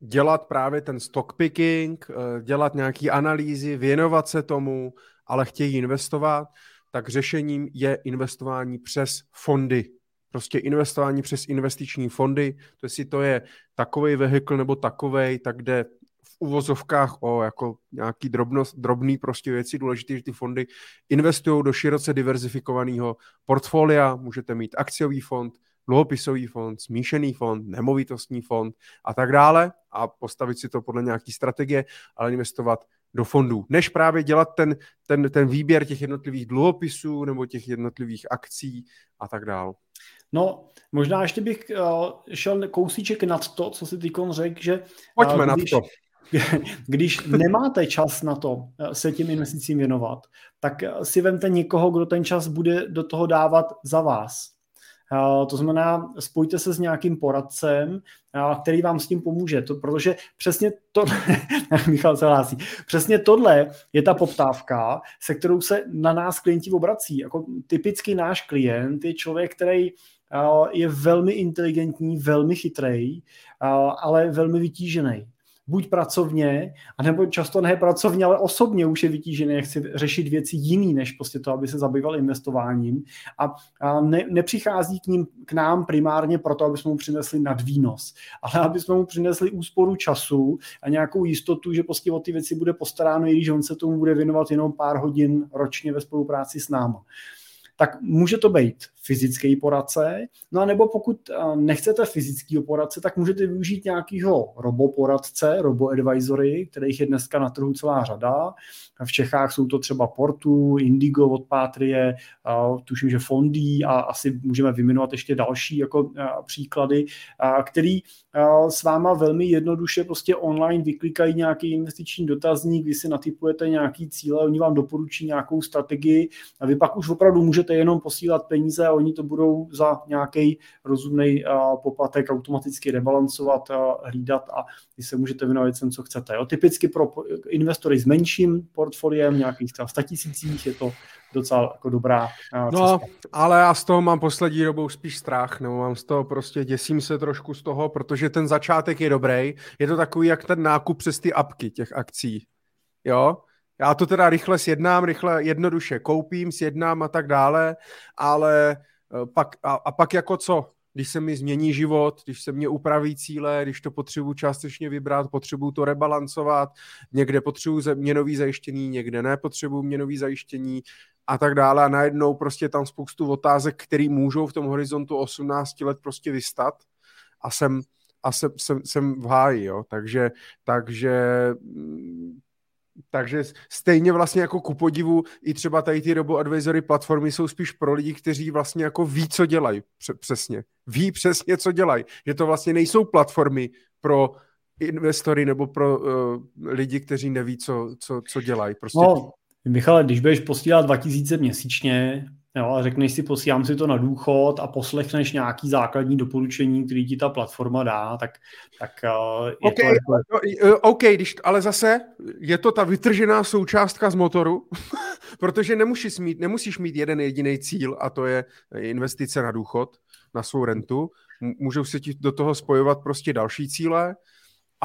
dělat právě ten stock picking, eh, dělat nějaké analýzy, věnovat se tomu, ale chtějí investovat, tak řešením je investování přes fondy. Prostě investování přes investiční fondy, to jestli to je takový vehikl nebo takovej, tak jde v uvozovkách o jako nějaký drobnost, drobný prostě věci. Důležité, že ty fondy investují do široce diverzifikovaného portfolia. Můžete mít akciový fond, dluhopisový fond, smíšený fond, nemovitostní fond a tak dále a postavit si to podle nějaké strategie, ale investovat do fondů, než právě dělat ten, ten, ten výběr těch jednotlivých dluhopisů nebo těch jednotlivých akcí a tak dále. No, možná ještě bych uh, šel kousíček nad to, co si ty řekl, že... Pojďme uh, když, na to. <laughs> Když nemáte čas na to eh, se těm investicím věnovat, tak si vemte někoho, kdo ten čas bude do toho dávat za vás. To znamená, spojte se s nějakým poradcem, který vám s tím pomůže, to, protože přesně to, <laughs> Michal se hlásí, přesně tohle je ta poptávka, se kterou se na nás klienti obrací. Jako typicky náš klient je člověk, který je velmi inteligentní, velmi chytrý, ale velmi vytížený buď pracovně, anebo často ne pracovně, ale osobně už je vytížený, chce řešit věci jiný, než prostě to, aby se zabýval investováním. A, a ne, nepřichází k, ním, k nám primárně proto, aby jsme mu přinesli nadvýnos, ale aby jsme mu přinesli úsporu času a nějakou jistotu, že prostě o ty věci bude postaráno, i když on se tomu bude věnovat jenom pár hodin ročně ve spolupráci s náma. Tak může to být fyzický poradce, no a nebo pokud eh, nechcete fyzický poradce, tak můžete využít nějakého roboporadce, robo-advisory, kterých je dneska na trhu celá řada. V Čechách jsou to třeba Portu, Indigo od Pátrie, tuším, že Fondy a asi můžeme vyjmenovat ještě další jako eh, příklady, který eh, s váma velmi jednoduše prostě online vyklikají nějaký investiční dotazník, vy si natypujete nějaký cíle, oni vám doporučí nějakou strategii a vy pak už opravdu můžete jenom posílat peníze oni to budou za nějaký rozumný poplatek automaticky rebalancovat, hlídat a vy se můžete věnovat věcem, co chcete. Jo. Typicky pro investory s menším portfoliem, nějakých třeba 100 tisících, je to docela jako dobrá cesta. No, ale já z toho mám poslední dobou spíš strach, nebo mám z toho prostě, děsím se trošku z toho, protože ten začátek je dobrý. Je to takový, jak ten nákup přes ty apky těch akcí. Jo? Já to teda rychle sjednám, rychle jednoduše koupím, sjednám a tak dále, ale eh, pak, a, a pak jako co? Když se mi změní život, když se mě upraví cíle, když to potřebuji částečně vybrat, potřebuji to rebalancovat, někde potřebuji měnový zajištění, někde nepotřebuji měnový zajištění a tak dále a najednou prostě tam spoustu otázek, které můžou v tom horizontu 18 let prostě vystat a jsem, a jsem, jsem, jsem v háji, jo. Takže, takže takže stejně vlastně jako ku podivu i třeba tady ty robo advisory platformy jsou spíš pro lidi, kteří vlastně jako ví, co dělají. Přesně. Ví přesně, co dělají. Že to vlastně nejsou platformy pro investory nebo pro uh, lidi, kteří neví, co, co, co dělají. Prostě no, Michale, když budeš posílat 2000 měsíčně jo, a řekneš si, posílám si to na důchod a poslechneš nějaký základní doporučení, který ti ta platforma dá, tak, tak uh, je okay, to... No, OK, když, ale zase je to ta vytržená součástka z motoru, <laughs> protože nemusíš mít, nemusíš mít jeden jediný cíl a to je investice na důchod, na svou rentu. Můžou se ti do toho spojovat prostě další cíle,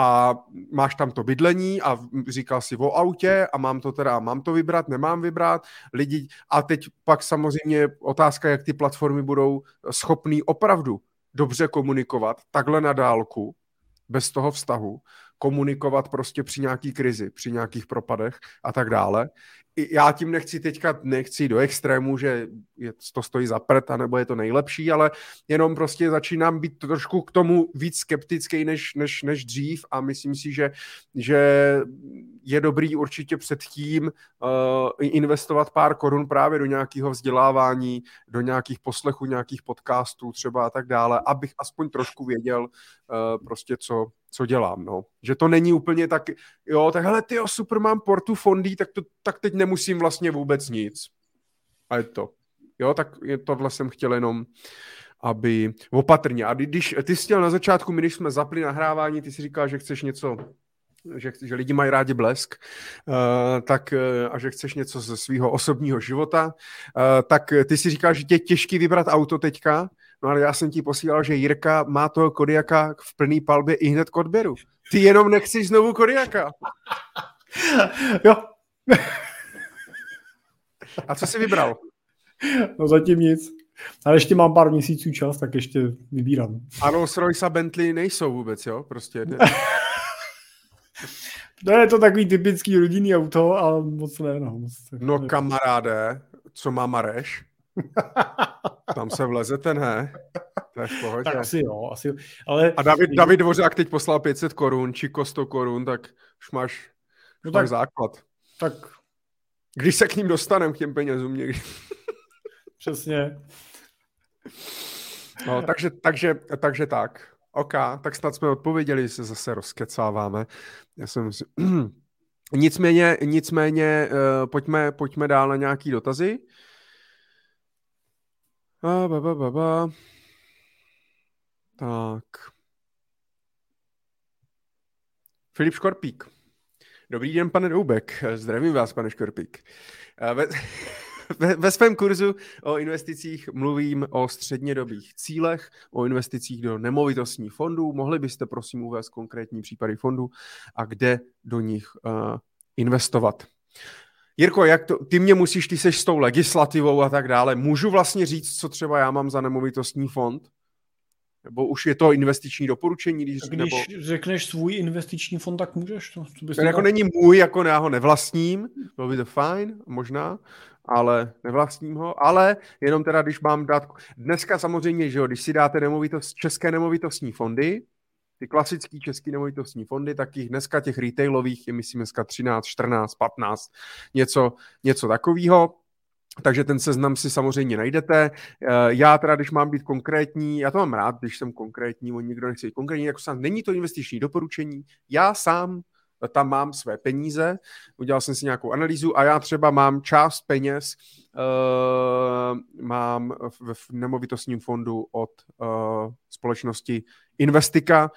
a máš tam to bydlení a říkal si o autě a mám to teda, mám to vybrat, nemám vybrat, lidi a teď pak samozřejmě otázka, jak ty platformy budou schopný opravdu dobře komunikovat takhle na dálku, bez toho vztahu, komunikovat prostě při nějaký krizi, při nějakých propadech a tak dále. Já tím nechci teďka, nechci do extrému, že je, to stojí za prd, nebo je to nejlepší, ale jenom prostě začínám být trošku k tomu víc skeptický než, než, než dřív a myslím si, že, že je dobrý určitě předtím uh, investovat pár korun právě do nějakého vzdělávání, do nějakých poslechů, nějakých podcastů třeba a tak dále, abych aspoň trošku věděl uh, prostě, co, co dělám, no. Že to není úplně tak, jo, tak hele, ty super, mám portu fondí, tak, to, tak teď nemusím vlastně vůbec nic. A je to. Jo, tak je tohle jsem chtěl jenom, aby opatrně. A když ty jsi chtěl na začátku, my když jsme zapli nahrávání, ty si říkal, že chceš něco že, že lidi mají rádi blesk, uh, tak, uh, a že chceš něco ze svého osobního života, uh, tak ty si říkal, že tě je těžký vybrat auto teďka, no ale já jsem ti posílal, že Jirka má toho Kodiaka v plný palbě i hned k odběru. Ty jenom nechceš znovu Kodiaka. jo. A co jsi vybral? No zatím nic. Ale ještě mám pár měsíců čas, tak ještě vybírám. Ano, Royce a Bentley nejsou vůbec, jo? Prostě. To <laughs> je to takový typický rodinný auto, ale moc ne. No, moc no kamaráde, co má Mareš? <laughs> Tam se vlezete, ne? To je v pohodě. Tak asi jo, asi jo. Ale... A David, David Dvořák teď poslal 500 korun, či 100 korun, tak už máš, no už tak, máš základ. Tak. Když se k ním dostaneme, k těm penězům někdy. <laughs> Přesně. No, takže, takže, takže tak. OK, tak snad jsme odpověděli, se zase rozkecáváme. Já jsem si... <clears throat> nicméně, nicméně uh, pojďme, pojďme dál na nějaký dotazy. A, ba, ba, ba, ba. Tak. Filip Škorpík. Dobrý den, pane Doubek. Zdravím vás, pane Škorpík. Uh, <laughs> ve, ve svém kurzu o investicích mluvím o střednědobých cílech, o investicích do nemovitostních fondů. Mohli byste prosím uvést konkrétní případy fondů a kde do nich uh, investovat. Jirko, jak to, ty mě musíš, ty seš s tou legislativou a tak dále. Můžu vlastně říct, co třeba já mám za nemovitostní fond? Nebo už je to investiční doporučení? Když, když nebo... řekneš svůj investiční fond, tak můžeš to. to Ten jako není můj, jako já ho nevlastním, bylo by to fajn, možná, ale nevlastním ho, ale jenom teda, když mám dát, dneska samozřejmě, že jo, když si dáte nemovitost, české nemovitostní fondy, ty klasické české nemovitostní fondy, tak jich dneska těch retailových je myslím dneska 13, 14, 15, něco, něco takového. Takže ten seznam si samozřejmě najdete. Eh, já teda, když mám být konkrétní, já to mám rád, když jsem konkrétní, on nikdo nechce být konkrétní, jako sám, není to investiční doporučení. Já sám tam mám své peníze, udělal jsem si nějakou analýzu a já třeba mám část peněz, uh, mám v, v nemovitostním fondu od uh, společnosti Investika,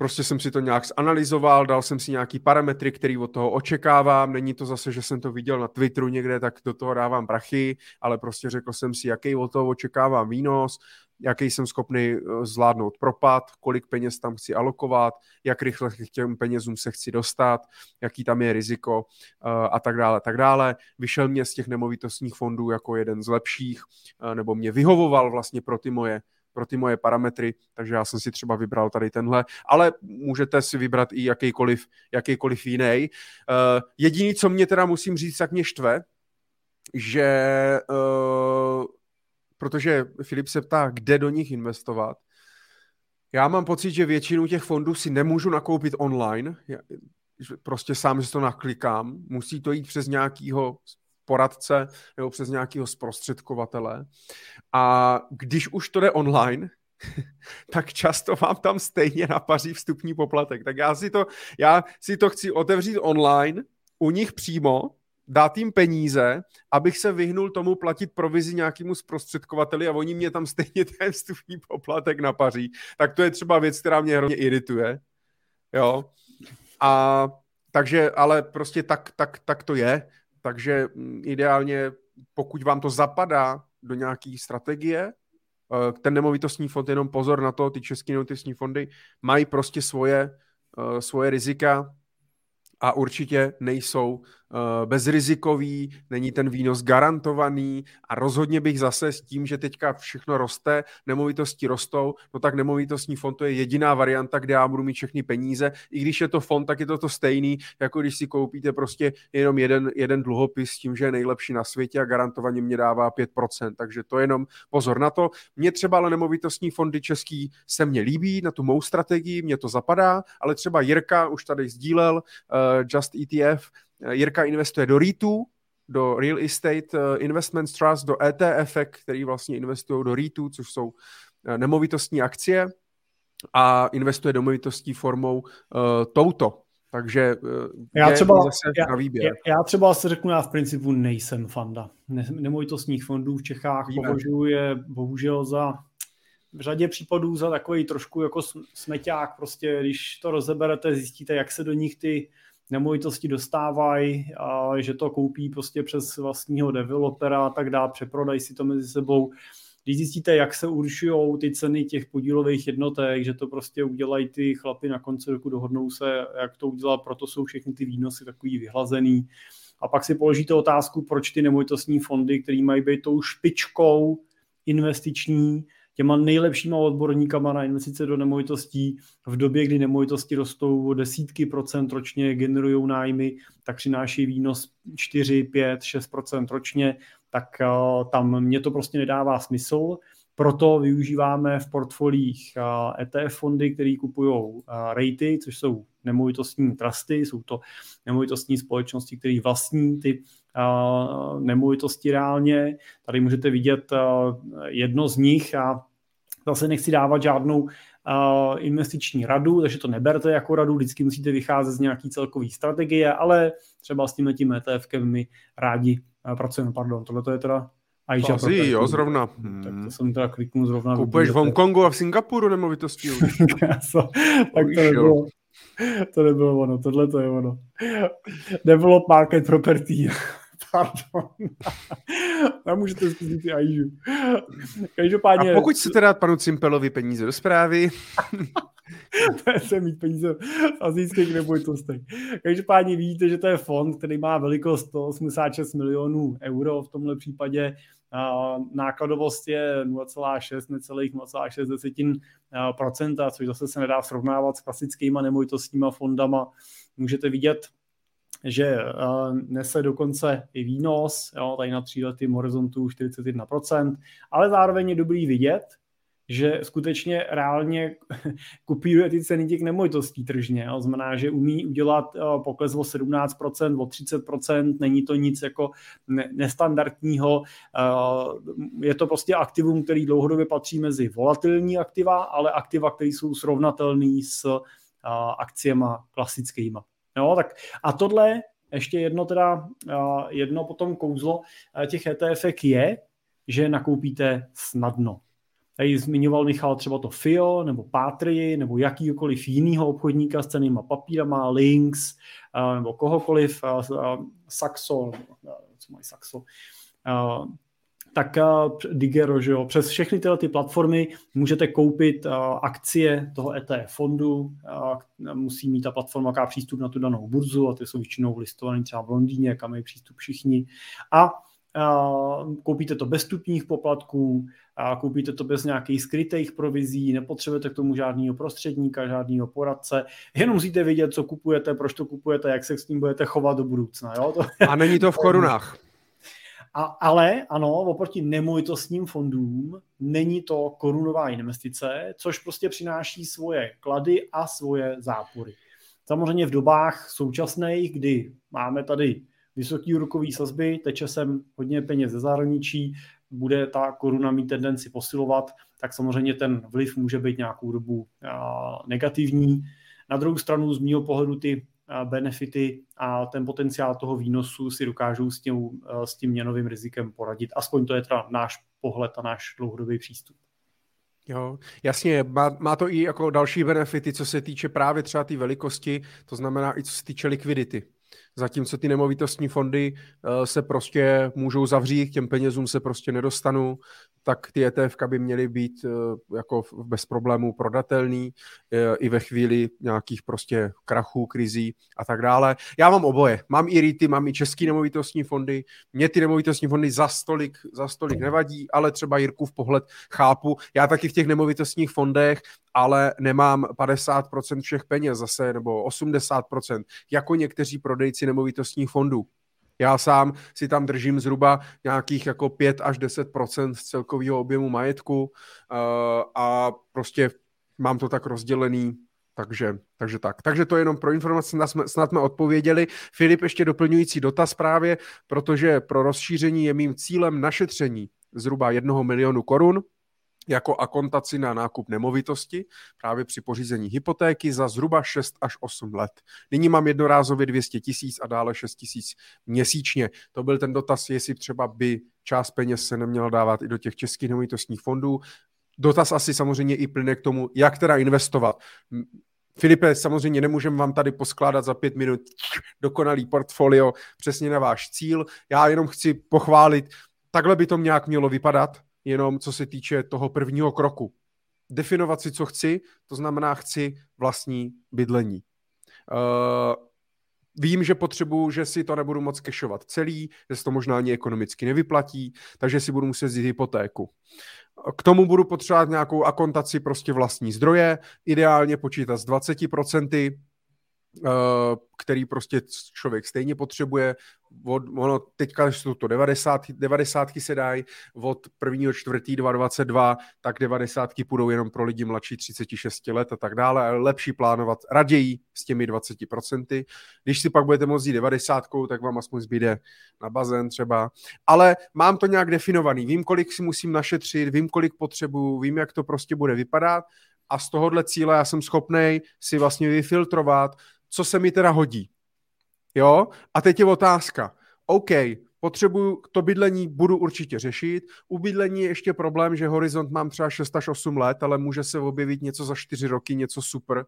prostě jsem si to nějak zanalizoval, dal jsem si nějaký parametry, který od toho očekávám. Není to zase, že jsem to viděl na Twitteru někde, tak do toho dávám prachy, ale prostě řekl jsem si, jaký od toho očekávám výnos, jaký jsem schopný eh, zvládnout propad, kolik peněz tam chci alokovat, jak rychle k těm penězům se chci dostat, jaký tam je riziko eh, a tak dále, tak dále. Vyšel mě z těch nemovitostních fondů jako jeden z lepších, eh, nebo mě vyhovoval vlastně pro ty moje pro ty moje parametry, takže já jsem si třeba vybral tady tenhle, ale můžete si vybrat i jakýkoliv, jakýkoliv jiný. Uh, jediný, co mě teda musím říct, tak mě štve, že uh, protože Filip se ptá, kde do nich investovat. Já mám pocit, že většinu těch fondů si nemůžu nakoupit online, prostě sám si to naklikám, musí to jít přes nějakýho poradce nebo přes nějakého zprostředkovatele. A když už to jde online, <laughs> tak často vám tam stejně napaří vstupní poplatek. Tak já si to, já si to chci otevřít online, u nich přímo, dát jim peníze, abych se vyhnul tomu platit provizi nějakému zprostředkovateli a oni mě tam stejně <laughs> ten vstupní poplatek napaří. Tak to je třeba věc, která mě hrozně irituje. Jo. A takže, ale prostě tak, tak, tak to je. Takže mm, ideálně, pokud vám to zapadá do nějaké strategie, eh, ten nemovitostní fond, jenom pozor na to, ty české nemovitostní fondy mají prostě svoje, eh, svoje rizika a určitě nejsou bezrizikový, není ten výnos garantovaný a rozhodně bych zase s tím, že teďka všechno roste, nemovitosti rostou, no tak nemovitostní fond to je jediná varianta, kde já budu mít všechny peníze. I když je to fond, tak je to to stejný, jako když si koupíte prostě jenom jeden, jeden dluhopis s tím, že je nejlepší na světě a garantovaně mě dává 5%. Takže to jenom pozor na to. Mně třeba ale nemovitostní fondy český se mně líbí, na tu mou strategii, mě to zapadá, ale třeba Jirka už tady sdílel uh, Just ETF, Jirka investuje do REITů, do Real Estate eh, Investment Trust, do ETF, který vlastně investují do REITů, což jsou eh, nemovitostní akcie a investuje do nemovitostí formou uh, touto. Takže uh, já třeba, zase já, na výběr. Já třeba si řeknu, já v principu nejsem fanda. Ne, nemovitostních fondů v Čechách Víme. považuji je bohužel za v řadě případů za takový trošku jako smeťák, prostě když to rozeberete, zjistíte, jak se do nich ty nemovitosti dostávají že to koupí prostě přes vlastního developera a tak dále, přeprodají si to mezi sebou. Když zjistíte, jak se určují ty ceny těch podílových jednotek, že to prostě udělají ty chlapy na konci roku, dohodnou se, jak to udělat, proto jsou všechny ty výnosy takový vyhlazený. A pak si položíte otázku, proč ty nemovitostní fondy, které mají být tou špičkou investiční, těma nejlepšíma odborníkama na investice do nemovitostí v době, kdy nemovitosti rostou o desítky procent ročně, generují nájmy, tak přináší výnos 4, 5, 6 procent ročně, tak uh, tam mě to prostě nedává smysl. Proto využíváme v portfolích ETF fondy, které kupují uh, rejty, což jsou nemovitostní trusty, jsou to nemovitostní společnosti, které vlastní ty nemovitosti reálně. Tady můžete vidět jedno z nich a Zase nechci dávat žádnou uh, investiční radu, takže to neberte jako radu, vždycky musíte vycházet z nějaký celkový strategie, ale třeba s tím tím ETFkem my rádi uh, pracujeme. Pardon, tohle to je teda Aisha to asi, jo, zrovna. Hmm. Tak to jsem teda kliknul zrovna. Kupuješ v Hongkongu a v Singapuru nemovitosti <laughs> už. tak to nebylo, to nebylo ono, tohle to je ono. Develop market property. Pardon. <laughs> A můžete zkusit i Aiju. Každopádně... A pokud chcete dát panu Cimpelovi peníze do zprávy... <laughs> se mít peníze z azijských nemovitostech. Každopádně vidíte, že to je fond, který má velikost 186 milionů euro v tomhle případě. Nákladovost je 0,6, necelých 0,6 desetin procenta, což zase se nedá srovnávat s klasickýma nemovitostníma fondama. Můžete vidět že uh, nese dokonce i výnos, jo, tady na tříletým horizontu 41%, ale zároveň je dobrý vidět, že skutečně reálně <laughs> kupíruje ty ceny těch nemovitostí tržně. Jo. Znamená, že umí udělat uh, pokles o 17%, o 30%, není to nic jako ne- nestandardního. Uh, je to prostě aktivum, který dlouhodobě patří mezi volatilní aktiva, ale aktiva, které jsou srovnatelné s akciema klasickýma. Jo, tak a tohle ještě jedno teda, jedno potom kouzlo těch ETF je, že nakoupíte snadno. Tady zmiňoval Michal třeba to FIO, nebo Patry, nebo jakýkoliv jinýho obchodníka s cenýma papírama, Links, nebo kohokoliv, Saxo, co mají Saxo, tak Digero, že jo, přes všechny tyhle ty platformy můžete koupit akcie toho ETF fondu, musí mít ta platforma jaká přístup na tu danou burzu a ty jsou většinou listované třeba v Londýně, kam mají přístup všichni. A koupíte to bez stupních poplatků, a koupíte to bez nějakých skrytých provizí, nepotřebujete k tomu žádného prostředníka, žádného poradce, jenom musíte vědět, co kupujete, proč to kupujete, jak se s tím budete chovat do budoucna. Jo? To... A není to v korunách. <laughs> A, ale ano, oproti nemovitostním fondům není to korunová investice, což prostě přináší svoje klady a svoje zápory. Samozřejmě v dobách současných, kdy máme tady vysoké úrokové sazby, teče sem hodně peněz ze zahraničí, bude ta koruna mít tendenci posilovat, tak samozřejmě ten vliv může být nějakou dobu negativní. Na druhou stranu z mého pohledu ty benefity a ten potenciál toho výnosu si dokážou s tím, s tím měnovým rizikem poradit. Aspoň to je teda náš pohled a náš dlouhodobý přístup. Jo, jasně, má, má to i jako další benefity, co se týče právě třeba té velikosti, to znamená i co se týče likvidity. Zatímco ty nemovitostní fondy uh, se prostě můžou zavřít, k těm penězům se prostě nedostanu, tak ty ETF by měly být uh, jako bez problémů prodatelný uh, i ve chvíli nějakých prostě krachů, krizí a tak dále. Já mám oboje. Mám i REITy, mám i český nemovitostní fondy. Mě ty nemovitostní fondy za stolik, za stolik nevadí, ale třeba Jirkův pohled chápu. Já taky v těch nemovitostních fondech ale nemám 50% všech peněz zase, nebo 80%, jako někteří prodejci nemovitostních fondů. Já sám si tam držím zhruba nějakých jako 5 až 10% z celkového objemu majetku uh, a prostě mám to tak rozdělený, takže, takže tak. Takže to je jenom pro informace, snad jsme odpověděli. Filip, ještě doplňující dotaz právě, protože pro rozšíření je mým cílem našetření zhruba jednoho milionu korun, jako akontaci na nákup nemovitosti právě při pořízení hypotéky za zhruba 6 až 8 let. Nyní mám jednorázově 200 tisíc a dále 6 tisíc měsíčně. To byl ten dotaz, jestli třeba by část peněz se neměla dávat i do těch českých nemovitostních fondů. Dotaz asi samozřejmě i plyne k tomu, jak teda investovat. Filipe, samozřejmě nemůžeme vám tady poskládat za pět minut dokonalý portfolio přesně na váš cíl. Já jenom chci pochválit, takhle by to nějak mělo vypadat jenom co se týče toho prvního kroku. Definovat si, co chci, to znamená, chci vlastní bydlení. Uh, vím, že potřebuju, že si to nebudu moc kešovat celý, že se to možná ani ekonomicky nevyplatí, takže si budu muset vzít hypotéku. K tomu budu potřebovat nějakou akontaci prostě vlastní zdroje, ideálně počítat s 20%, Eh, který prostě člověk stejně potřebuje. Od, ono teďka jsou to 90, 90 se dají, od 1. čtvrtý 2022, tak 90 půjdou jenom pro lidi mladší 36 let a tak dále, ale lepší plánovat raději s těmi 20%. Když si pak budete moct jít 90, tak vám aspoň zbyde na bazén třeba. Ale mám to nějak definovaný, vím, kolik si musím našetřit, vím, kolik potřebuju, vím, jak to prostě bude vypadat a z tohohle cíle já jsem schopný si vlastně vyfiltrovat, co se mi teda hodí. Jo? A teď je otázka. OK, potřebuju to bydlení, budu určitě řešit. U bydlení je ještě problém, že horizont mám třeba 6 až 8 let, ale může se objevit něco za 4 roky, něco super,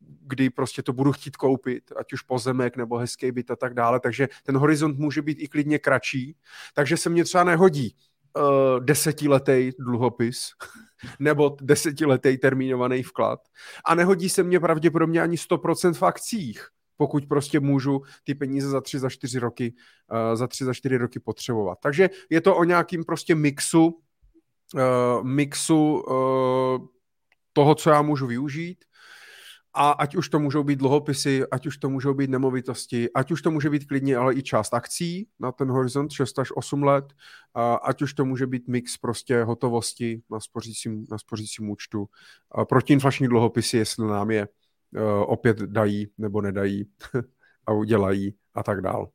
kdy prostě to budu chtít koupit, ať už pozemek nebo hezký byt a tak dále, takže ten horizont může být i klidně kratší, takže se mně třeba nehodí uh, desetiletý dluhopis <laughs> nebo desetiletý termínovaný vklad a nehodí se mně pravděpodobně ani 100% v akcích, pokud prostě můžu ty peníze za tři, za čtyři roky, uh, za tři, za čtyři roky potřebovat. Takže je to o nějakým prostě mixu, uh, mixu uh, toho, co já můžu využít a ať už to můžou být dluhopisy, ať už to můžou být nemovitosti, ať už to může být klidně ale i část akcí na ten horizont 6 až 8 let, a ať už to může být mix prostě hotovosti na spořícím, na spořícím účtu. A protiinflační dluhopisy, jestli nám je uh, opět dají nebo nedají <laughs> a udělají a tak dál.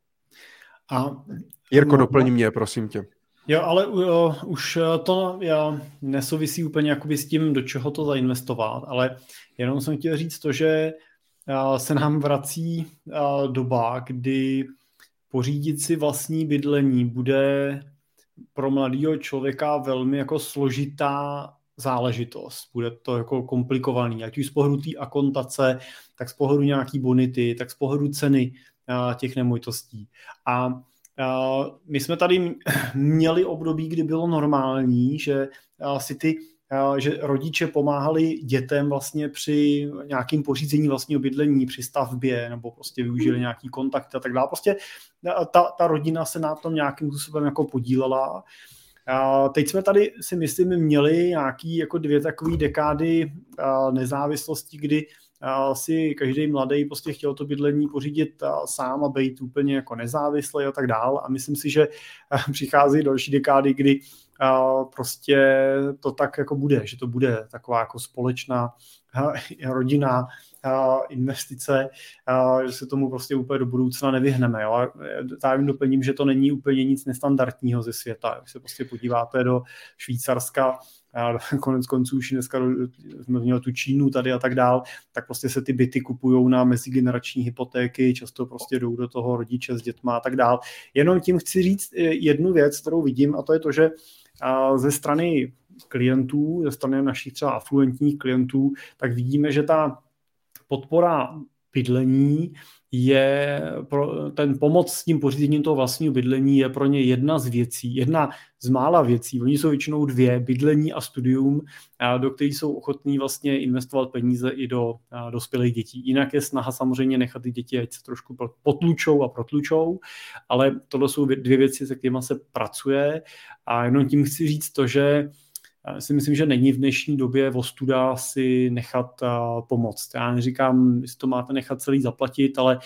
A, Jirko, no, doplň mě, prosím tě. Jo, ale jo, už to já, nesouvisí úplně jakoby s tím, do čeho to zainvestovat, ale jenom jsem chtěl říct to, že se nám vrací doba, kdy pořídit si vlastní bydlení bude pro mladého člověka velmi jako složitá záležitost, bude to jako komplikovaný, ať už z pohledu té akontace, tak z pohledu nějaký bonity, tak z pohledu ceny těch nemovitostí. A my jsme tady <clears throat> měli období, kdy bylo normální, že si ty že rodiče pomáhali dětem vlastně při nějakým pořízení vlastního bydlení, při stavbě, nebo prostě využili hmm. nějaký kontakt a tak dále. Prostě ta, ta rodina se na tom nějakým způsobem jako podílela. A teď jsme tady si myslím měli nějaký jako dvě takové dekády nezávislosti, kdy si každý mladý prostě chtěl to bydlení pořídit sám a být úplně jako nezávislý a tak dál. A myslím si, že přichází další dekády, kdy prostě to tak jako bude, že to bude taková jako společná rodina investice, že se tomu prostě úplně do budoucna nevyhneme. Jo. Já jim doplním, že to není úplně nic nestandardního ze světa. Když se prostě podíváte do Švýcarska, <laughs> konec konců už dneska jsme měli tu Čínu tady a tak dál, tak prostě se ty byty kupují na mezigenerační hypotéky, často prostě jdou do toho rodiče s dětma a tak dál. Jenom tím chci říct eh, jednu věc, kterou vidím a to je to, že ze strany klientů, ze strany našich třeba afluentních klientů, tak vidíme, že ta podpora bydlení je pro ten pomoc s tím pořízením toho vlastního bydlení je pro ně jedna z věcí, jedna z mála věcí. Oni jsou většinou dvě, bydlení a studium, do kterých jsou ochotní vlastně investovat peníze i do dospělých dětí. Jinak je snaha samozřejmě nechat ty děti, ať se trošku potlučou a protlučou, ale tohle jsou dvě věci, se kterými se pracuje a jenom tím chci říct to, že si myslím, že není v dnešní době vostuda si nechat pomoct. Já neříkám, jestli to máte nechat celý zaplatit, ale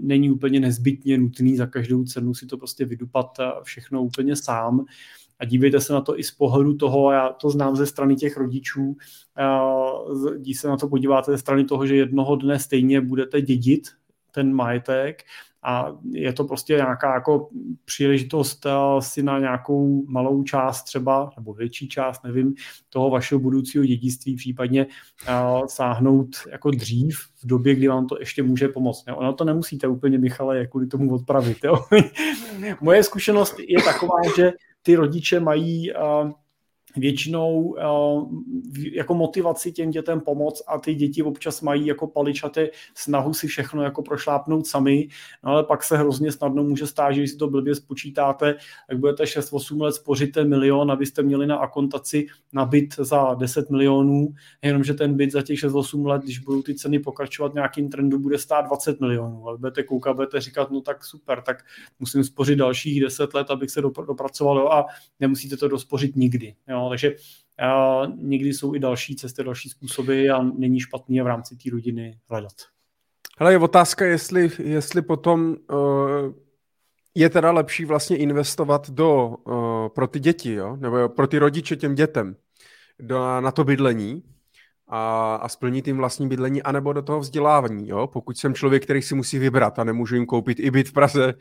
není úplně nezbytně nutný za každou cenu si to prostě vydupat všechno úplně sám. A dívejte se na to i z pohledu toho, já to znám ze strany těch rodičů, když se na to podíváte ze strany toho, že jednoho dne stejně budete dědit ten majetek a je to prostě nějaká jako příležitost eh, si na nějakou malou část třeba, nebo větší část, nevím, toho vašeho budoucího dědictví případně eh, sáhnout jako dřív v době, kdy vám to ještě může pomoct. Jo. Ono to nemusíte úplně, Michale, kvůli tomu odpravit. Jo. <laughs> Moje zkušenost je taková, že ty rodiče mají uh, většinou eh, jako motivaci těm dětem pomoct a ty děti občas mají jako paličaté snahu si všechno jako prošlápnout sami, no ale pak se hrozně snadno může stát, že když si to blbě spočítáte, tak budete 6-8 let spoříte milion, abyste měli na akontaci na byt za 10 milionů, jenomže ten byt za těch 6-8 let, když budou ty ceny pokračovat nějakým trendu, bude stát 20 milionů. Ale budete koukat, budete říkat, no tak super, tak musím spořit dalších 10 let, abych se dopracoval jo, a nemusíte to dospořit nikdy. Jo takže a někdy jsou i další cesty, další způsoby a není špatný v rámci té rodiny hledat. Hele, je otázka, jestli, jestli potom uh, je teda lepší vlastně investovat do, uh, pro ty děti, jo? nebo pro ty rodiče těm dětem, do, na to bydlení, a, a splnit tím vlastní bydlení, anebo do toho vzdělávání. Jo? Pokud jsem člověk, který si musí vybrat a nemůžu jim koupit i byt v Praze,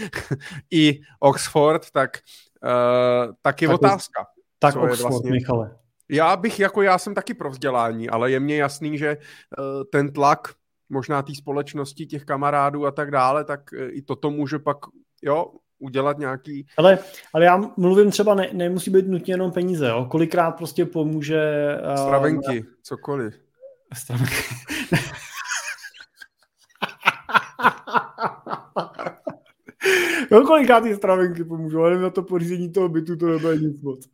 <laughs> i Oxford, tak, uh, tak je tak otázka. Tak Oxford, vlastně... Michale. Já bych, jako já jsem taky pro vzdělání, ale je mně jasný, že uh, ten tlak možná té společnosti, těch kamarádů a tak dále, tak uh, i toto může pak, jo, udělat nějaký... Ale, ale já mluvím třeba, ne, nemusí být nutně jenom peníze, jo? kolikrát prostě pomůže... Uh, Stravenky, cokoliv. Stravenky. <laughs> <laughs> No, koliká ty stravenky pomůžou, ale na to pořízení toho bytu to nebude nic moc.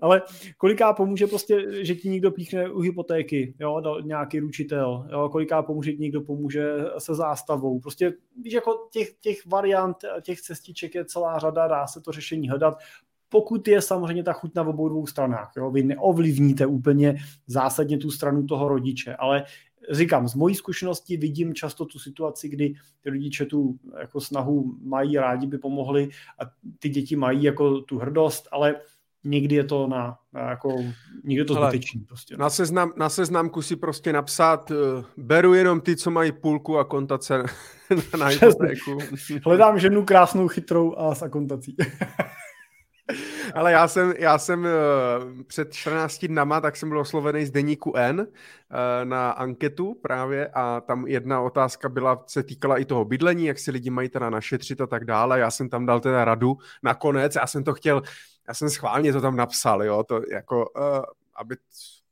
Ale koliká pomůže prostě, že ti někdo píchne u hypotéky, jo, nějaký ručitel, jo, koliká pomůže, že někdo pomůže se zástavou. Prostě, víš, jako těch, těch variant, těch cestiček je celá řada, dá se to řešení hledat pokud je samozřejmě ta chuť na obou dvou stranách. Jo? Vy neovlivníte úplně zásadně tu stranu toho rodiče, ale říkám, z mojí zkušenosti vidím často tu situaci, kdy ty rodiče tu jako snahu mají, rádi by pomohli a ty děti mají jako tu hrdost, ale někdy je to na, na jako, někdy je to zbytečný prostě. Na, seznam, na seznamku si prostě napsat, uh, beru jenom ty, co mají půlku a kontace <laughs> na, na hypotéku. Hledám ženu krásnou, chytrou a s akontací. <laughs> Ale já jsem, já jsem eh, před 14 dnama, tak jsem byl oslovený z deníku N eh, na anketu právě a tam jedna otázka byla, se týkala i toho bydlení, jak si lidi mají teda našetřit a tak dále. Já jsem tam dal teda radu nakonec, já jsem to chtěl já jsem schválně to tam napsal, jo, to jako, uh, aby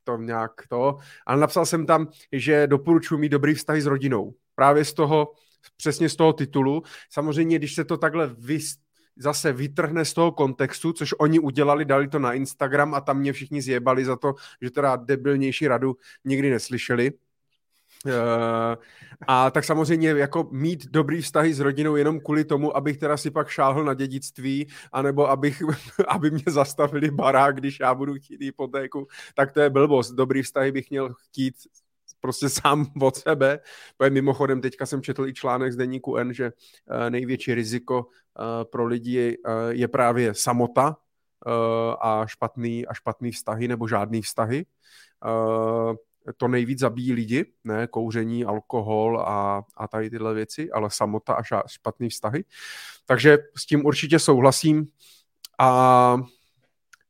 to nějak to, ale napsal jsem tam, že doporučuji mít dobrý vztahy s rodinou. Právě z toho, přesně z toho titulu. Samozřejmě, když se to takhle vy, zase vytrhne z toho kontextu, což oni udělali, dali to na Instagram a tam mě všichni zjebali za to, že teda debilnější radu nikdy neslyšeli. Uh, a tak samozřejmě jako mít dobrý vztahy s rodinou jenom kvůli tomu, abych teda si pak šáhl na dědictví, anebo abych, <laughs> aby mě zastavili barák, když já budu chtít hypotéku, tak to je blbost. Dobrý vztahy bych měl chtít prostě <laughs> sám od sebe. Mimochodem, teďka jsem četl i článek z deníku N, že uh, největší riziko uh, pro lidi je právě samota a špatný, a špatný vztahy nebo žádný vztahy to nejvíc zabíjí lidi, ne kouření, alkohol a, a tady tyhle věci, ale samota a špatný vztahy. Takže s tím určitě souhlasím. A,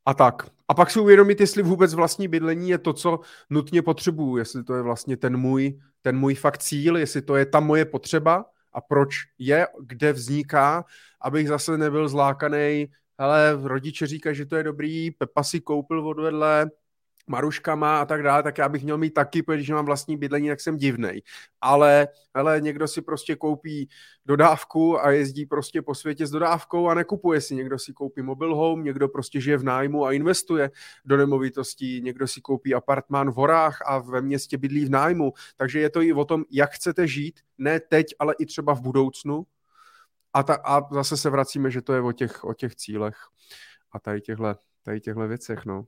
a tak. A pak si uvědomit, jestli vůbec vlastní bydlení je to, co nutně potřebuju, jestli to je vlastně ten můj, ten můj fakt cíl, jestli to je ta moje potřeba a proč je, kde vzniká, abych zase nebyl zlákaný, hele, rodiče říkají, že to je dobrý, Pepa si koupil odvedle, Maruškama a tak dále, tak já bych měl mít taky, protože mám vlastní bydlení, tak jsem divnej. Ale hele, někdo si prostě koupí dodávku a jezdí prostě po světě s dodávkou a nekupuje si. Někdo si koupí mobil home, někdo prostě žije v nájmu a investuje do nemovitostí, někdo si koupí apartmán v horách a ve městě bydlí v nájmu. Takže je to i o tom, jak chcete žít, ne teď, ale i třeba v budoucnu. A, ta, a zase se vracíme, že to je o těch, o těch cílech a tady těchto tady těchto věcech, no.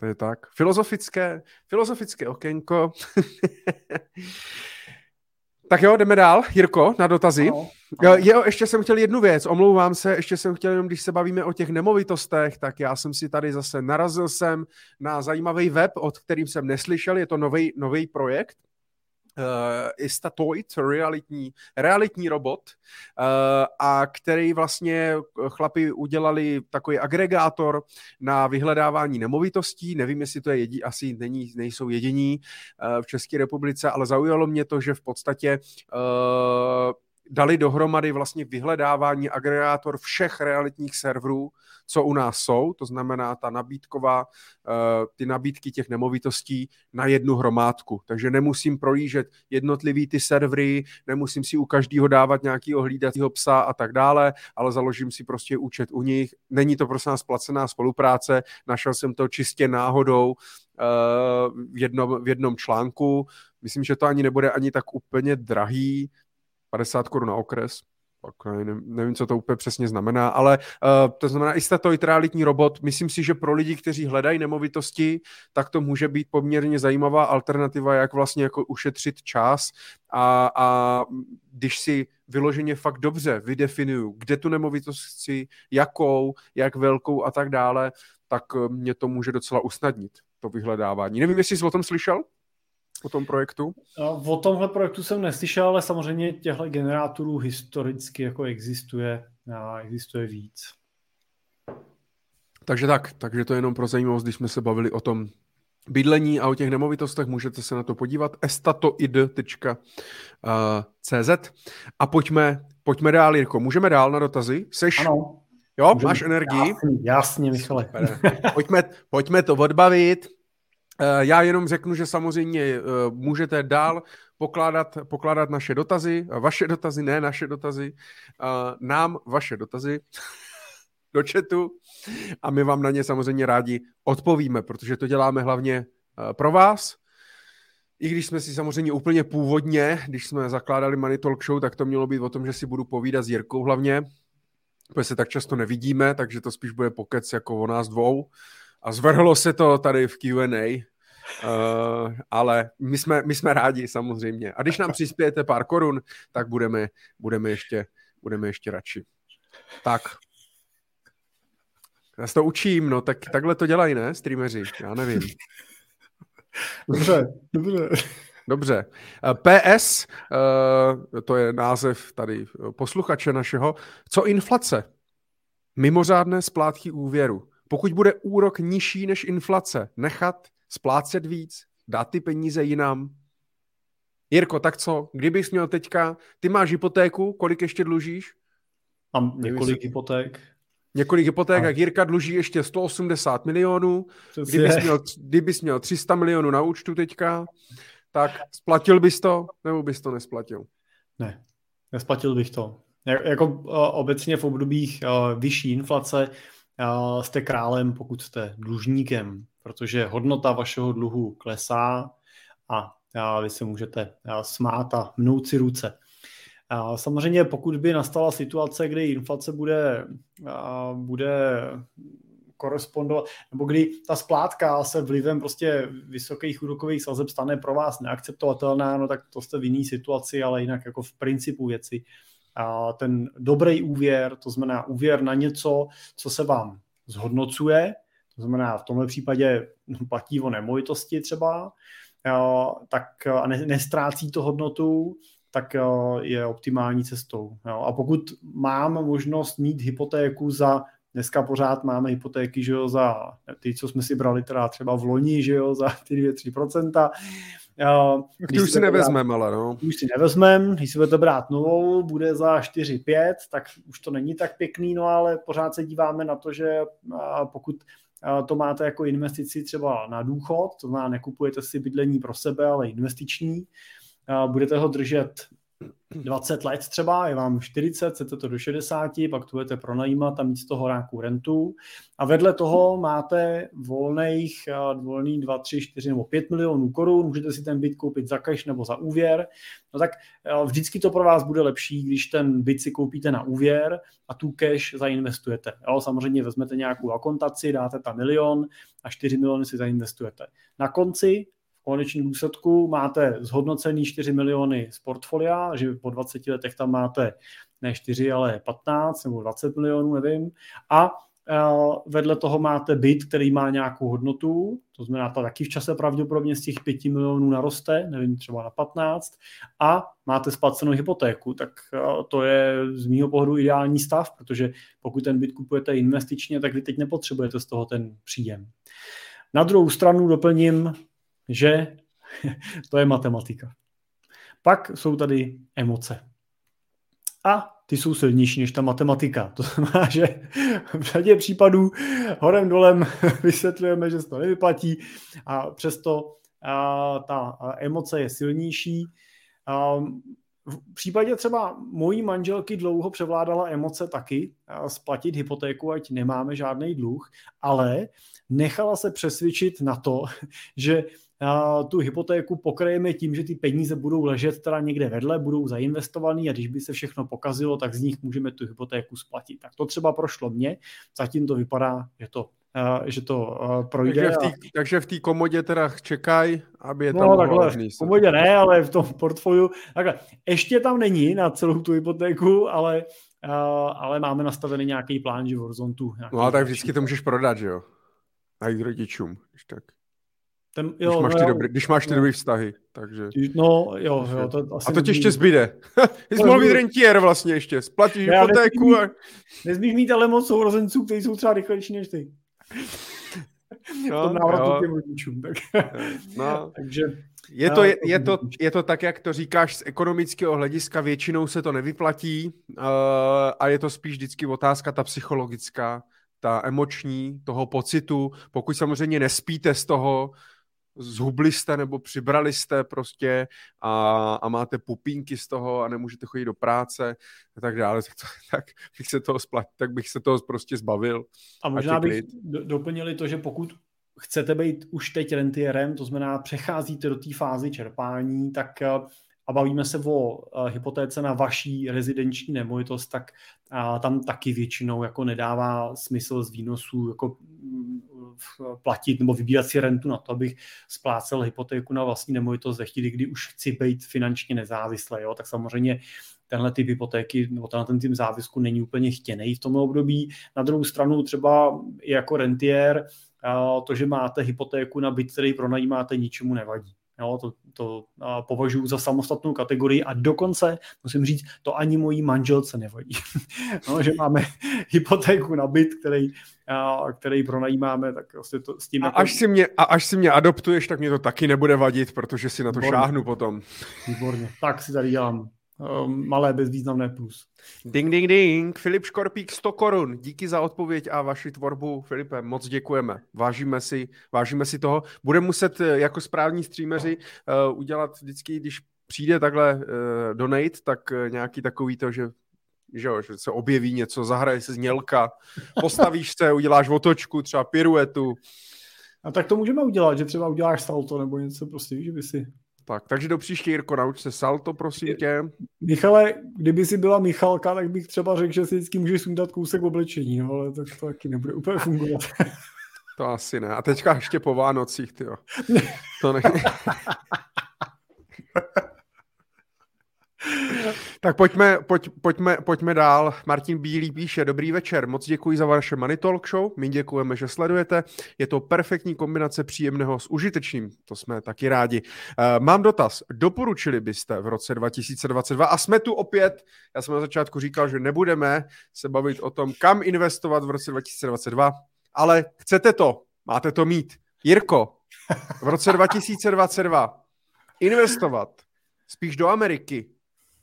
To je tak. Filozofické, filozofické okénko. <laughs> tak jo, jdeme dál. Jirko, na dotazy. Ano, ano. Jo, ještě jsem chtěl jednu věc, omlouvám se, ještě jsem chtěl jenom, když se bavíme o těch nemovitostech, tak já jsem si tady zase narazil jsem na zajímavý web, od kterým jsem neslyšel, je to nový projekt, uh, Istatoid, realitní, realitní robot, uh, a který vlastně chlapi udělali takový agregátor na vyhledávání nemovitostí. Nevím, jestli to je jedí, asi není, nejsou jediní uh, v České republice, ale zaujalo mě to, že v podstatě uh, dali dohromady vlastně vyhledávání agregátor všech realitních serverů, co u nás jsou, to znamená ta nabídková, eh, ty nabídky těch nemovitostí na jednu hromádku. Takže nemusím projíždět jednotlivý ty servery, nemusím si u každého dávat nějakého hlídacího psa a tak dále, ale založím si prostě účet u nich. Není to prostě nás placená spolupráce, našel jsem to čistě náhodou eh, v jednom, v jednom článku. Myslím, že to ani nebude ani tak úplně drahý, 50 korun na okres, pak nevím, nevím, co to úplně přesně znamená, ale uh, to znamená i statoid realitní robot. Myslím si, že pro lidi, kteří hledají nemovitosti, tak to může být poměrně zajímavá alternativa, jak vlastně jako ušetřit čas a, a když si vyloženě fakt dobře vydefinuju, kde tu nemovitost chci, jakou, jak velkou a tak dále, tak eh, mě to může docela usnadnit, to vyhledávání. Nevím, jestli jsi o tom slyšel? O tom projektu? O tomhle projektu jsem neslyšel, ale samozřejmě těchto generátorů historicky jako existuje a existuje víc. Takže tak, takže to je jenom pro zajímavost, když jsme se bavili o tom bydlení a o těch nemovitostech, můžete se na to podívat estatoid.cz a pojďme, pojďme dál, Jirko. Můžeme dál na dotazy? Seš? Ano. Jo, Můžeme. máš energii? Jasně, jasně Michale. pojďme, pojďme to odbavit. Eh, já jenom řeknu, že samozřejmě eh, můžete dál pokládat, pokládat naše dotazy, vaše dotazy, ne naše dotazy, nám vaše dotazy <laughs> do chatu a my vám na ně samozřejmě rádi odpovíme, protože to děláme hlavně eh, pro vás. I když jsme si samozřejmě úplně původně, když jsme zakládali Money Talk Show, tak to mělo být o tom, že si budu povídat s Jirkou hlavně, protože se tak často nevidíme, takže to spíš bude pokec jako o nás dvou. A zvrhlo se to tady v Q&A, Uh, ale my jsme, my jsme rádi samozřejmě. A když nám přispějete pár korun, tak budeme, budeme, ještě, budeme ještě radši. Tak. Já se to učím, no tak takhle to dělají, ne, streameři? Já nevím. Dobře, dobře. Dobře. Eh, PS, uh, to je název tady posluchače našeho. Co inflace? Mimořádné splátky úvěru. Pokud bude úrok nižší než inflace, nechat splácet víc, dát ty peníze jinam. Jirko, tak co? Kdybys měl teďka, ty máš hypotéku, kolik ještě dlužíš? Mám několik hypoték. Několik hypoték, jak Jirka dluží ještě 180 milionů, kdybys měl, kdybys měl 300 milionů na účtu teďka, tak splatil bys to, nebo bys to nesplatil? Ne, nesplatil bych to. Jako obecně v obdobích vyšší inflace jste králem, pokud jste dlužníkem, protože hodnota vašeho dluhu klesá a vy se můžete smát a mnout si ruce. Samozřejmě pokud by nastala situace, kdy inflace bude, bude korespondovat, nebo kdy ta splátka se vlivem prostě vysokých úrokových sazeb stane pro vás neakceptovatelná, no tak to jste v jiný situaci, ale jinak jako v principu věci. Ten dobrý úvěr, to znamená úvěr na něco, co se vám zhodnocuje, to znamená v tomhle případě platí o nemovitosti třeba, tak a ne, nestrácí to hodnotu, tak je optimální cestou. A pokud mám možnost mít hypotéku za Dneska pořád máme hypotéky, že jo, za ty, co jsme si brali teda třeba v loni, že jo, za ty 2-3%. Když ty už si nevezmeme, ale no. Už si nevezmeme, když si budete brát novou, bude za 4-5, tak už to není tak pěkný, no ale pořád se díváme na to, že pokud to máte jako investici třeba na důchod, to znamená, nekupujete si bydlení pro sebe, ale investiční, budete ho držet 20 let třeba, je vám 40, chcete to do 60, pak tu budete pronajímat a mít z toho nějakou rentu. A vedle toho máte volných, volný 2, 3, 4 nebo 5 milionů korun, můžete si ten byt koupit za cash nebo za úvěr. No tak vždycky to pro vás bude lepší, když ten byt si koupíte na úvěr a tu cash zainvestujete. Jo, samozřejmě vezmete nějakou akontaci, dáte tam milion a 4 miliony si zainvestujete. Na konci konečném důsledku máte zhodnocený 4 miliony z portfolia, že po 20 letech tam máte ne 4, ale 15 nebo 20 milionů, nevím. A vedle toho máte byt, který má nějakou hodnotu, to znamená, ta taky v čase pravděpodobně z těch 5 milionů naroste, nevím, třeba na 15, a máte splacenou hypotéku, tak to je z mýho pohledu ideální stav, protože pokud ten byt kupujete investičně, tak vy teď nepotřebujete z toho ten příjem. Na druhou stranu doplním, že <laughs> to je matematika. Pak jsou tady emoce. A ty jsou silnější než ta matematika. To znamená, že v řadě případů horem dolem <laughs> vysvětlujeme, že se to nevyplatí a přesto a, ta emoce je silnější. A, v případě třeba mojí manželky dlouho převládala emoce taky, splatit hypotéku, ať nemáme žádný dluh, ale nechala se přesvědčit na to, <laughs> že tu hypotéku pokryjeme tím, že ty peníze budou ležet teda někde vedle, budou zainvestovaný a když by se všechno pokazilo, tak z nich můžeme tu hypotéku splatit. Tak to třeba prošlo mně, zatím to vypadá, že to že to projde. Takže v, tý, a... takže v té komodě teda čekaj, aby je tam No takhle, v komodě ne, ale v tom portfoliu. Takhle, ještě tam není na celou tu hypotéku, ale, ale máme nastavený nějaký plán, že v horizontu. No a tak vždycky to můžeš prodat, že jo? A jít rodičům, když tak. Ten, jo, když, máš ty no, dobrý, když máš ty no. dobrý vztahy, takže... No, jo, jo. To asi a to ti ještě zbyde. <laughs> Ty jsi mohl být rentier vlastně ještě, splatíš hypotéku a... Nesmíš mít ale moc sourozenců, kteří jsou třeba rychlejší než ty. No, v návratu těm rodičům. Tak. <laughs> No. <laughs> takže... Je to, je, je, to, je to tak, jak to říkáš z ekonomického hlediska, většinou se to nevyplatí uh, a je to spíš vždycky otázka ta psychologická, ta emoční, toho pocitu. Pokud samozřejmě nespíte z toho, zhubli jste nebo přibrali jste prostě a, a máte pupínky z toho a nemůžete chodit do práce a tak dále, tak, to, <laughs> tak bych se toho splat, tak bych se toho prostě zbavil. A možná a bych doplnili to, že pokud chcete být už teď rentierem, to znamená přecházíte do té fázy čerpání, tak eh, a bavíme se o uh, hypotéce na vaší rezidenční nemovitost, tak uh, tam taky většinou jako nedává smysl z výnosů jako mm, platit nebo vybírat si rentu na to, abych splácel hypotéku na vlastní nemovitost ve chvíli, kdy už chci být finančně nezávislý. Jo? Tak samozřejmě tenhle typ hypotéky nebo tenhle ten typ závisku není úplně chtěný v tom období. Na druhou stranu třeba jako rentier to, že máte hypotéku na byt, který pronajímáte, ničemu nevadí. Jo, to, to považuji za samostatnou kategorii a dokonce, musím říct, to ani mojí manželce nevadí. <laughs> no, že máme <laughs> hypotéku na byt, který, a, který pronajímáme, tak vlastně to s tím... A, jako... až si mě, a až si mě adoptuješ, tak mě to taky nebude vadit, protože si na to Výborně. šáhnu potom. Výborně. Tak si tady dělám malé bezvýznamné plus. Ding, ding, ding. Filip Škorpík 100 korun. Díky za odpověď a vaši tvorbu, Filipe. Moc děkujeme. Vážíme si, vážíme si toho. Budeme muset eh, jako správní streameři uh, udělat vždycky, když přijde takhle uh, donate, tak uh, nějaký takový to, že že, jo, že se objeví něco, zahraje se znělka, postavíš se, uděláš otočku, třeba piruetu. A tak to můžeme udělat, že třeba uděláš salto nebo něco prostě, že by si tak, takže do příště, Jirko, nauč se salto, prosím tě. Michale, kdyby si byla Michalka, tak bych třeba řekl, že si vždycky můžeš sundat kousek oblečení, no, ale tak to taky nebude úplně fungovat. <laughs> To asi ne. A teďka ještě po Vánocích, ty <laughs> To ne. <laughs> Tak pojďme, pojď, pojďme, pojďme dál. Martin Bílý píše, dobrý večer, moc děkuji za vaše Money Talk Show, my děkujeme, že sledujete. Je to perfektní kombinace příjemného s užitečným, to jsme taky rádi. Uh, mám dotaz, doporučili byste v roce 2022, a jsme tu opět, já jsem na začátku říkal, že nebudeme se bavit o tom, kam investovat v roce 2022, ale chcete to, máte to mít. Jirko, v roce 2022 investovat spíš do Ameriky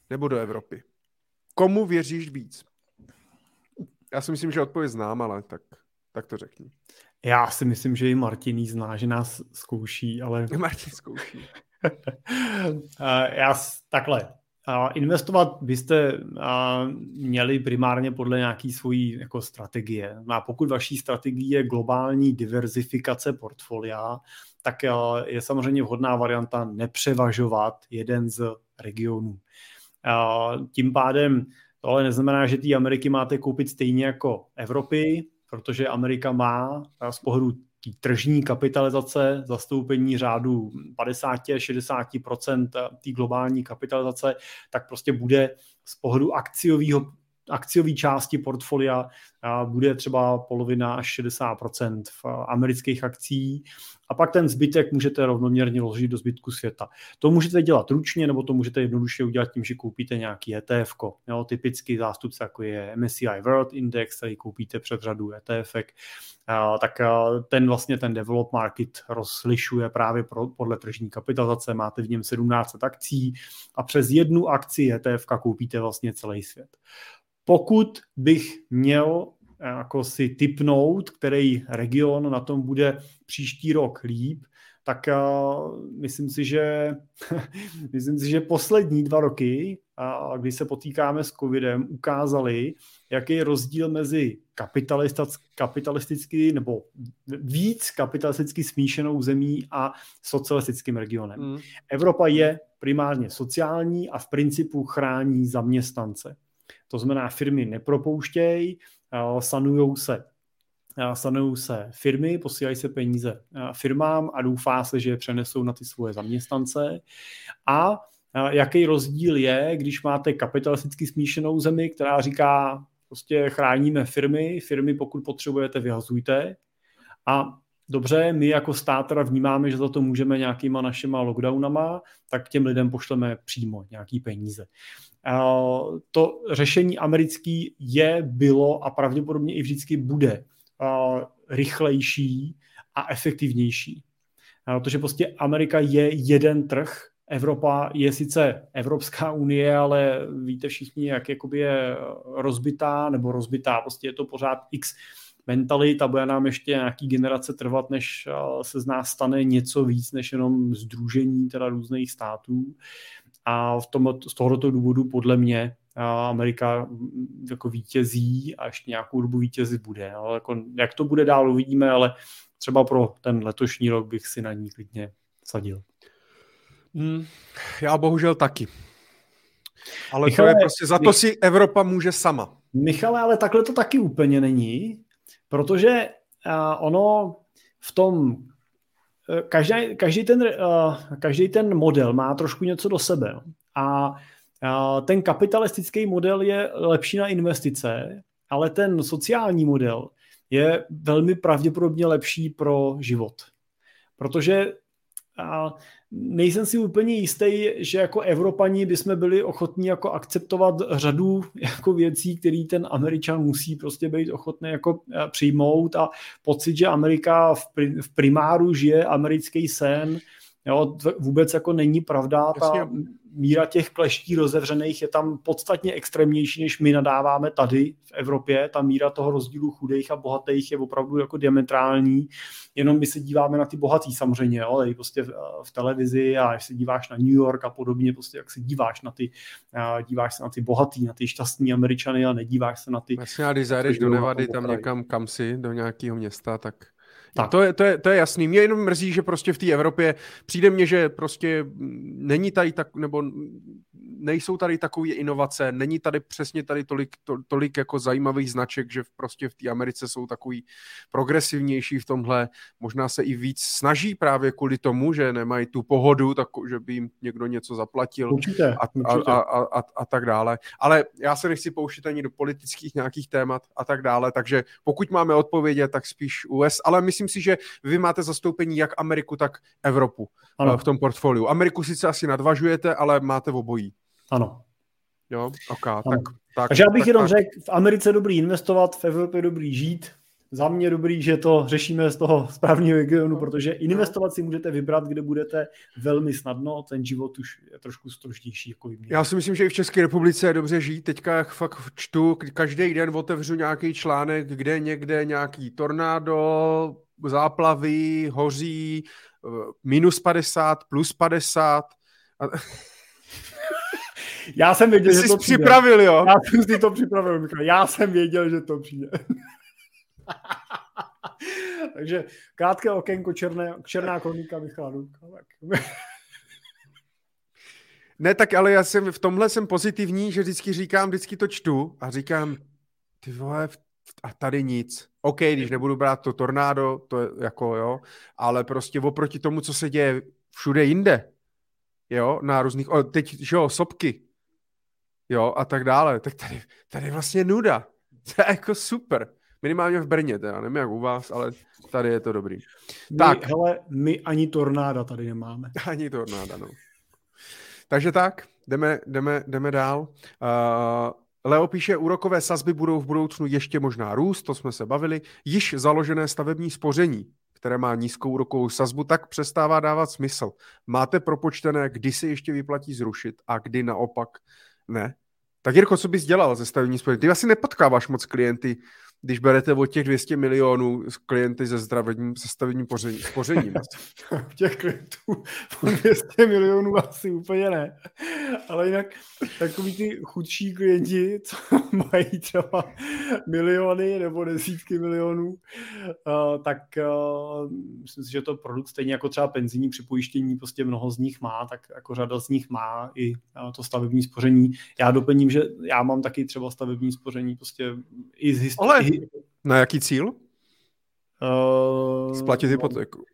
nebo do Evropy? Komu věříš víc? Já si myslím, že odpověď znám, ale tak, tak to řekni. Já si myslím, že i Martin zná, že nás zkouší, ale... <laughs> Martin zkouší. <laughs> Já takhle. Investovat byste měli primárně podle nějaký svojí jako strategie. A pokud vaší strategie je globální diverzifikace portfolia, tak je samozřejmě vhodná varianta nepřevažovat jeden z regionů. Tím pádem to ale neznamená, že ty Ameriky máte koupit stejně jako Evropy, protože Amerika má z pohledu tržní kapitalizace, zastoupení řádu 50-60% té globální kapitalizace, tak prostě bude z pohledu akciového akciové části portfolia bude třeba polovina až 60% v amerických akcí a pak ten zbytek můžete rovnoměrně ložit do zbytku světa. To můžete dělat ručně, nebo to můžete jednoduše udělat tím, že koupíte nějaký ETF. Jo, typický zástupce, jako je MSCI World Index, který koupíte před řadu ETF, tak ten vlastně ten develop market rozlišuje právě pro, podle tržní kapitalizace. Máte v něm 17 akcí a přes jednu akci ETF koupíte vlastně celý svět. Pokud bych měl eh, jako si typnout, který region na tom bude příští rok líp, tak uh, myslím si, že <laughs> myslím si, že poslední dva roky, uh, kdy se potýkáme s covidem, ukázali, jaký je rozdíl mezi kapitalisticky nebo víc kapitalisticky smíšenou zemí a socialistickým regionem. Mm. Evropa je primárně sociální a v principu chrání zaměstnance. To znamená, firmy nepropouštějí, sanujou se sanují se firmy, posílají se peníze firmám a doufá se, že je přenesou na ty svoje zaměstnance. A jaký rozdíl je, když máte kapitalisticky smíšenou zemi, která říká, prostě chráníme firmy, firmy pokud potřebujete, vyhazujte. A dobře, my jako stát vnímáme, že za to můžeme nějakýma našima lockdownama, tak těm lidem pošleme přímo nějaký peníze. To řešení americký je, bylo a pravděpodobně i vždycky bude rychlejší a efektivnější. Protože prostě Amerika je jeden trh, Evropa je sice Evropská unie, ale víte všichni, jak jakoby je rozbitá, nebo rozbitá, prostě je to pořád x mentalit a bude nám ještě nějaký generace trvat, než se z nás stane něco víc, než jenom združení teda různých států. A v tom, z tohoto důvodu podle mě Amerika jako vítězí a ještě nějakou dobu vítězí bude. Ale jako, jak to bude dál, uvidíme, ale třeba pro ten letošní rok bych si na ní klidně sadil. Hmm, já bohužel taky. Ale Michale, to je prostě, za to si Evropa může sama. Michale, ale takhle to taky úplně není, protože uh, ono v tom e, každý, každý, ten, uh, každý ten model má trošku něco do sebe. A ten kapitalistický model je lepší na investice, ale ten sociální model je velmi pravděpodobně lepší pro život. Protože nejsem si úplně jistý, že jako Evropani bychom byli ochotní jako akceptovat řadu jako věcí, které ten Američan musí prostě být ochotný jako eh, přijmout a pocit, že Amerika v, primáru žije americký sen, Jo, vůbec jako není pravda, ta míra těch kleští rozevřených je tam podstatně extrémnější, než my nadáváme tady v Evropě. Ta míra toho rozdílu chudých a bohatých je opravdu jako diametrální. Jenom my se díváme na ty bohatý samozřejmě, jo, tady prostě v, v televizi a když se díváš na New York a podobně, prostě jak se díváš na ty, díváš se na ty bohatý, na ty šťastní Američany a nedíváš se na ty... Vlastně a když zajdeš do Nevady, tam někam kam si, do nějakého města, tak tak. To, je, to, je, to je jasný. Mě jenom mrzí, že prostě v té Evropě přijde mně, že prostě není tady tak, nebo nejsou tady takové inovace, není tady přesně tady tolik, to, tolik jako zajímavých značek, že prostě v té Americe jsou takový progresivnější v tomhle, možná se i víc snaží právě kvůli tomu, že nemají tu pohodu, tak, že by jim někdo něco zaplatil určitě, a, určitě. A, a, a, a tak dále. Ale já se nechci pouštět ani do politických nějakých témat a tak dále, takže pokud máme odpovědět, tak spíš US, ale myslím si, že vy máte zastoupení jak Ameriku, tak Evropu ano. v tom portfoliu. Ameriku sice asi nadvažujete, ale máte v obojí. Ano. Jo, ok, ano. tak, tak. Takže já bych tak, jenom tak. řekl, v Americe dobrý investovat, v Evropě dobrý žít. Za mě dobrý, že to řešíme z toho správného regionu, protože investovat si můžete vybrat, kde budete velmi snadno, ten život už je trošku složitější. Jako Já si myslím, že i v České republice je dobře žít. Teďka jak fakt čtu, každý den otevřu nějaký článek, kde někde nějaký tornádo, záplavy, hoří, eh, minus 50, plus 50. A... <laughs> Já jsem věděl, Ty že to přijde. připravil, jo? Já jsem si to připravil, Michal. Já jsem věděl, že to přijde. <laughs> Takže krátké okénko černé, černá koníka Michala <laughs> Ne, tak ale já jsem v tomhle jsem pozitivní, že vždycky říkám, vždycky to čtu a říkám, ty vole, a tady nic. OK, když nebudu brát to tornádo, to je jako jo, ale prostě oproti tomu, co se děje všude jinde, jo, na různých, o, teď, že jo, sopky, jo, a tak dále, tak tady, tady je vlastně nuda. <laughs> To je jako super. Minimálně v Brně, teda, nevím jak u vás, ale tady je to dobrý. My, tak. Hele, my ani tornáda tady nemáme. <laughs> Ani tornáda, no. Takže tak, jdeme, jdeme, jdeme dál. Uh, Leo píše, úrokové sazby budou v budoucnu ještě možná růst, to jsme se bavili. Již založené stavební spoření, které má nízkou úrokovou sazbu, tak přestává dávat smysl. Máte propočtené, kdy se ještě vyplatí zrušit a kdy naopak ne? Tak Jirko, co bys dělal ze stavební spoření? Ty asi nepotkáváš moc klienty, když berete od těch 200 milionů klienty ze zdravotním, se stavebním poření, spořením. <laughs> těch klientů 200 milionů asi úplně ne. Ale jinak takový ty chudší klienti, co <laughs> mají třeba miliony nebo desítky milionů, uh, tak uh, myslím si, že to produkt stejně jako třeba penzijní připojištění, prostě mnoho z nich má, tak jako řada z nich má i uh, to stavební spoření. Já doplním, že já mám taky třeba stavební spoření prostě i z historie na jaký cíl? Uh, Splatit hypotéku.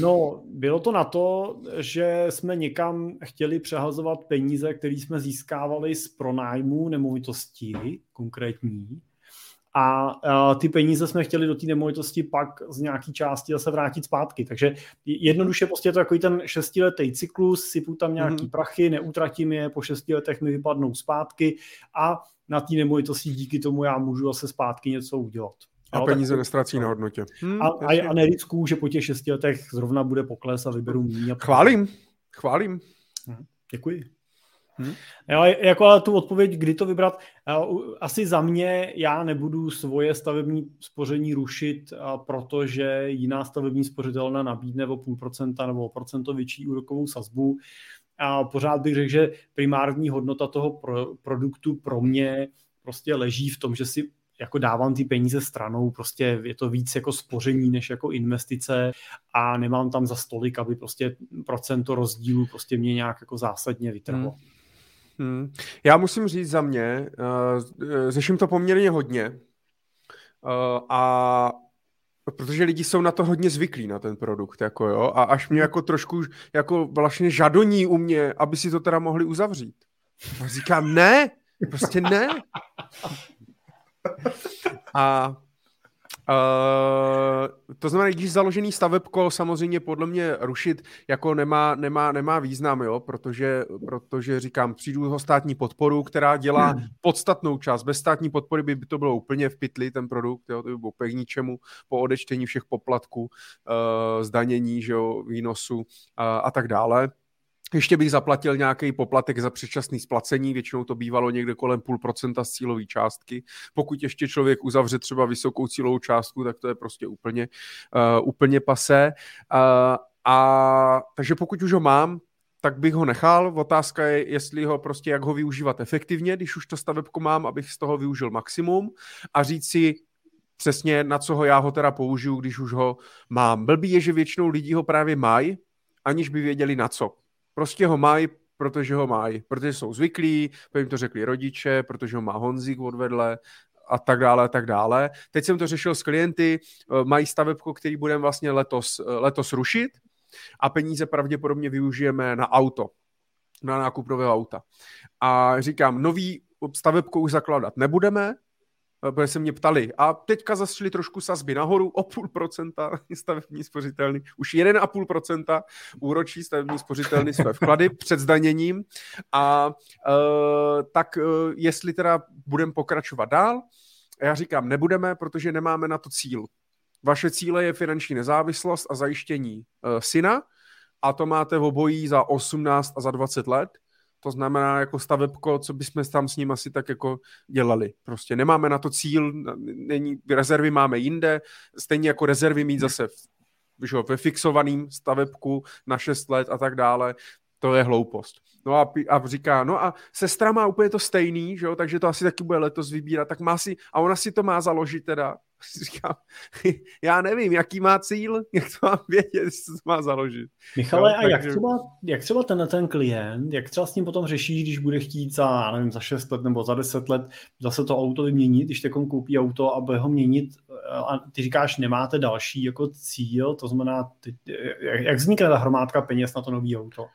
No, bylo to na to, že jsme někam chtěli přehazovat peníze, které jsme získávali z pronájmu nemovitosti konkrétní. A uh, ty peníze jsme chtěli do té nemovitosti pak z nějaké části zase vrátit zpátky. Takže jednoduše prostě je to takový ten šestiletý cyklus, sypu tam nějaký mm-hmm. prachy, neutratím je, po šesti letech mi vypadnou zpátky a na té nemovitosti díky tomu já můžu zase zpátky něco udělat. A jo, peníze tak, nestrací na hodnotě. Hmm, a, a, a neriskuju, že po těch šesti letech zrovna bude pokles a vyberu méně. Chválím, chválím. Hm, děkuji. Hmm. Jo, jako ale tu odpověď, kdy to vybrat, asi za mě já nebudu svoje stavební spoření rušit, protože jiná stavební spořitelna nabídne o půl procenta nebo o procento větší úrokovou sazbu. A pořád bych řekl, že primární hodnota toho pro, produktu pro mě prostě leží v tom, že si jako dávám ty peníze stranou, prostě je to víc jako spoření než jako investice a nemám tam za stolik, aby prostě procento rozdílu prostě mě nějak jako zásadně vytrhlo. Hmm. Hmm. Já musím říct za mě, uh, řeším to poměrně hodně uh, a protože lidi jsou na to hodně zvyklí, na ten produkt, jako jo, a až mě jako trošku jako vlastně žadoní u mě, aby si to teda mohli uzavřít. A říkám, ne, prostě ne. A, Uh, to znamená, když založený stavebko samozřejmě podle mě rušit jako nemá, nemá, nemá význam, jo? Protože, protože říkám, přijdu ho státní podporu, která dělá hmm. podstatnou část. Bez státní podpory by to bylo úplně v pytli ten produkt, jo? to by bylo k ničemu po odečtení všech poplatků, uh, zdanění, že jo, výnosu uh, a tak dále. Ještě bych zaplatil nějaký poplatek za předčasný splacení, většinou to bývalo někde kolem půl procenta z cílové částky. Pokud ještě člověk uzavře třeba vysokou cílovou částku, tak to je prostě úplně, uh, úplně pasé. Uh, a takže pokud už ho mám, tak bych ho nechal. Otázka je, jestli ho prostě, jak ho využívat efektivně, když už to stavebko mám, abych z toho využil maximum a říct si, přesně na co ho já ho teda použiju, když už ho mám. Blbý je, že většinou lidí ho právě mají, aniž by věděli na co. Prostě ho mají, protože ho mají, protože jsou zvyklí, protože jim to řekli rodiče, protože ho má Honzík odvedle a tak dále, a tak dále. Teď jsem to řešil s klienty, eh, mají stavebko, který budeme vlastně letos, eh, letos rušit a peníze pravděpodobně využijeme na auto, na nákup nového auta. A říkám, nový stavebko už zakládat nebudeme, protože se mě ptali. A teďka zastřeli trošku sazby nahoru o půl procenta <laughs> stavební spořitelný, už 1,5 procenta úročí stavební spořitelný své vklady <laughs> před zdaněním. A e, tak e, jestli teda budeme pokračovat dál, já říkám, nebudeme, protože nemáme na to cíl. Vaše cíle je finanční nezávislost a zajištění e, syna a to máte v obojí za 18 a za 20 let to znamená jako stavebko, co bychom tam s ním asi tak jako dělali. Prostě nemáme na to cíl, není, rezervy máme jinde, stejně jako rezervy mít zase v, ve fixovaném stavebku na 6 let a tak dále, to je hloupost. No a, a říká, no a sestra má úplně to stejný, že jo, takže to asi taky bude letos vybírat, tak má si, a ona si to má založit teda. <laughs> Říkám, <laughs> já nevím, jaký má cíl, <laughs> jak to mám vědět, jestli to má založit. Michale, no, a takže... jak, třeba, jak třeba ten, ten klient, jak třeba s ním potom řešíš, když bude chtít za, nevím, za 6 let nebo za 10 let zase to auto vyměnit, když takom koupí auto a bude ho měnit a ty říkáš, nemáte další jako cíl, to znamená, ty, jak, jak vznikne ta hromádka peněz na to nový auto?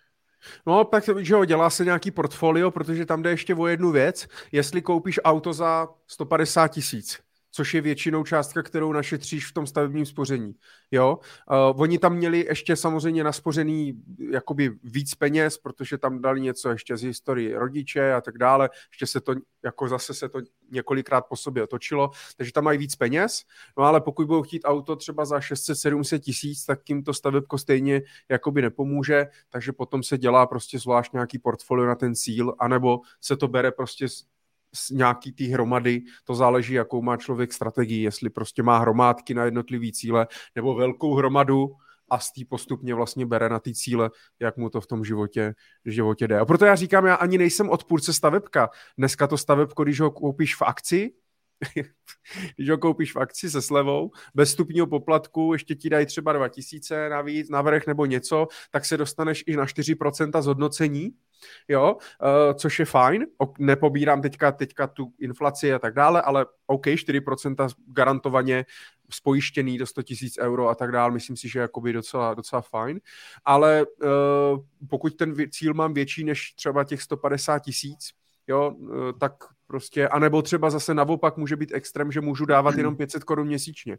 No, tak že jo, dělá se nějaký portfolio, protože tam jde ještě o jednu věc. Jestli koupíš auto za 150 tisíc, což je většinou částka, kterou našetříš v tom stavebním spoření. Jo? Uh, oni tam měli ještě samozřejmě naspořený jakoby víc peněz, protože tam dali něco ještě z historii rodiče a tak dále. Ještě se to, jako zase se to několikrát po sobě otočilo, takže tam mají víc peněz. No ale pokud budou chtít auto třeba za 600-700 tisíc, tak jim to stavebko stejně jakoby nepomůže, takže potom se dělá prostě zvlášť nějaký portfolio na ten cíl, anebo se to bere prostě z nějaký té hromady, to záleží, jakou má člověk strategii, jestli prostě má hromádky na jednotlivý cíle, nebo velkou hromadu a z té postupně vlastně bere na ty cíle, jak mu to v tom životě, životě jde. A proto já říkám, já ani nejsem odpůrce stavebka. Dneska to stavebko, když ho koupíš v akci, když ho koupíš v akci se slevou, bez stupního poplatku, ještě ti dají třeba 2000 navíc, navrh nebo něco, tak se dostaneš i na 4% zhodnocení, jo, uh, což je fajn, nepobírám teďka, teďka tu inflaci a tak dále, ale OK, 4% garantovaně spojištěný do 100 000 euro a tak dále, myslím si, že je jakoby docela, docela fajn, ale uh, pokud ten cíl mám větší než třeba těch 150 tisíc, jo, uh, tak prostě, anebo třeba zase naopak může být extrém, že můžu dávat jenom <clears throat> 500 korun měsíčně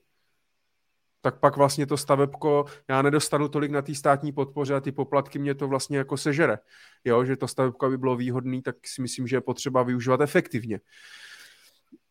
tak pak vlastně to stavebko, já nedostanu tolik na té státní podpoře a ty poplatky mě to vlastně jako sežere. Jo, že to stavebko by bylo výhodné, tak si myslím, že je potřeba využívat efektivně.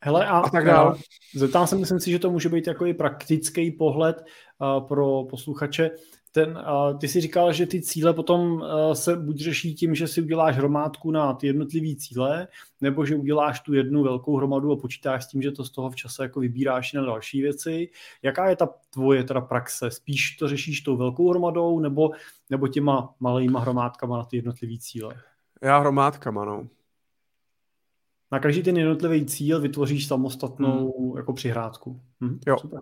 Hele, a, a tak dále. Zeptám se, myslím si, že to může být jako i praktický pohled uh, pro posluchače ten, uh, ty si říkal, že ty cíle potom uh, se buď řeší tím, že si uděláš hromádku na ty jednotlivé cíle, nebo že uděláš tu jednu velkou hromadu a počítáš s tím, že to z toho v čase jako vybíráš na další věci. Jaká je ta tvoje teda praxe? Spíš to řešíš tou velkou hromadou, nebo, nebo těma malýma hromádkama na ty jednotlivé cíle? Já hromádkama, no. Na každý ten jednotlivý cíl vytvoříš samostatnou hmm. jako přihrádku. Hm, jo. Super.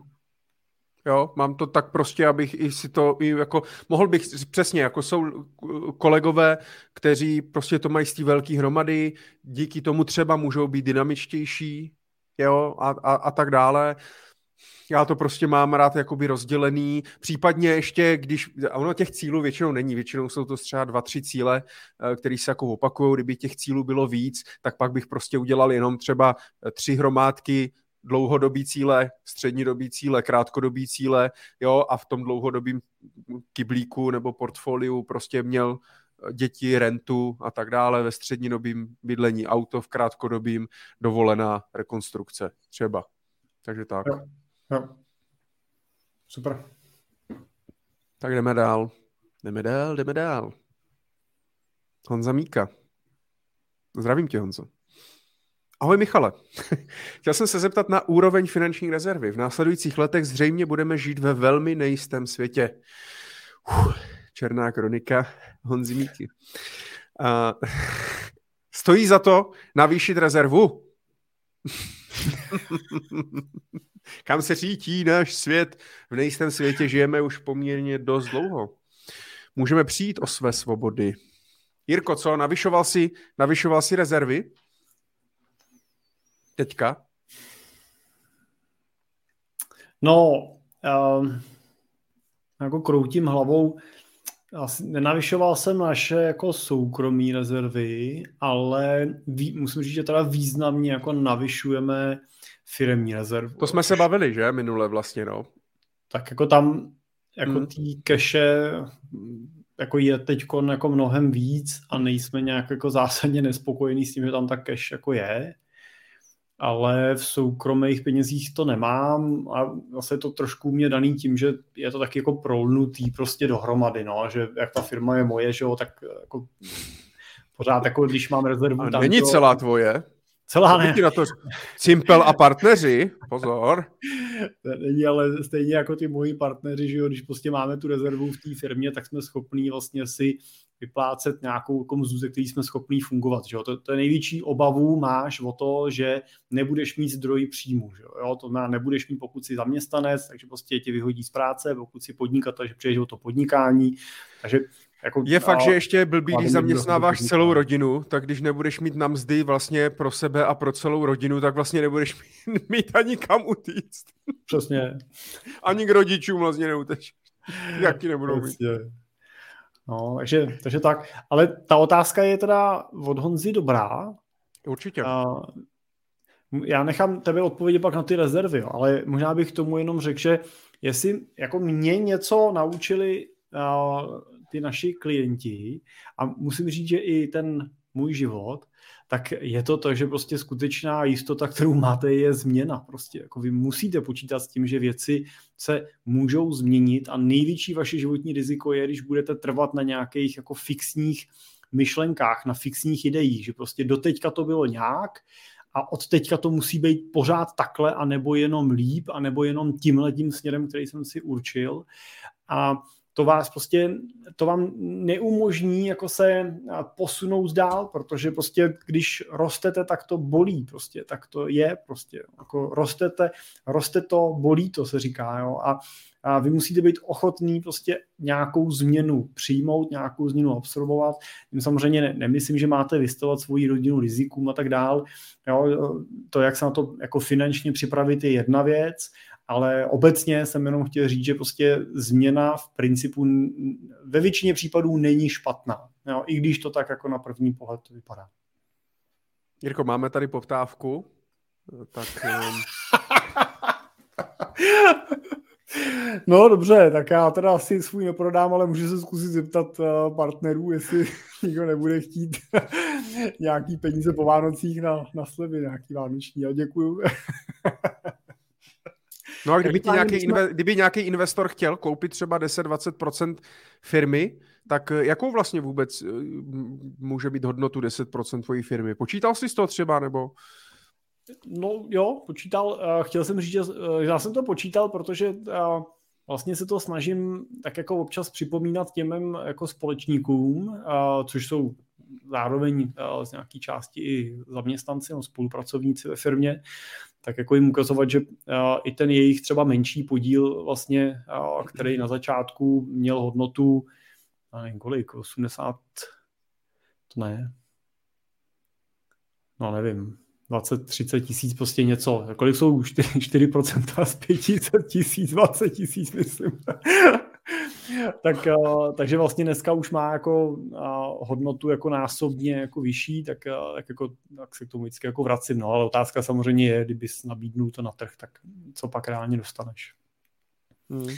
Jo, mám to tak prostě, abych i si to, i jako, mohl bych přesně, jako jsou kolegové, kteří prostě to mají z té velké hromady, díky tomu třeba můžou být dynamičtější, jo, a, a, a tak dále. Já to prostě mám rád jakoby rozdělený, případně ještě, když, a ono těch cílů většinou není, většinou jsou to třeba dva, tři cíle, eh, které se jako opakují, kdyby těch cílů bylo víc, tak pak bych prostě udělal jenom třeba tři hromádky dlouhodobý cíle, střednědobý cíle, krátkodobý cíle, jo, a v tom dlouhodobém kyblíku nebo portfoliu prostě měl děti, rentu a tak dále, ve střednědobým bydlení auto, v krátkodobým dovolená rekonstrukce třeba. Takže tak. Jo, jo. Super. Tak jdeme dál. Jdeme dál, jdeme dál. Honza Míka. Zdravím tě, Honzo. Ahoj Michale. <laughs> Chtěl jsem se zeptat na úroveň finanční rezervy. V následujících letech zřejmě budeme žít ve velmi nejistém světě. Uf, černá kronika Honzi Míky. Uh, <laughs> stojí za to navýšit rezervu? <laughs> Kam se řítí náš svět? V nejistém světě žijeme už poměrně dost dlouho. Můžeme přijít o své svobody. Jirko, co, navyšoval si, navyšoval si rezervy? Teďka? No, um, jako kroutím hlavou, asi nenavyšoval jsem naše jako soukromí rezervy, ale ví, musím říct, že teda významně jako navyšujeme firmní rezervu. To jsme se bavili, že, minule vlastně, no. Tak jako tam, jako hmm. tý keše jako je teď jako mnohem víc a nejsme nějak jako zásadně nespokojení s tím, že tam ta cash jako je ale v soukromých penězích to nemám a zase je to trošku mě daný tím, že je to taky jako prolnutý prostě dohromady, no, že jak ta firma je moje, že jo, tak jako pořád jako když mám rezervu. A není to... celá tvoje? Celá ne. Na to Cimpel a partneři, pozor. <laughs> Není, ale stejně jako ty moji partneři, že jo, když prostě máme tu rezervu v té firmě, tak jsme schopní vlastně si vyplácet nějakou jako mzdu, ze který jsme schopní fungovat. Že jo? To, to je největší obavu máš o to, že nebudeš mít zdroj příjmu. Že jo? To znamená, nebudeš mít, pokud jsi zaměstnanec, takže prostě tě vyhodí z práce, pokud si podnikatel, že přejdeš o to podnikání. Takže jako, je fakt, že ještě blbý, když zaměstnáváš celou rodinu, tak když nebudeš mít na mzdy vlastně pro sebe a pro celou rodinu, tak vlastně nebudeš mít, <laughs> mít ani kam utíct. Přesně. ani k rodičům vlastně neutečeš. Jaký nebudou mít. No, takže, takže tak. Ale ta otázka je teda od Honzy dobrá. Určitě. Uh, já nechám tebe odpovědět pak na ty rezervy, jo, ale možná bych tomu jenom řekl, že jestli jako mě něco naučili uh, ty naši klienti a musím říct, že i ten můj život, tak je to to, že prostě skutečná jistota, kterou máte, je změna. Prostě jako vy musíte počítat s tím, že věci se můžou změnit a největší vaše životní riziko je, když budete trvat na nějakých jako fixních myšlenkách, na fixních ideích, že prostě doteďka to bylo nějak a od teďka to musí být pořád takhle, a nebo jenom líp, a nebo jenom tímhle tím směrem, který jsem si určil. A to vás prostě, to vám neumožní jako se posunout dál, protože prostě když rostete, tak to bolí prostě, tak to je prostě, jako rostete, roste to, bolí to se říká, jo, a, a vy musíte být ochotný prostě nějakou změnu přijmout, nějakou změnu absorbovat. Tím samozřejmě ne, nemyslím, že máte vystavovat svoji rodinu rizikům a tak dál. Jo, to, jak se na to jako finančně připravit, je jedna věc, ale obecně jsem jenom chtěl říct, že prostě změna v principu ve většině případů není špatná, jo, i když to tak jako na první pohled to vypadá. Jirko, máme tady poptávku, tak... <laughs> No dobře, tak já teda asi svůj neprodám, ale můžu se zkusit zeptat eh, partnerů, jestli <laughs> nikdo nebude chtít <laughs> nějaký peníze po Vánocích na, na slevy, nějaký vánoční. Já děkuju. No a kdyby, ti nějaký, jsme... inve, kdyby nějaký investor chtěl koupit třeba 10-20% firmy, tak eh, jakou vlastně vůbec eh, může být hodnotu 10% tvojí firmy? Počítal jsi to třeba, nebo... No jo, počítal. Eh, chtěl jsem říct, že já jsem to počítal, protože vlastně se to snažím tak jako občas připomínat těm jako společníkům, což jsou zároveň z nějaké části i zaměstnanci nebo spolupracovníci ve firmě, tak jako jim ukazovat, že i ten jejich třeba menší podíl vlastně, který na začátku měl hodnotu, nevím kolik, 80, to ne, no nevím, 20-30 tisíc, prostě něco. Kolik jsou 4%, 4% z 500 tisíc, 20 tisíc, myslím. <laughs> tak, uh, takže vlastně dneska už má jako uh, hodnotu jako násobně jako vyšší, tak, uh, tak, jako, tak se k tomu vždycky jako vracím. No, ale otázka samozřejmě je, kdybys nabídnul to na trh, tak co pak reálně dostaneš. Hmm.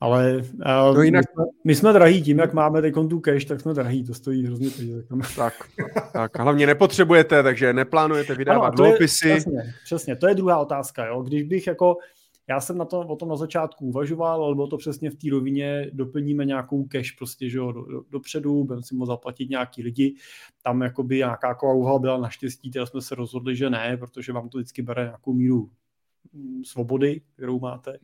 Ale uh, no jinak... my, jsme, my jsme drahí tím, jak máme teď tu cash, tak jsme drahí, to stojí hrozně peníze. Tak, tak a hlavně nepotřebujete, takže neplánujete vydávat ano, dluhopisy. Přesně, přesně, to je druhá otázka. Jo? Když bych jako, já jsem na to, o tom na začátku uvažoval, ale bylo to přesně v té rovině, doplníme nějakou cash prostě, že jo, do, do, dopředu, budeme si moct zaplatit nějaký lidi, tam jakoby nějaká kouha byla naštěstí, teda jsme se rozhodli, že ne, protože vám to vždycky bere nějakou míru svobody, kterou máte.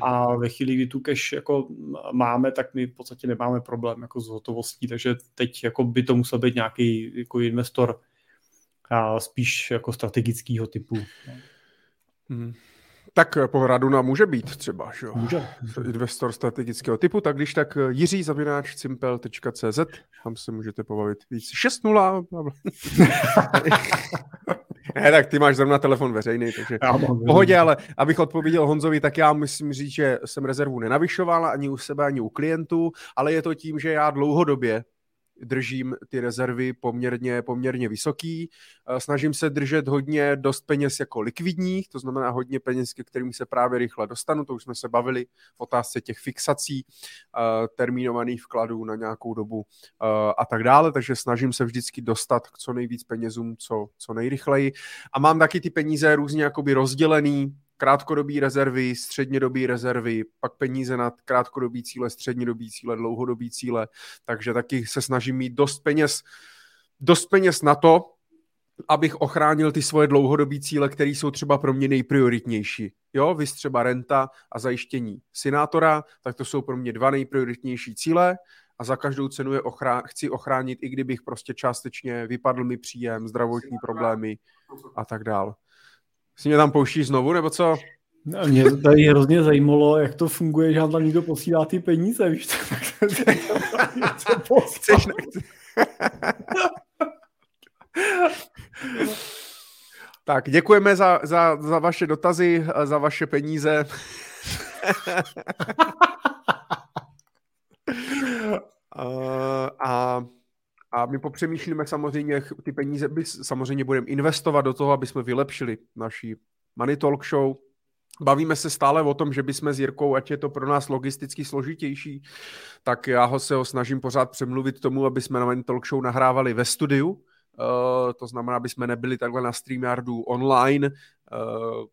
A ve chvíli, kdy tu cash jako máme, tak my v podstatě nemáme problém jako s hotovostí, takže teď jako by to musel být nějaký jako investor a spíš jako strategického typu. Hmm. Tak po Raduna může být třeba, že jo? Může. Investor strategického typu, tak když tak Jiří zavináč cimpel.cz, tam se můžete pobavit víc. 6-0. <laughs> ne, tak ty máš zrovna telefon veřejný, takže v pohodě, ale abych odpověděl Honzovi, tak já musím říct, že jsem rezervu nenavyšoval ani u sebe, ani u klientů, ale je to tím, že já dlouhodobě držím ty rezervy poměrně, poměrně vysoký. Eh, snažím se držet hodně dost peněz jako likvidních, to znamená hodně peněz, ke kterým se právě rychle dostanu, to už jsme se bavili v otázce těch fixací, eh, termínovaných vkladů na nějakou dobu eh, a tak dále, takže snažím se vždycky dostat k co nejvíc penězům, co, co nejrychleji. A mám taky ty peníze různě jakoby rozdělený, krátkodobý rezervy, střednědobý rezervy, pak peníze na krátkodobý cíle, střednědobý cíle, dlouhodobý cíle, takže taky se snažím mít dost peněz, dost peněz na to, abych ochránil ty svoje dlouhodobé cíle, které jsou třeba pro mě nejprioritnější. Jo, vy třeba renta a zajištění synátora, tak to jsou pro mě dva nejprioritnější cíle a za každou cenu je ochrá- chci ochránit, i kdybych prostě částečně vypadl mi příjem, zdravotní problémy a tak dále. Si mě tam pouští znovu, nebo co? No, mě tady hrozně zajímalo, jak to funguje, že tam někdo posílá ty peníze, víš? Chceš, nechci. tak, děkujeme za, za, za vaše dotazy, za vaše peníze. uh, <laughs> a a my popřemýšlíme samozřejmě, ty peníze by samozřejmě budeme investovat do toho, aby jsme vylepšili naší Money Talk Show. Bavíme se stále o tom, že bychom s Jirkou, ať je to pro nás logisticky složitější, tak já ho se ho snažím pořád přemluvit tomu, aby jsme na Money Talk Show nahrávali ve studiu. Uh, to znamená, aby jsme nebyli takhle na StreamYardu online, uh,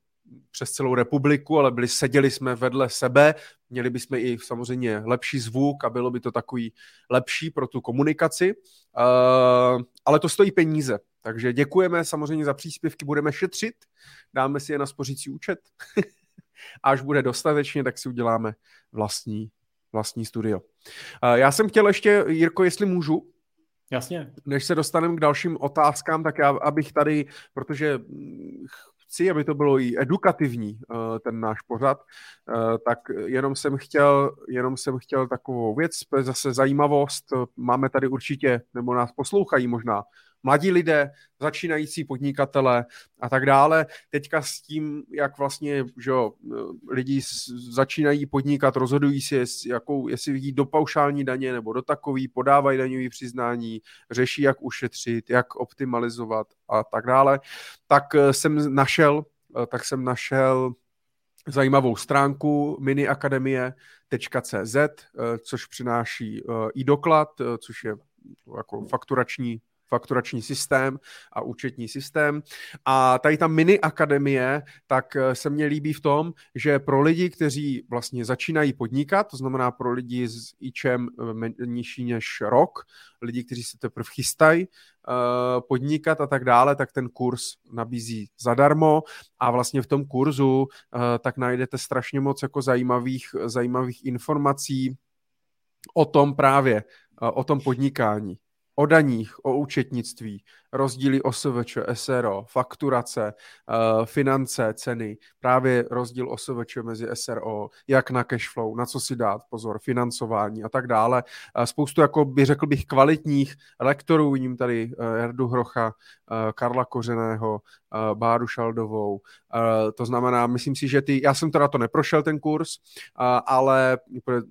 přes celou republiku, ale byli, seděli jsme vedle sebe, měli bychom i samozřejmě lepší zvuk a bylo by to takový lepší pro tu komunikaci, uh, ale to stojí peníze, takže děkujeme samozřejmě za příspěvky, budeme šetřit, dáme si je na spořící účet. A <laughs> až bude dostatečně, tak si uděláme vlastní, vlastní studio. Uh, já jsem chtěl ještě, Jirko, jestli můžu, Jasně. Než se dostaneme k dalším otázkám, tak já, abych tady, protože chci, aby to bylo i edukativní, eh, ten náš pořad, eh, tak jenom jsem chtěl, jenom jsem chtěl takovou věc, zase zajímavost, máme tady určitě, nebo nás poslouchají možná mladí lidé, začínající podnikatele a tak dále. Teďka s tím, jak vlastně že jo, lidi začínají podnikat, rozhodují si, jakou, jestli jít do paušální daně nebo do takový, podávají daňový přiznání, řeší, jak ušetřit, jak optimalizovat a tak dále, tak eh, jsem našel, eh, tak jsem našel zajímavou stránku miniakademie.cz, eh, což přináší i doklad, což je jako fakturační fakturační systém a účetní systém. A tady ta mini akademie, tak eh, se mně líbí v tom, že pro lidi, kteří vlastně začínají podnikat, to znamená pro lidi s IČem eh, nižší než rok, lidi, kteří se teprve chystají uh, podnikat a tak dále, tak ten kurz nabízí zadarmo a vlastně v tom kurzu tak najdete strašně moc jako zajímavých, zajímavých informací o tom právě, o tom podnikání o daních, o účetnictví, rozdíly OSVČ, SRO, fakturace, uh, finance, ceny, právě rozdíl OSVČ mezi SRO, jak na cashflow, na co si dát pozor, financování a tak dále. Uh, spoustu, jako by řekl bych, kvalitních lektorů, ním tady uh, Jardu Hrocha, Karla Kořeného, Báru Šaldovou. To znamená, myslím si, že ty, já jsem teda to neprošel ten kurz, ale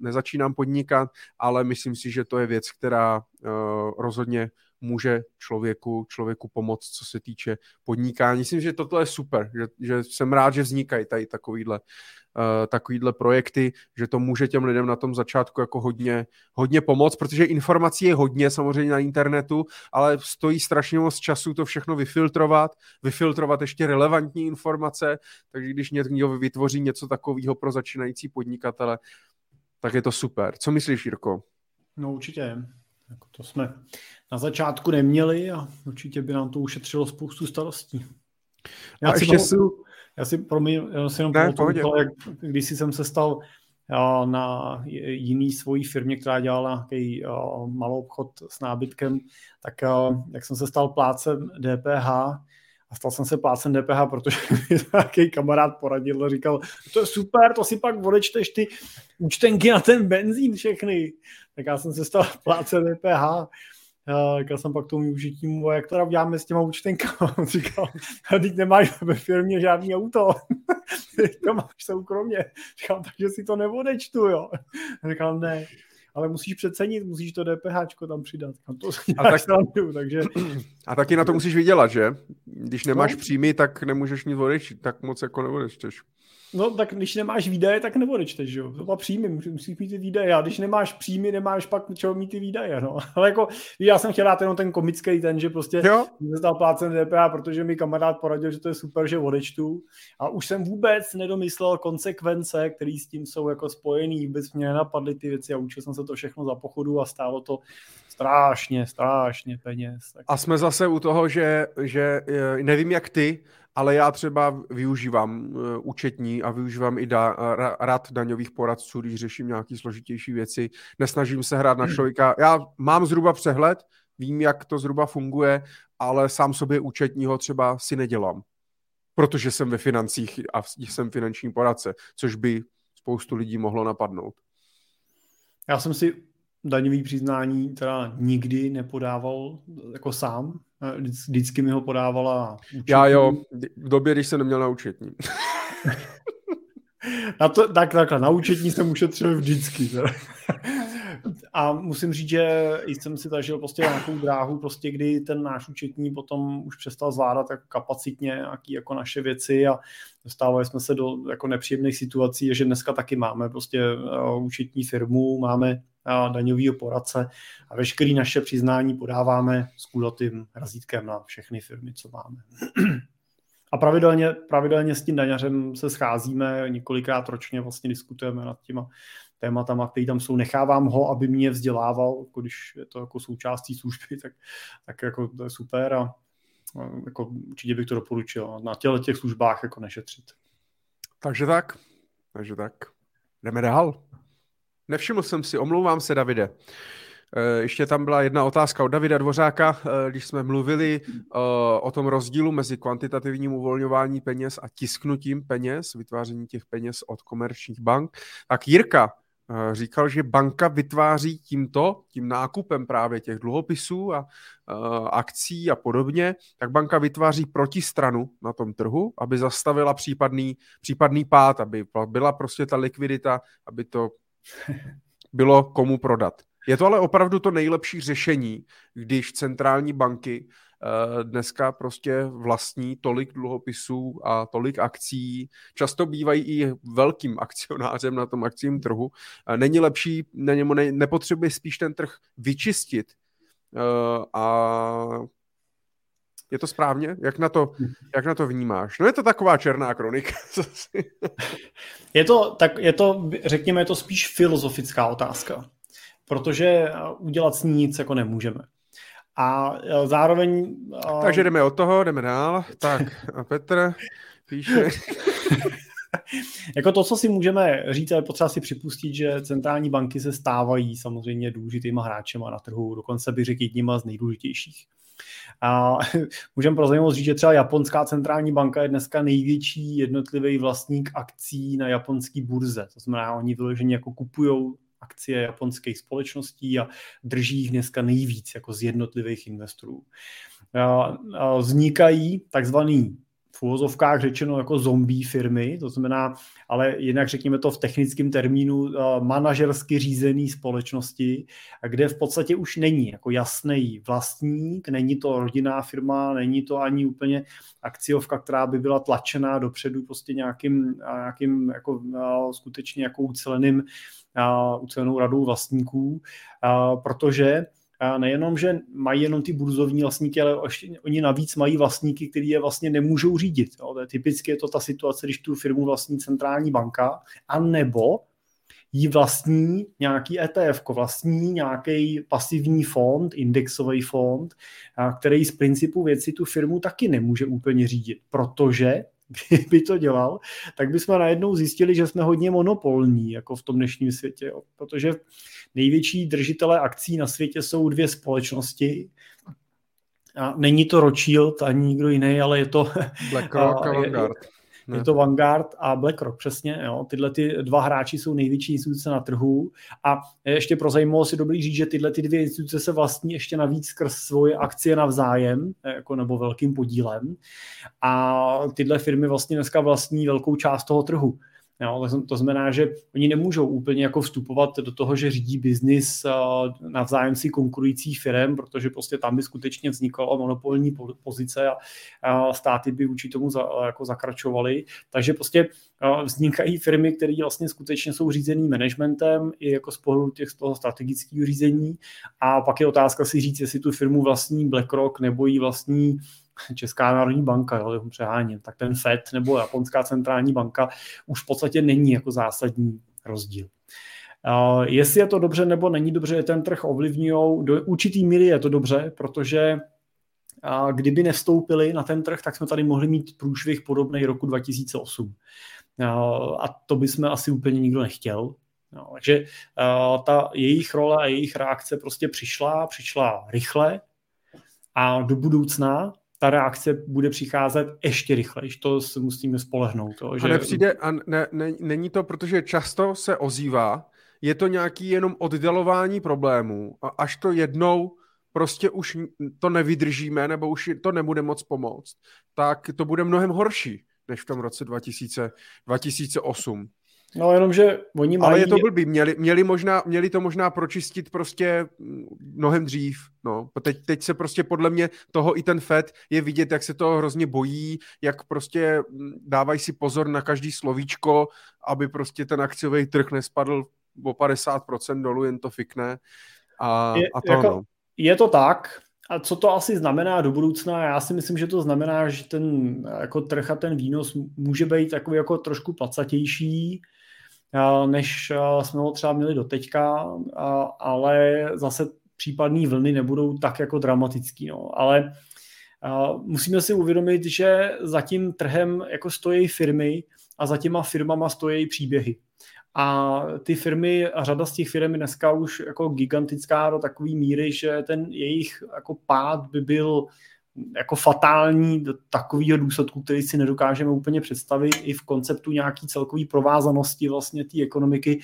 nezačínám podnikat, ale myslím si, že to je věc, která rozhodně může člověku, člověku pomoct, co se týče podnikání. Myslím, že toto je super, že, že jsem rád, že vznikají tady takovýhle, uh, takovýhle projekty, že to může těm lidem na tom začátku jako hodně, hodně pomoct, protože informací je hodně samozřejmě na internetu, ale stojí strašně moc času to všechno vyfiltrovat, vyfiltrovat ještě relevantní informace, takže když někdo vytvoří něco takového pro začínající podnikatele, tak je to super. Co myslíš, Jirko? No určitě. Jako to jsme na začátku neměli a určitě by nám to ušetřilo spoustu starostí. Já, a si, ještě... pamatuju, já si, promiň, já si jenom ne, pamatuju, jak když jsem se stal na jiný svojí firmě, která dělala nějaký malou obchod s nábytkem, tak jak jsem se stal plácem DPH, a stal jsem se plácem DPH, protože <laughs> mi nějaký kamarád poradil a říkal, to je super, to si pak odečteš ty účtenky na ten benzín všechny. Tak já jsem se stal <laughs> plácem DPH. Já jsem pak tomu užití jak to uděláme s těma účtenkama. <laughs> On říkal, teď nemáš ve firmě žádný auto. to máš soukromně. Říkal, takže si to neodečtu, jo. Říkal, ne ale musíš přecenit, musíš to DPH tam přidat. A, to a, <laughs> tak, srandu, takže... a taky na to musíš vydělat, že? Když nemáš no? příjmy, tak nemůžeš nic odečít, tak moc jako neodečteš. No tak když nemáš výdaje, tak neodečteš, jo. To má příjmy, musíš mít ty výdaje. A když nemáš příjmy, nemáš pak čeho mít ty výdaje, no. <laughs> Ale jako, já jsem chtěl dát jenom ten komický ten, že prostě jsem stal plácen DPH, protože mi kamarád poradil, že to je super, že odečtu. A už jsem vůbec nedomyslel konsekvence, které s tím jsou jako spojený. Vůbec mě nenapadly ty věci a učil jsem se to všechno za pochodu a stálo to strašně, strašně peněz. Tak... A jsme zase u toho, že, že eh, nevím jak ty, ale já třeba využívám uh, účetní a využívám i da, rad daňových poradců, když řeším nějaké složitější věci. Nesnažím se hrát na hmm. člověka. Já mám zhruba přehled, vím, jak to zhruba funguje, ale sám sobě účetního třeba si nedělám, protože jsem ve financích a jsem finanční poradce, což by spoustu lidí mohlo napadnout. Já jsem si daňový přiznání teda nikdy nepodával jako sám. Vždycky mi ho podávala účetní. Já jo, v době, když jsem neměl na účetní. <laughs> na to, tak, takhle, na účetní jsem ušetřil vždycky. A musím říct, že jsem si zažil prostě nějakou dráhu, prostě kdy ten náš účetní potom už přestal zvládat jako kapacitně nějaký jako naše věci a dostávali jsme se do jako nepříjemných situací, že dneska taky máme prostě uh, účetní firmu, máme daňového poradce a veškeré naše přiznání podáváme s kulatým razítkem na všechny firmy, co máme. A pravidelně, pravidelně s tím daňařem se scházíme, několikrát ročně vlastně diskutujeme nad těma tématama, které tam jsou. Nechávám ho, aby mě vzdělával, jako když je to jako součástí služby, tak, tak jako to je super a, jako určitě bych to doporučil. Na těle těch službách jako nešetřit. Takže tak. Takže tak. Jdeme dál. Nevšiml jsem si, omlouvám se, Davide. Eh, ještě tam byla jedna otázka od Davida Dvořáka, eh, když jsme mluvili eh, o tom rozdílu mezi kvantitativním uvolňování peněz a tisknutím peněz, vytváření těch peněz od komerčních bank. Tak Jirka říkal, že banka vytváří tímto, tím nákupem právě těch dluhopisů a akcí a podobně, tak banka vytváří protistranu na tom trhu, aby zastavila případný, případný pád, aby byla prostě ta likvidita, aby to bylo komu prodat. Je to ale opravdu to nejlepší řešení, když centrální banky dneska prostě vlastní tolik dluhopisů a tolik akcí. Často bývají i velkým <laughs> akcionářem na tom akcím trhu. Uh, není lepší, ne, ne, nepotřebuje spíš ten trh vyčistit uh, a je to správně? Jak na to, jak na to vnímáš? No je to taková černá kronika. <laughs> je, to, tak je to, řekněme, je to spíš filozofická otázka, protože udělat s ní nic jako nemůžeme. A e, zároveň... Takže jdeme od toho, jdeme dál. Tak a Petr píše... <laughs> jako to, co si můžeme říct, ale potřeba si připustit, že centrální banky se stávají samozřejmě důležitýma hráčema na trhu, dokonce bych řekl jedníma z nejdůležitějších. A <laughs> můžeme pro zajímavost říct, že třeba japonská centrální banka je dneska největší jednotlivý vlastník akcí na japonské burze. To znamená, oni vyloženě jako kupují akcie japonských společností a drží jich dneska nejvíc jako z jednotlivých investorů. Vznikají takzvaný v úvozovkách řečeno jako zombie firmy, to znamená, ale jinak řekněme to v technickém termínu, uh, manažersky řízený společnosti, kde v podstatě už není jako jasný vlastník, není to rodinná firma, není to ani úplně akciovka, která by byla tlačená dopředu prostě nějakým, nějakým jako, uh, skutečně jako uceleným, ucelenou radou vlastníků, protože nejenom, že mají jenom ty burzovní vlastníky, ale ještě, oni navíc mají vlastníky, kteří je vlastně nemůžou řídit. Jo. To je typicky je to ta situace, když tu firmu vlastní centrální banka, a nebo jí vlastní nějaký ETF, vlastní nějaký pasivní fond, indexový fond, který z principu věci tu firmu taky nemůže úplně řídit, protože <laughs> kdyby to dělal, tak bychom najednou zjistili, že jsme hodně monopolní jako v tom dnešním světě, jo. protože největší držitelé akcí na světě jsou dvě společnosti. A není to Rothschild ani nikdo jiný, ale je to BlackRock <laughs> a Vanguard. Je, je to Vanguard a BlackRock, přesně. Jo. Tyhle ty dva hráči jsou největší instituce na trhu a ještě pro zajímavost si dobrý říct, že tyhle ty dvě instituce se vlastní ještě navíc skrz svoje akcie navzájem, jako nebo velkým podílem. A tyhle firmy vlastně dneska vlastní velkou část toho trhu. Jo, to znamená, že oni nemůžou úplně jako vstupovat do toho, že řídí biznis navzájem si konkurujících firm, protože prostě tam by skutečně vznikala monopolní pozice a státy by vůči tomu za, jako zakračovaly. Takže prostě vznikají firmy, které vlastně skutečně jsou řízený managementem i jako z pohledu těch, toho strategického řízení a pak je otázka si říct, jestli tu firmu vlastní BlackRock nebo ji vlastní Česká národní banka, jo, přeháním, tak ten FED nebo Japonská centrální banka už v podstatě není jako zásadní rozdíl. Uh, jestli je to dobře nebo není dobře, ten trh ovlivňují. Do určitý míry je to dobře, protože uh, kdyby nevstoupili na ten trh, tak jsme tady mohli mít průšvih podobný roku 2008. Uh, a to bychom asi úplně nikdo nechtěl. No, takže uh, ta jejich role a jejich reakce prostě přišla, přišla rychle a do budoucna ta reakce bude přicházet ještě rychleji, to se musíme spolehnout. To, že... A nepřijde, a ne, ne, není to, protože často se ozývá, je to nějaký jenom oddalování problémů a až to jednou prostě už to nevydržíme nebo už to nebude moc pomoct, tak to bude mnohem horší než v tom roce 2000, 2008. No jenom, že oni mají... Ale je to blbý, měli, měli, možná, měli to možná pročistit prostě mnohem dřív, no. Teď, teď se prostě podle mě toho i ten FED je vidět, jak se to hrozně bojí, jak prostě dávají si pozor na každý slovíčko, aby prostě ten akciový trh nespadl o 50% dolů, jen to fikne. A, je, a to jako, no. je to tak, a co to asi znamená do budoucna? Já si myslím, že to znamená, že ten jako trh a ten výnos může být takový jako trošku placatější, než jsme ho třeba měli do teďka, ale zase případné vlny nebudou tak jako dramatický. No. Ale musíme si uvědomit, že za tím trhem jako stojí firmy a za těma firmama stojí příběhy. A ty firmy, a řada z těch firm je dneska už jako gigantická do takové míry, že ten jejich jako pád by byl jako fatální do takového důsledku, který si nedokážeme úplně představit i v konceptu nějaký celkový provázanosti vlastně té ekonomiky.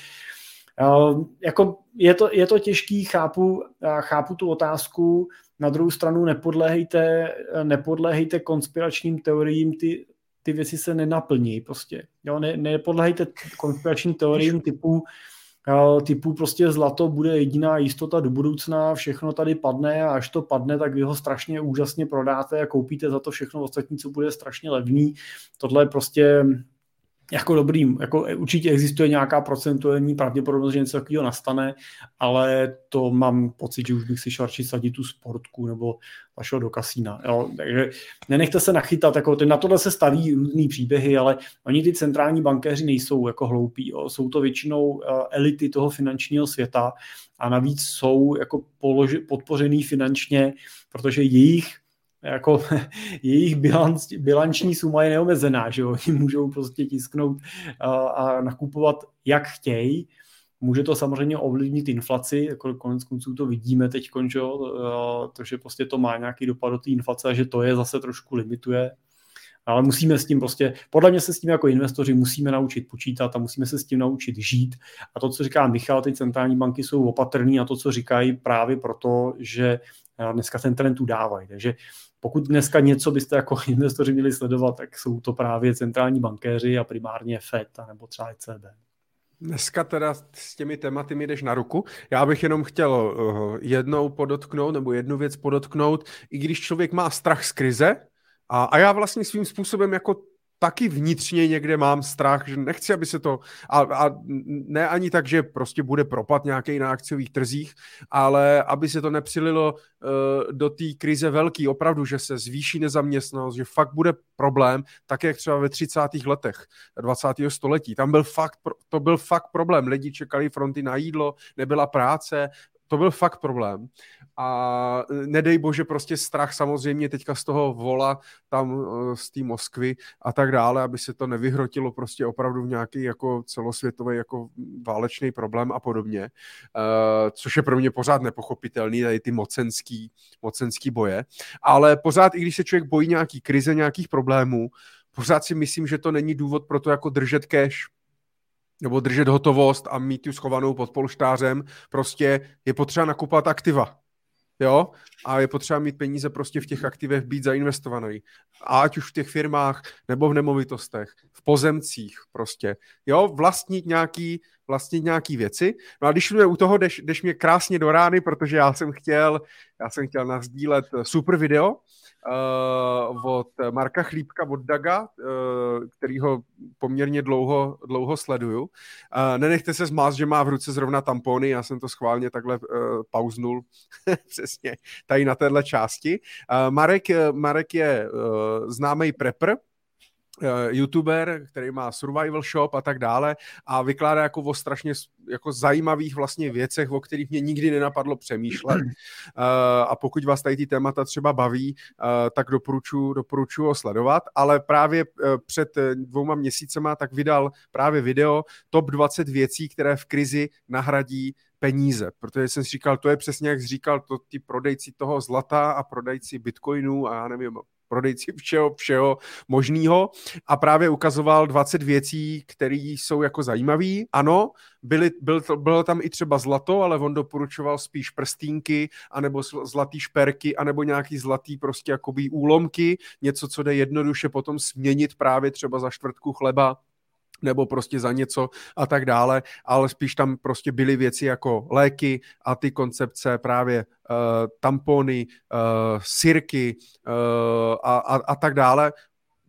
Uh, jako je, to, je to těžký, chápu, chápu tu otázku, na druhou stranu nepodléhejte, nepodléhejte konspiračním teoriím, ty, ty věci se nenaplní prostě. Jo, ne, nepodléhejte konspiračním teoriím typu typu prostě zlato bude jediná jistota do budoucna, všechno tady padne a až to padne, tak vy ho strašně úžasně prodáte a koupíte za to všechno ostatní, co bude strašně levný. Tohle je prostě jako dobrý, jako určitě existuje nějaká procentuální pravděpodobnost, že něco takového nastane, ale to mám pocit, že už bych si šel radši sadit tu sportku nebo vašeho do kasína. Jo. Takže nenechte se nachytat, jako na tohle se staví různý příběhy, ale oni ty centrální bankéři nejsou jako hloupí. Jo. Jsou to většinou uh, elity toho finančního světa a navíc jsou jako položi, podpořený finančně, protože jejich jako <laughs> jejich bilanc, bilanční suma je neomezená, že jo? <laughs> oni můžou prostě tisknout a, a nakupovat jak chtějí, Může to samozřejmě ovlivnit inflaci, jako konec konců to vidíme teď, že to, že prostě to má nějaký dopad do té inflace a že to je zase trošku limituje. Ale musíme s tím prostě, podle mě se s tím jako investoři musíme naučit počítat a musíme se s tím naučit žít. A to, co říká Michal, ty centrální banky jsou opatrný a to, co říkají právě proto, že dneska ten trend udávají. Takže pokud dneska něco byste jako <laughs> investoři měli sledovat, tak jsou to právě centrální bankéři a primárně FED nebo třeba ECB. Dneska teda s těmi tématy mi jdeš na ruku. Já bych jenom chtěl uh, jednou podotknout, nebo jednu věc podotknout, i když člověk má strach z krize, a, a já vlastně svým způsobem jako taky vnitřně někde mám strach, že nechci, aby se to, a, a ne ani tak, že prostě bude propad nějaký na akciových trzích, ale aby se to nepřililo uh, do té krize velký, opravdu, že se zvýší nezaměstnanost, že fakt bude problém, tak jak třeba ve 30. letech 20. století. Tam byl fakt, to byl fakt problém. Lidi čekali fronty na jídlo, nebyla práce, to byl fakt problém. A nedej bože prostě strach samozřejmě teďka z toho vola tam eh, z té Moskvy a tak dále, aby se to nevyhrotilo prostě opravdu v nějaký jako celosvětový jako válečný problém a podobně, uh, což je pro mě pořád nepochopitelný, tady ty mocenský, mocenský boje. Ale pořád, i když se člověk bojí nějaký krize, nějakých problémů, pořád si myslím, že to není důvod pro to jako držet cash, nebo držet hotovost a mít tu schovanou pod polštářem, prostě je potřeba nakupovat aktiva. Jo? A je potřeba mít peníze prostě v těch aktivech, být zainvestovaný. Ať už v těch firmách, nebo v nemovitostech, v pozemcích prostě. Jo? Vlastnit nějaký, vlastnit nějaký věci. No a když jsme u toho, jdeš, jdeš mě krásně do rány, protože já jsem chtěl, já jsem chtěl nazdílet super video, uh, od Marka Chlípka od Daga, uh, kterýho poměrně dlouho, dlouho sleduju. Uh, nenechte se zmást, že má v ruce zrovna tampony, já jsem to schválně takhle uh, pauznul <laughs> přesně tady na téhle části. Uh, Marek, Marek je uh, známý prepper, Eh, youtuber, který má survival shop a tak dále a vykládá jako o strašně jako zajímavých vlastně věcech, o kterých mě nikdy nenapadlo přemýšlet. <clears throat> Eh, a pokud vás tady ty témata třeba baví, eh, tak doporučuji doporučuji ho sledovat, ale právě před dvouma měsícema tak vydal právě video top 20 věcí, které v krizi nahradí peníze, protože jsem si říkal, to je přesně jak říkal, to ty prodejci toho zlata a prodejci bitcoinů a já nevím, prodejci všeho, všeho možného. A právě ukazoval 20 věcí, které jsou jako zajímavé. Ano, byly, byl, bylo tam i třeba zlato, ale on doporučoval spíš prstínky, anebo zlatý šperky, anebo nějaký zlatý prostě jakoby úlomky, něco, co jde jednoduše potom směnit právě třeba za čtvrtku chleba nebo prostě za něco a tak dále, ale spíš tam prostě byly věci jako léky a ty koncepce právě uh, tampony, uh, sirky uh, a, a, a tak dále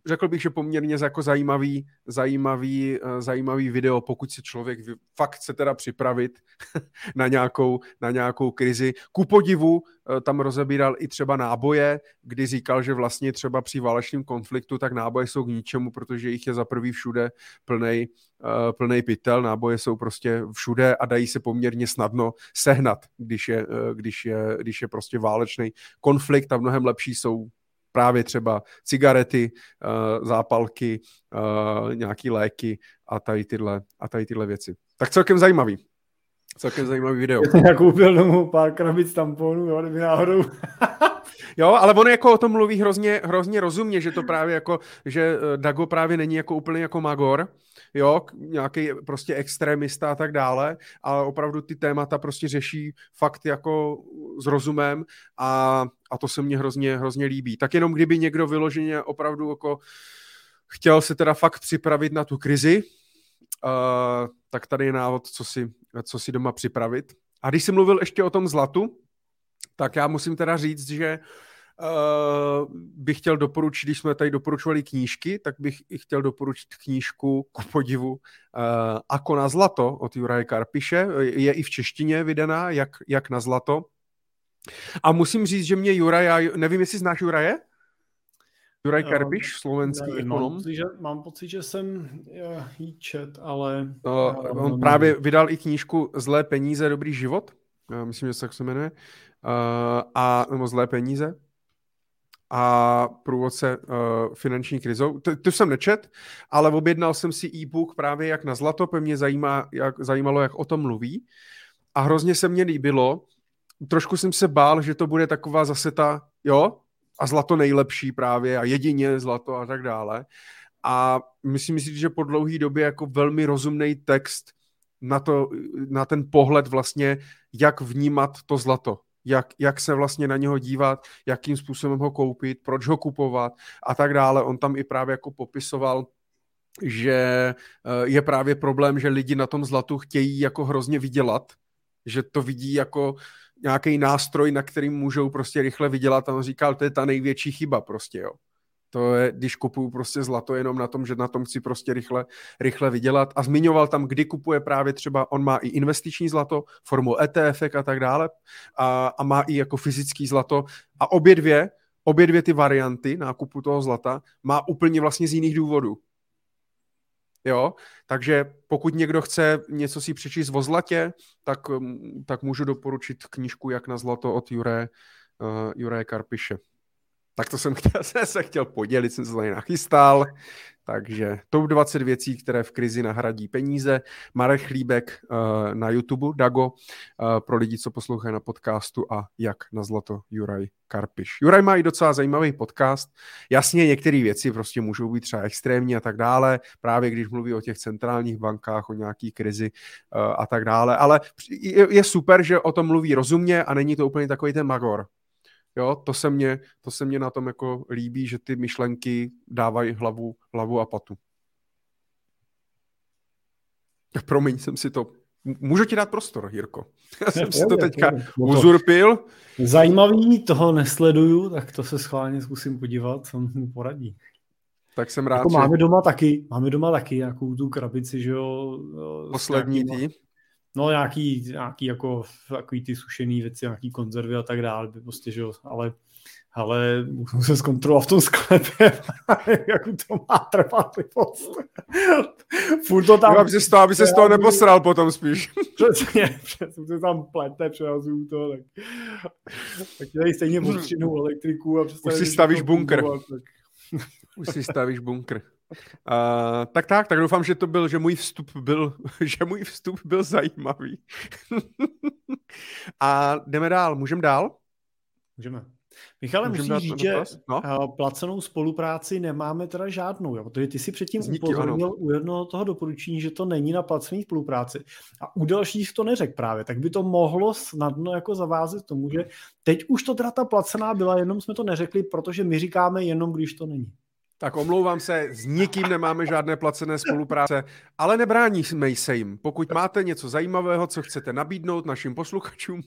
řekl bych, že poměrně jako zajímavý, zajímavý, eh, zajímavý video, pokud se člověk fakt chce teda připravit <laughs> na nějakou, na nějakou krizi. Ku podivu eh, tam rozebíral i třeba náboje, kdy říkal, že vlastně třeba při válečném konfliktu tak náboje jsou k ničemu, protože jich je za prvý všude plnej, eh, plnej pytel, náboje jsou prostě všude a dají se poměrně snadno sehnat, když je, když je, když je prostě válečný konflikt a mnohem lepší jsou právě třeba cigarety, uh, zápalky, uh, nějaký léky a tady, tyhle, a tady tyhle věci. Tak celkem zajímavý. Celkem zajímavý video. Já koupil domů pár krabic tamponů, jo, kdyby náhodou. <laughs> jo, ale on jako o tom mluví hrozně, hrozně rozumně, že to právě jako, že eh, Dago právě není jako úplně jako Magor, jo, nějaký prostě extremista a tak dále, ale opravdu ty témata prostě řeší fakt jako s rozumem a, a to se mně hrozně, hrozně líbí. Tak jenom kdyby někdo vyloženě opravdu jako chtěl se teda fakt připravit na tu krizi, uh, tak tady je návod, co si, co si doma připravit. A když jsi mluvil ještě o tom zlatu, tak já musím teda říct, že uh, bych chtěl doporučit, když jsme tady doporučovali knížky, tak bych i chtěl doporučit knížku ku podivu uh, Ako na zlato od Juraje Karpiše. Je i v češtině vydaná, jak, jak na zlato. A musím říct, že mě Juraj, nevím, jestli znáš Juraje? Juraj eh, Karpiš, slovenský nevím, ekonom. Mám pocit, že, mám pocit, že jsem jí čet, ale... Uh, on nevím. právě vydal i knížku Zlé peníze, dobrý život. Myslím, že se tak se jmenuje. A, nebo Zlé peníze. A průvodce uh, finanční krizou. To, to jsem nečet, ale objednal jsem si e-book právě jak na zlato, mě zajímá, jak, zajímalo, jak o tom mluví. A hrozně se mně líbilo, trošku jsem se bál, že to bude taková zase ta, jo, a zlato nejlepší právě a jedině zlato a tak dále. A myslím si, že po dlouhé době jako velmi rozumný text na, to, na ten pohled vlastně, jak vnímat to zlato jak, jak se vlastně na něho dívat, jakým způsobem ho koupit, proč ho kupovat a tak dále. On tam i právě jako popisoval, že eh, je právě problém, že lidi na tom zlatu chtějí jako hrozně vydělat, že to vidí jako nějaký nástroj, na kterým můžou prostě rychle vydělat a on říkal, to je ta největší chyba prostě, jo. To je, když kupuju prostě zlato jenom na tom, že na tom chci prostě rychle, rychle vydělat. A zmiňoval tam, kdy kupuje právě třeba, on má i investiční zlato, formou ETF a tak dále, a, a má i jako fyzický zlato. A obě dvě, obě dvě ty varianty nákupu toho zlata má úplně vlastně z jiných důvodů. Jo, takže pokud někdo chce něco si přečíst o zlatě, tak, tak můžu doporučit knížku Jak na zlato od Jure, uh, Jure Karpiše. Tak to jsem <laughs> chtěl, jsem se chtěl podělit, jsem se tady nachystal. Takže top 20 věcí, které v krizi nahradí peníze. Marek Chlíbek uh, na YouTube, Dago, uh, pro lidi, co poslouchají na podcastu a jak na zlato Juraj Karpiš. Juraj má i docela zajímavý podcast. Jasně, některé věci prostě můžou být třeba extrémní a tak dále, právě když mluví o těch centrálních bankách, o nějaký krizi uh, a tak dále, ale je, je super, že o tom mluví rozumně a není to úplně takový ten magor, Jo, to se mě, to se mě na tom jako líbí, že ty myšlenky dávají hlavu, hlavu a patu. Promiň, jsem si to... Můžu ti dát prostor, Jirko. <laughs> Já jsem si to teďka uzurpil. Zajímavý, toho nesleduju, tak to se schválně zkusím podívat, co mi poradí. Tak jsem rád, jako že... Máme doma taky, máme doma taky nějakou tu krabici, že jo. Poslední tý. No nějaký, nějaký jako takový ty sušený věci, nějaký konzervy a tak dále, prostě, že jo, ale ale musím se zkontrolovat v tom sklepě, <laughs> jak to má trvalivost. Furt to tam... Jo, aby se z toho, aby se z toho neposral potom spíš. <laughs> Přesně, přesně se tam plete, přehazuju to, tak, tak tady stejně odstřinu elektriku a Už si stavíš bunkr. Už si stavíš bunkr. Uh, tak tak, tak doufám, že to byl, že můj vstup byl, <laughs> že můj vstup byl zajímavý. <laughs> A jdeme dál, můžeme dál? Můžeme. Michale, Můžeme musíš říct, že no? Eh, placenou spolupráci nemáme teda žádnou, jo? protože ty si předtím Zníky, upozornil ano. u jednoho toho doporučení, že to není na placený spolupráci a u dalších to neřek právě, tak by to mohlo snadno jako zavázet tomu, že teď už to teda ta placená byla, jenom jsme to neřekli, protože my říkáme jenom, když to není. Tak omlouvám se, s nikým nemáme žádné placené spolupráce, ale nebráníme se jim. Pokud máte něco zajímavého, co chcete nabídnout našim posluchačům,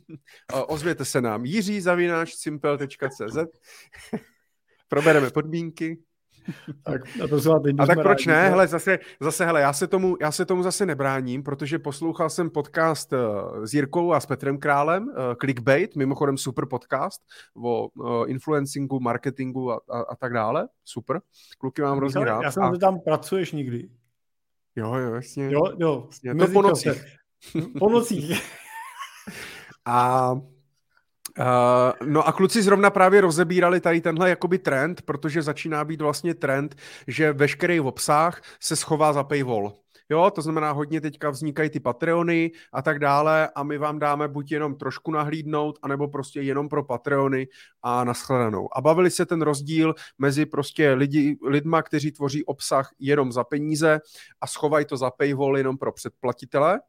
ozvěte se nám. Jiří zavináč simpel.cz <laughs> Probereme podmínky <laughs> tak, a, to a tak proč rádi, ne? Hele, zase, zase hele, já se, tomu, já se tomu zase nebráním, protože poslouchal jsem podcast uh, s Jirkou a s Petrem Králem, uh, Clickbait, mimochodem super podcast o uh, influencingu, marketingu a, a, a tak dále. Super. Kluky mám hrozně rád. Já jsem, a... že tam pracuješ nikdy. Jo, jo, jasně. Jo, jo. Jasně. To po nocích. po nocích. <laughs> a Uh, no a kluci zrovna právě rozebírali tady tenhle jakoby trend, protože začíná být vlastně trend, že veškerý obsah se schová za paywall. Jo, to znamená, hodně teďka vznikají ty Patreony a tak dále a my vám dáme buď jenom trošku nahlídnout, anebo prostě jenom pro Patreony a nashledanou. A bavili se ten rozdíl mezi prostě lidi, lidma, kteří tvoří obsah jenom za peníze a schovají to za paywall jenom pro předplatitele,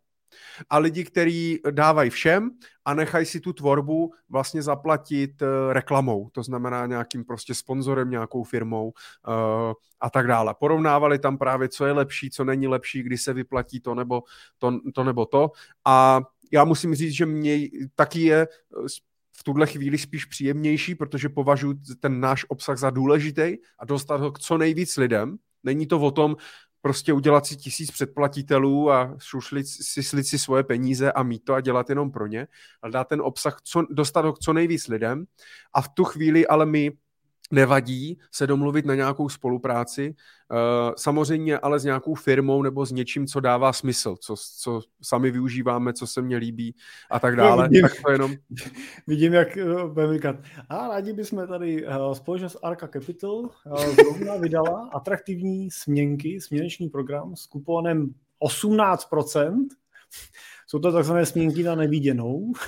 a lidi, kteří dávají všem a nechají si tu tvorbu vlastně zaplatit uh, reklamou, to znamená nějakým prostě sponzorem, nějakou firmou uh, a tak dále. Porovnávali tam právě, co je lepší, co není lepší, kdy se vyplatí to nebo to, to, nebo to. A já musím říct, že mě taky je eh, v tuhle chvíli spíš příjemnější, protože považuji ten náš obsah za důležitý a dostat ho k co nejvíc lidem. Není to o tom, prostě udělat si tisíc předplatitelů a šušlit si, slit si svoje peníze a mít to a dělat jenom pro ně, ale dát ten obsah, co, dostat ho co nejvíc lidem. A v tu chvíli ale my nevadí se domluvit na nějakou spolupráci, uh, samozřejmě ale s nějakou firmou nebo s něčím, co dává smysl, co, co sami využíváme, co se mně líbí a tak dále. vidím, tak to jenom... <laughs> vidím, jak uh, budeme říkat, a rádi bychom tady uh, společnost Arca Capital zrovna vydala atraktivní směnky, směneční program s kuponem 18%. Jsou to takzvané směnky na neviděnou. <laughs>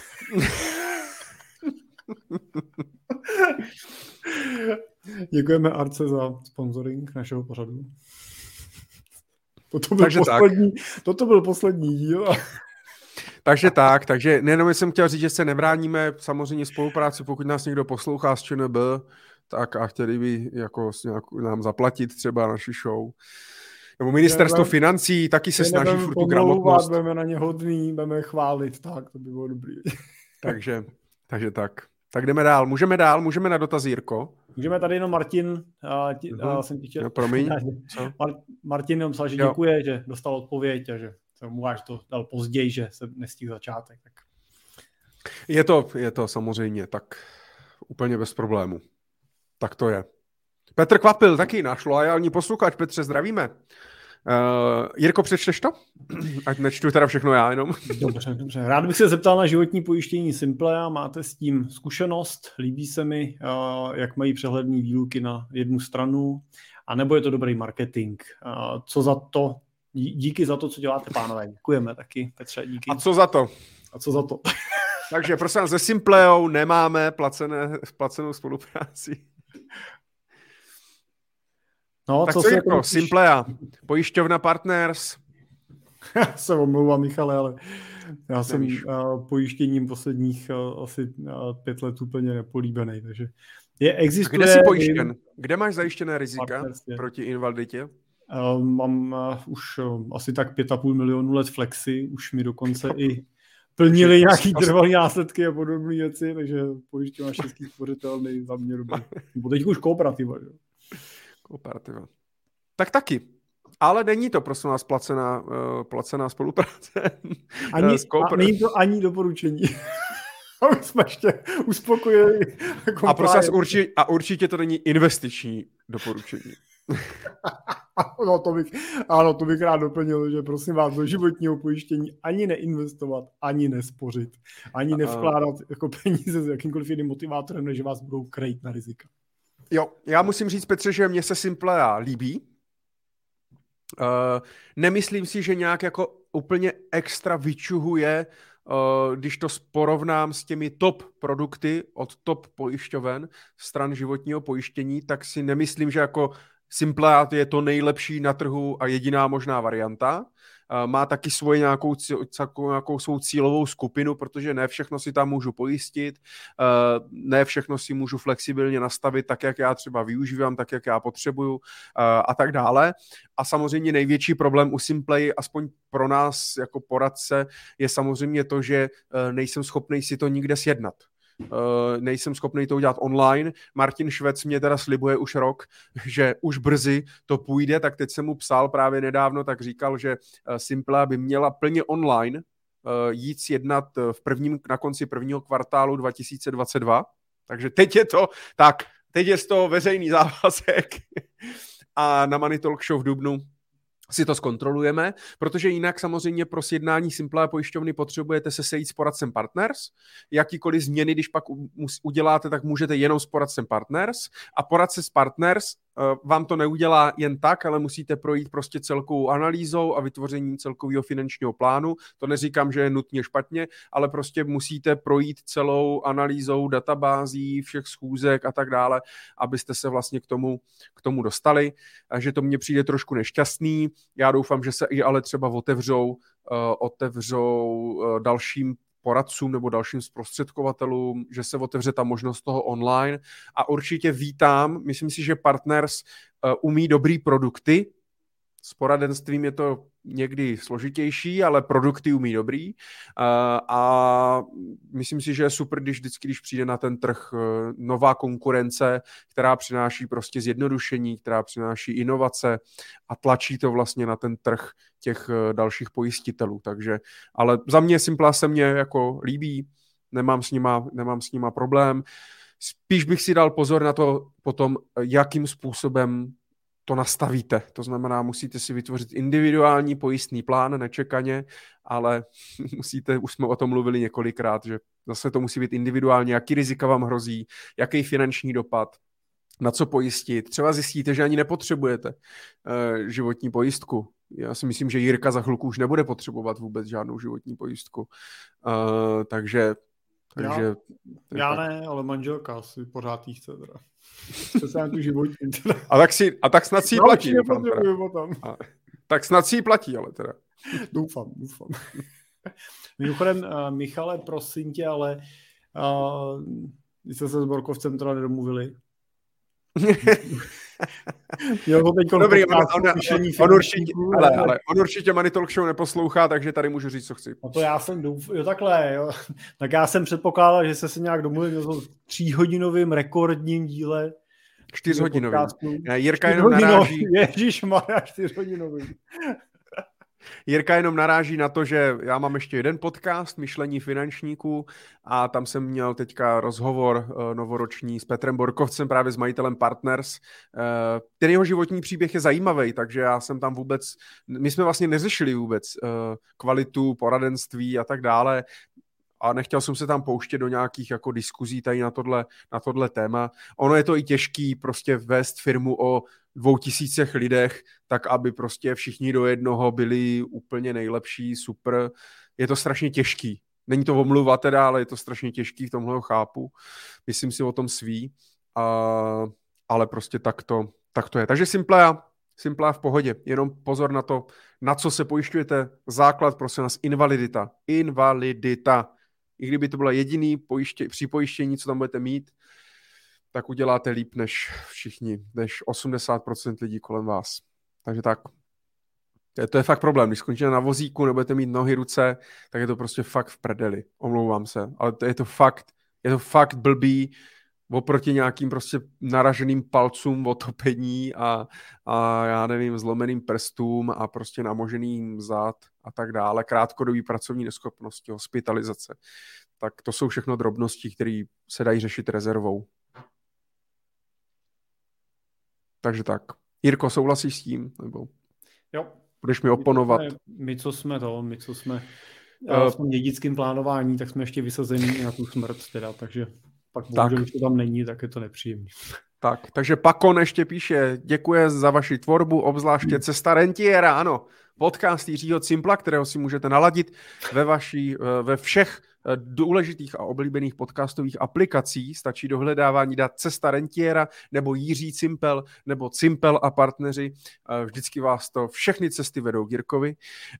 <laughs> <laughs> Děkujeme Arce za sponsoring našeho pořadu. Toto byl, takže poslední, tak. toto byl poslední díl. takže tak, takže nejenom jsem chtěl říct, že se nevráníme samozřejmě spolupráci, pokud nás někdo poslouchá z ČNB, tak a chtěli by jako nám zaplatit třeba naši show. Nebo ministerstvo financí taky se snaží furt tu gramotnost. Budeme na ně hodný, budeme chválit, tak to by bylo dobrý. takže, takže tak. Tak jdeme dál. Můžeme dál, můžeme na dotaz, Jirko. Můžeme tady jenom Martin, uh, tí, uh, jsem ti chtěl... No, promiň. <laughs> Mar, Martin jenom psal, že jo. děkuje, že dostal odpověď a že se mu až to dal později, že se nestihl začátek. Tak. Je to, je to samozřejmě tak úplně bez problému. Tak to je. Petr Kvapil, taky náš loajální posluchač. Petře, zdravíme. Uh, Jirko, přečteš to? Ať nečtu teda všechno já jenom. Dobře, dobře. Rád bych se zeptal na životní pojištění Simple a máte s tím zkušenost? Líbí se mi, uh, jak mají přehlední výluky na jednu stranu, a nebo je to dobrý marketing? Uh, co za to? Díky za to, co děláte, pánové. Děkujeme taky, Petře, díky. A co za to? A co za to? <laughs> Takže prosím, se Simpleou nemáme placené, placenou spolupráci. No, tak co, co jako Simplea, pojišťovna Partners. Já se omlouvám, Michale, ale já jsem uh, pojištěním posledních uh, asi uh, pět let úplně nepolíbený, takže je, existuje... A kde jsi pojištěn? Kde máš zajištěné rizika proti invaliditě? Uh, mám uh, už uh, asi tak pět a půl milionu let flexy, už mi dokonce i <laughs> plnili nějaký <laughs> trvalý následky a podobné věci, takže pojišťovna český spořitelný za mě dobrý. teď už kooperativa, že? Kooperativa. Tak taky. Ale není to, prosím vás, placená, uh, placená spolupráce. Ani, a není to ani doporučení. <laughs> Aby jsme ještě uspokojili. A, prosím vás, určitě, a určitě to není investiční doporučení. <laughs> no, to bych, ano, to bych rád doplnil, že prosím vás, do životního pojištění ani neinvestovat, ani nespořit, ani nevkládat jako peníze s jakýmkoliv jiným motivátorem, než vás budou krejt na rizika. Jo, já musím říct, Petře, že mě se Simplea líbí. Uh, nemyslím si, že nějak jako úplně extra vyčuhuje, uh, když to porovnám s těmi top produkty od top pojišťoven stran životního pojištění, tak si nemyslím, že jako Simplea je to nejlepší na trhu a jediná možná varianta má taky svoji nějakou, nějakou svou cílovou skupinu, protože ne všechno si tam můžu pojistit, ne všechno si můžu flexibilně nastavit tak, jak já třeba využívám, tak, jak já potřebuju a tak dále. A samozřejmě největší problém u Simplay, aspoň pro nás jako poradce, je samozřejmě to, že e, nejsem schopný si to nikde sjednat. Uh, nejsem schopný to udělat online. Martin Švec mě teda slibuje už rok, že už brzy to půjde, tak teď jsem mu psal právě nedávno, tak říkal, že uh, Simple by měla plně online uh, jít sjednat v prvním, na konci prvního kvartálu 2022. Takže teď je to, tak, teď je z toho veřejný <laughs> závazek. A na Money Talk Show v Dubnu si to zkontrolujeme, protože jinak samozřejmě pro sjednání Simplé pojišťovny potřebujete se sejít s poradcem Partners. Jakýkoliv změny, když pak uděláte, tak můžete jenom s poradcem Partners. A poradce s Partners vám to neudělá jen tak, ale musíte projít prostě celkovou analýzou a vytvořením celkového finančního plánu. To neříkám, že je nutně špatně, ale prostě musíte projít celou analýzou databází, všech schůzek a tak dále, abyste se vlastně k tomu, k tomu dostali. Takže to mně přijde trošku nešťastný. Já doufám, že se i ale třeba otevřou, uh, otevřou uh, dalším poradcům nebo dalším zprostředkovatelům, že se otevře ta možnost toho online. A určitě vítám, myslím si, že Partners uh, umí dobrý produkty, s poradenstvím je to někdy složitější, ale produkty umí dobrý a myslím si, že je super, když vždycky, když přijde na ten trh e, nová konkurence, která přináší prostě zjednodušení, která přináší inovace a tlačí to vlastně na ten trh těch e, dalších pojistitelů. Takže, ale za mě Simpla se mě jako líbí, nemám s nima, nemám s nima problém. spíš bych si dal pozor na to potom, jakým způsobem to nastavíte. To znamená, musíte si vytvořit individuální pojistný plán nečekaně, ale <laughs> musíte, už jsme o tom mluvili několikrát, že zase to musí být individuálně, jaký rizika vám hrozí, jaký finanční dopad, na co pojistit. Třeba zjistíte, že ani nepotřebujete uh, životní pojistku. Já si myslím, že Jirka za chvilku už nebude potřebovat vůbec žádnou životní pojistku. Uh, takže takže, já, já ne, ale manželka si pořád jí chce teda. Tu životní. A tak, si, a tak snad si ji platí. potom. A, tak snad si platí, ale teda. Doufám, doufám. Mimochodem, uh, Michale, prosím tě, ale uh, jste se s Borkovcem teda nedomluvili. <laughs> <laughs> jo, teď Dobrý, on, on, on, určitě, ale, ale on určitě Money Talk Show neposlouchá, takže tady můžu říct, co chci. No to já jsem douf... jo takhle, jo. <laughs> Tak já jsem předpokládal, že se se nějak domluvil o tříhodinovým rekordním díle. Čtyřhodinovým. Jirka jenom naráží. <laughs> Ježíš Maria, čtyřhodinovým. Jirka jenom naráží na to, že já mám ještě jeden podcast, Myšlení finančníků, a tam jsem měl teďka rozhovor uh, novoroční s Petrem Borkovcem, právě s majitelem Partners. Uh, ten jeho životní příběh je zajímavý, takže já jsem tam vůbec, my jsme vlastně neřešili vůbec uh, kvalitu, poradenství a tak dále a nechtěl jsem se tam pouštět do nějakých jako diskuzí tady na tohle, na tohle téma. Ono je to i těžký prostě vést firmu o dvou tisícech lidech, tak aby prostě všichni do jednoho byli úplně nejlepší, super. Je to strašně těžký. Není to omluva teda, ale je to strašně těžký, v tomhle chápu. Myslím si o tom sví, a, ale prostě tak to, tak to je. Takže Simplea, Simplea v pohodě. Jenom pozor na to, na co se pojišťujete. Základ, prosím nás, invalidita. Invalidita. I kdyby to bylo jediný pojiště, připojištění, co tam budete mít, tak uděláte líp než všichni, než 80% lidí kolem vás. Takže tak. To je fakt problém. Když skončíte na vozíku, nebudete mít nohy, ruce, tak je to prostě fakt v prdeli. Omlouvám se. Ale to je to fakt, je to fakt blbý oproti nějakým prostě naraženým palcům otopení a, a já nevím, zlomeným prstům a prostě namoženým zad a tak dále, krátkodobý pracovní neschopnosti, hospitalizace. Tak to jsou všechno drobnosti, které se dají řešit rezervou. Takže tak. Jirko, souhlasíš s tím? Nebo jo. Budeš mi oponovat? My, my co jsme to, my co jsme uh, v tom dědickém plánování, tak jsme ještě vysazení na tu smrt teda, takže pak bohužel, když to tam není, tak je to nepříjemné. <laughs> Tak, takže Pakon ještě píše, děkuje za vaši tvorbu, obzvláště Cesta rentiera, ano, podcast Jiřího Cimpla, kterého si můžete naladit ve, vaší, eh, ve všech důležitých a oblíbených podcastových aplikací. Stačí dohledávání dát Cesta Rentiera nebo Jiří Cimpel nebo Cimpel a partneři. Eh, vždycky vás to všechny cesty vedou k Jirkovi.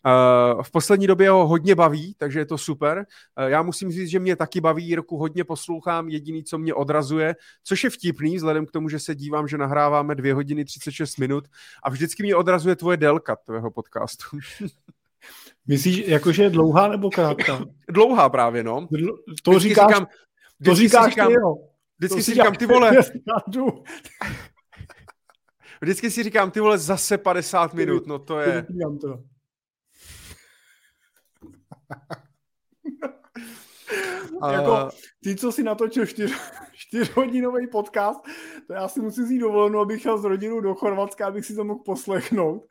Eh, v poslední době ho hodně baví, takže je to super. Já musím říct, že mě taky baví, Jirku hodně poslouchám. Jediný, co mě odrazuje, což je vtipný, vzhledem k tomu, že se dívám, že nahráváme 2 hodiny 36 minut a vždycky mě odrazuje tvoje délka tvého podcastu. <laughs> Myslíš, jakože je dlouhá nebo krátká? <laughs> dlouhá právě, no. To vždycky říkáš, říkám, to říkáš říkám, ty, jo. Vždycky to si říkám, ty vole. <laughs> <laughs> vždycky si říkám, ty vole, zase 50 minut, no to je. To. A... Jako, ty, co si natočil čtyř, čtyřhodinový podcast, to já si musím vzít dovolenou, abych šel s rodinou do Chorvatska, abych si to mohl poslechnout.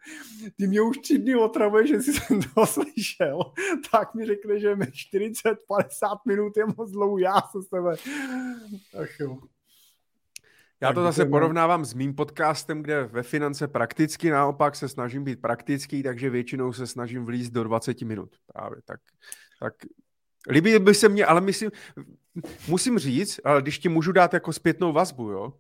Ty mě už tři dny otravuje, že jsi jsem <laughs> to slyšel, tak mi řekne, že mi 40-50 minut je moc dlouho, já se sebe. Ach jo. Já to zase porovnávám s mým podcastem, kde ve finance prakticky naopak se snažím být praktický, takže většinou se snažím vlízt do 20 minut. Právě tak, tak Líbí by se mě, ale myslím, musím říct, ale když ti můžu dát jako zpětnou vazbu, jo,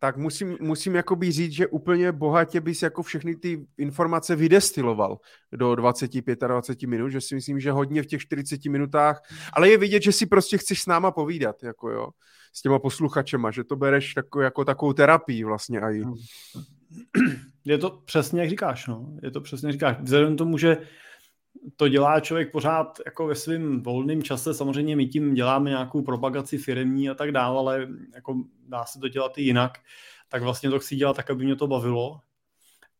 tak musím, musím jakoby říct, že úplně bohatě bys jako všechny ty informace vydestiloval do 25-20 minut, že si myslím, že hodně v těch 40 minutách, ale je vidět, že si prostě chceš s náma povídat, jako jo, s těma posluchačema, že to bereš tako, jako takovou terapii vlastně i. Je to přesně, jak říkáš, no. Je to přesně, jak říkáš. Vzhledem tomu, že to dělá člověk pořád jako ve svém volném čase. Samozřejmě my tím děláme nějakou propagaci firmní a tak dále, ale jako dá se to dělat i jinak. Tak vlastně to chci dělat tak, aby mě to bavilo.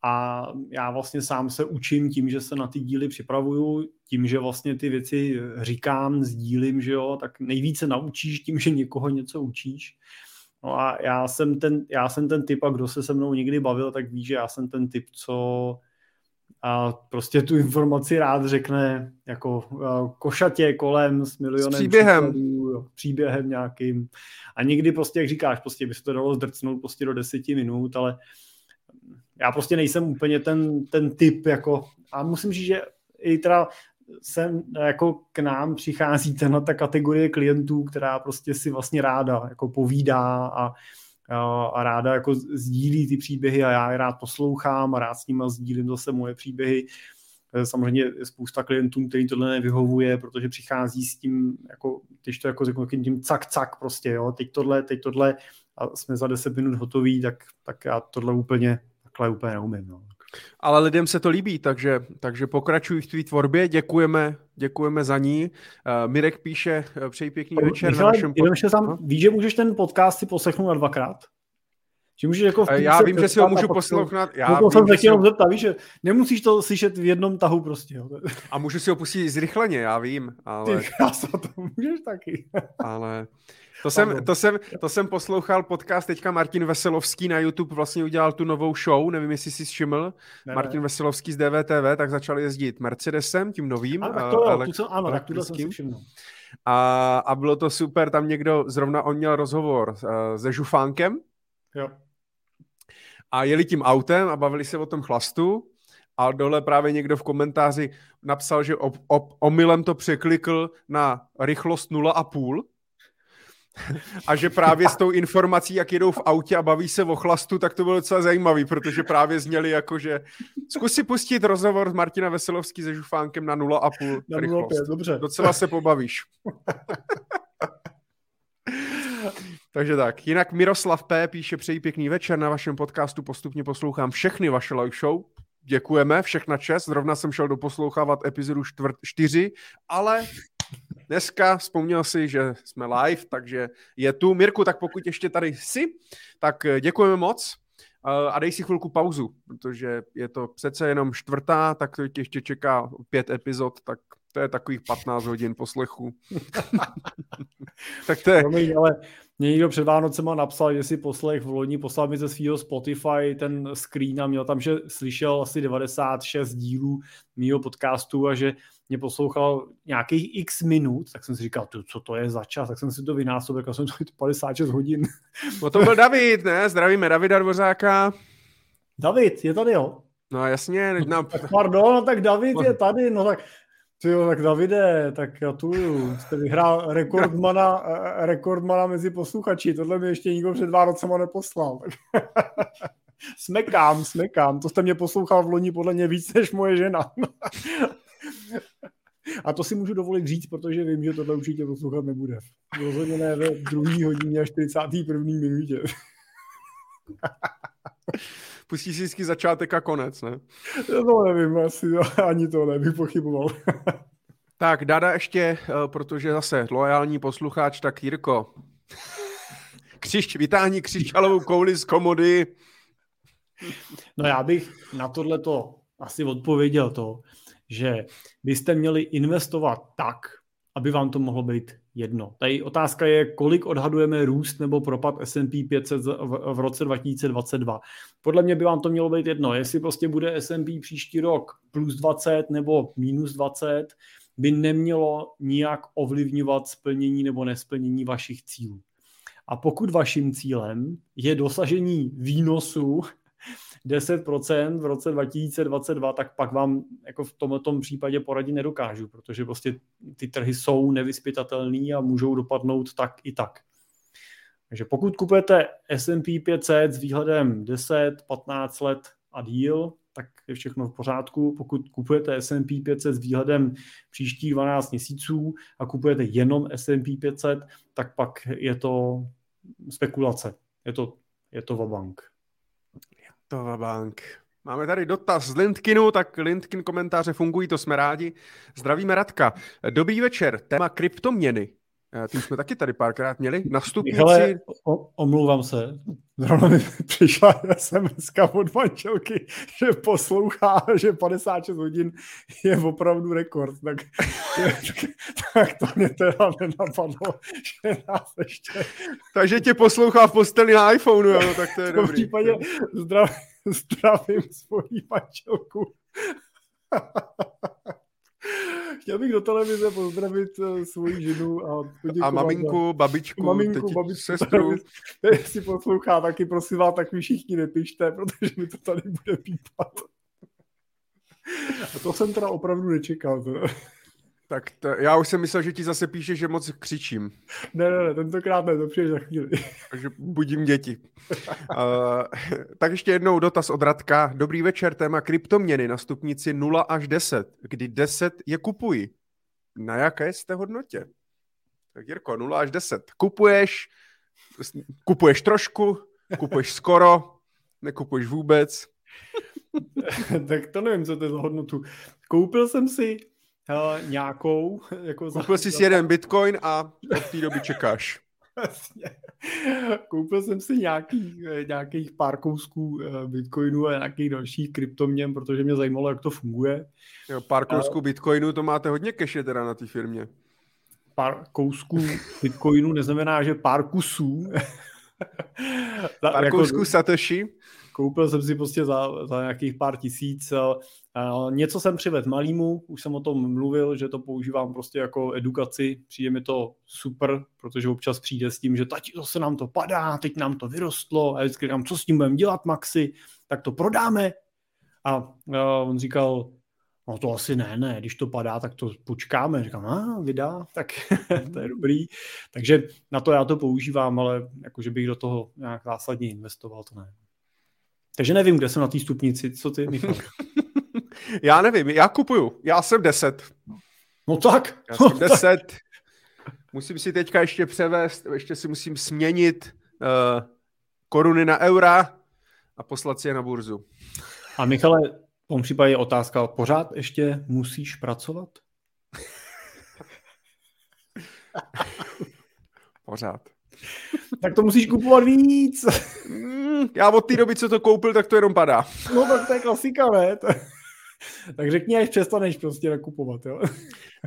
a já vlastně sám se učím tím, že se na ty díly připravuju, tím, že vlastně ty věci říkám, sdílím, že jo, tak nejvíce naučíš tím, že někoho něco učíš. No a já jsem ten, já jsem ten typ, a kdo se se mnou někdy bavil, tak ví, že já jsem ten typ, co a prostě tu informaci rád řekne jako košatě kolem s milionem s příběhem. Příkladů, jo, příběhem nějakým. A někdy prostě, jak říkáš, prostě by se to dalo zdrcnout prostě do deseti minut, ale já prostě nejsem úplně ten, ten typ, jako, a musím říct, že i teda sem jako k nám přichází tenhle ta kategorie klientů, která prostě si vlastně ráda jako povídá a, a, a ráda jako sdílí ty příběhy a já je rád poslouchám a rád s nimi sdílím zase moje příběhy. E, samozřejmě spousta klientů, který tohle nevyhovuje, protože přichází s tím, jako, když to jako řeknu, tím cak, cak prostě, jo, teď tohle, teď tohle a jsme za 10 minut hotoví, tak, tak já tohle úplně takhle úplně neumím. No. Ale lidem se to líbí, takže, takže pokračuj v tvý tvorbě, děkujeme, děkujeme za ní. Uh, Mirek píše, uh, přeji pěkný večer Michale, na našem pod... sám, no? Víš, že můžeš ten podcast si poslechnout na dvakrát? Že můžeš jako v já vím, že si ho můžu poslouchat. Já to jsem se chtěl zeptat, víš, že nemusíš to slyšet v jednom tahu prostě. Jo. A můžu si ho pustit zrychleně, já vím. Ale... Ty to můžeš taky. ale to jsem, to, jsem, to jsem poslouchal podcast teďka Martin Veselovský na YouTube vlastně udělal tu novou show, nevím, jestli jsi všiml. Ne, Martin ne. Veselovský z DVTV, tak začal jezdit Mercedesem, tím novým. Ano, tak to, jo, tu, co, ano, tak tuhle jsem si všiml. A, a bylo to super, tam někdo, zrovna on měl rozhovor uh, se Žufánkem. Jo. A jeli tím autem a bavili se o tom chlastu a dole právě někdo v komentáři napsal, že ob, ob, omylem to překlikl na rychlost 0,5 a že právě s tou informací, jak jedou v autě a baví se o chlastu, tak to bylo docela zajímavý, protože právě zněli jako, že zkus si pustit rozhovor s Martina Veselovský se Žufánkem na 0,5 na rychlost. 0,5, dobře. Docela se pobavíš. Takže tak. Jinak Miroslav P. píše přeji pěkný večer. Na vašem podcastu postupně poslouchám všechny vaše live show. Děkujeme, všechna čest. Zrovna jsem šel doposlouchávat epizodu 4, ale dneska vzpomněl si, že jsme live, takže je tu. Mirku, tak pokud ještě tady jsi, tak eh, děkujeme moc eh, a dej si chvilku pauzu, protože je to přece jenom čtvrtá, tak to ještě čeká pět epizod, tak to je takových 15 hodin poslechu. <laughs> tak to je... Promiň, ale mě někdo před Vánocema napsal, že si poslech v loni poslal mi ze svého Spotify ten screen a měl tam, že slyšel asi 96 dílů mýho podcastu a že mě poslouchal nějakých x minut, tak jsem si říkal, co to je za čas, tak jsem si to vynásobil, jak jsem to <laughs> 56 hodin. No to byl David, ne? Zdravíme Davida Dvořáka. David, je tady, jo? No jasně. No, tak pardon, no, tak David je tady, no tak ty jo, tak Davide, tak tu jste vyhrál rekordmana, rekordmana mezi posluchači, tohle mi ještě nikdo před Vánocema neposlal. <laughs> smekám, smekám, to jste mě poslouchal v loni podle mě víc než moje žena. A to si můžu dovolit říct, protože vím, že tohle určitě poslouchat nebude. Rozhodně ne ve druhý hodině a 41. minutě. Pustí si vždycky začátek a konec, ne? Já to nevím, asi ani to nebych pochyboval. tak, Dada ještě, eh, protože zase loajální posluchač, tak Jirko, křišť, vytáhni křišťalovou kouli z komody. No já bych na tohle to asi odpověděl to, že byste měli investovat tak, aby vám to mohlo být jedno. Tady otázka je, kolik odhadujeme růst nebo propad S&P 500 v roce 2022. Podle mě by vám to mělo být jedno. Jestli prostě bude S&P příští rok plus 20 nebo minus 20, by nemělo nijak ovlivňovat splnění nebo nesplnění vašich cílů. A pokud vaším cílem je dosažení výnosu 10% v roce 2022, tak pak vám jako v tomto případě poradit nedokážu, protože prostě ty trhy jsou nevyspytatelné a můžou dopadnout tak i tak. Takže pokud kupujete S&P 500 s výhledem 10, 15 let a díl, tak je všechno v pořádku. Pokud kupujete S&P 500 s výhledem příštích 12 měsíců a kupujete jenom S&P 500, tak pak je to spekulace. Je to, je to vabank. To bank. Máme tady dotaz z Lindkinu, tak Lindkin komentáře fungují, to jsme rádi. Zdravíme Radka. Dobrý večer, téma kryptoměny. Eh, ty jsme taky tady párkrát měli. Na stupnici... Hele, o, omlouvám se. Zrovna mi přišla SMS od manželky, že poslouchá, že 56 hodin je opravdu rekord. Tak, <laughs> tak to mě teda nenapadlo, že nás ještě... Takže tě poslouchá v posteli na iPhoneu, jo, tak to je dobrý. V případě zdrav, zdravím svoji manželku. <laughs> Chtěl bych do televize pozdravit uh, svoji ženu a A maminku, za... babičku, maminku, teti, babičku, sestru. <laughs> si poslouchá, taky prosím vás, tak mi všichni nepište, <laughs> protože mi to tady bude pípat. A to jsem teda opravdu nečekal. To. Tak to, já už jsem myslel, že ti zase píše, že moc křičím. Ne, ne, ne, tentokrát ne, to přijde za chvíli. Takže budím děti. uh, tak ještě jednou dotaz od Radka. Dobrý večer, téma kryptoměny na stupnici 0 až 10, kdy 10 je kupuji. Na jaké jste hodnotě? Tak Jirko, 0 až 10. Kupuješ, kupuješ trošku, kupuješ skoro, nekupuješ vůbec. <laughs> tak to nevím, co to je za hodnotu. Koupil jsem si uh, nějakou. <laughs> Jako Koupil za, jsi jeden bitcoin a od té doby čekáš. <laughs> Koupil jsem si nějaký, nějakých pár kousků eh, bitcoinu a nějakých dalších kryptoměn, protože mě zajímalo, jak to funguje. Jo, pár kousků bitcoinu, to máte hodně keše teda na té firmě. Pár kousků bitcoinu neznamená, že pár kusů. <laughs> pár jako, kousků Satoshi? Koupil jsem si prostě za, za nějakých pár tisíc. Uh, něco jsem přivedl malýmu, už jsem o tom mluvil, že to používám prostě jako edukaci. Přijde mi to super, protože občas přijde s tím, že tati, to se nám to padá, teď nám to vyrostlo a vždycky říkám, co s tím budeme dělat, Maxi, tak to prodáme. A uh, on říkal, no to asi ne, ne, když to padá, tak to počkáme. Říkám, a vydá, tak <laughs> to je dobrý. Takže na to já to používám, ale jakože bych do toho nějak zásadně investoval, to ne. Takže nevím, kde jsem na té stupnici. Co ty, Michal? <laughs> já nevím, já kupuju. Já jsem 10. No tak. Já jsem <laughs> 10. Musím si teďka ještě převést, ještě si musím směnit uh, koruny na eura a poslat si je na burzu. A Michale, v tom případě je otázka, pořád ještě musíš pracovat? <laughs> pořád. Tak to musíš kupovat víc. Mm, já od té doby, co to koupil, tak to jenom padá. No tak to je klasika, ne? tak řekni, až přestaneš prostě nakupovat, jo?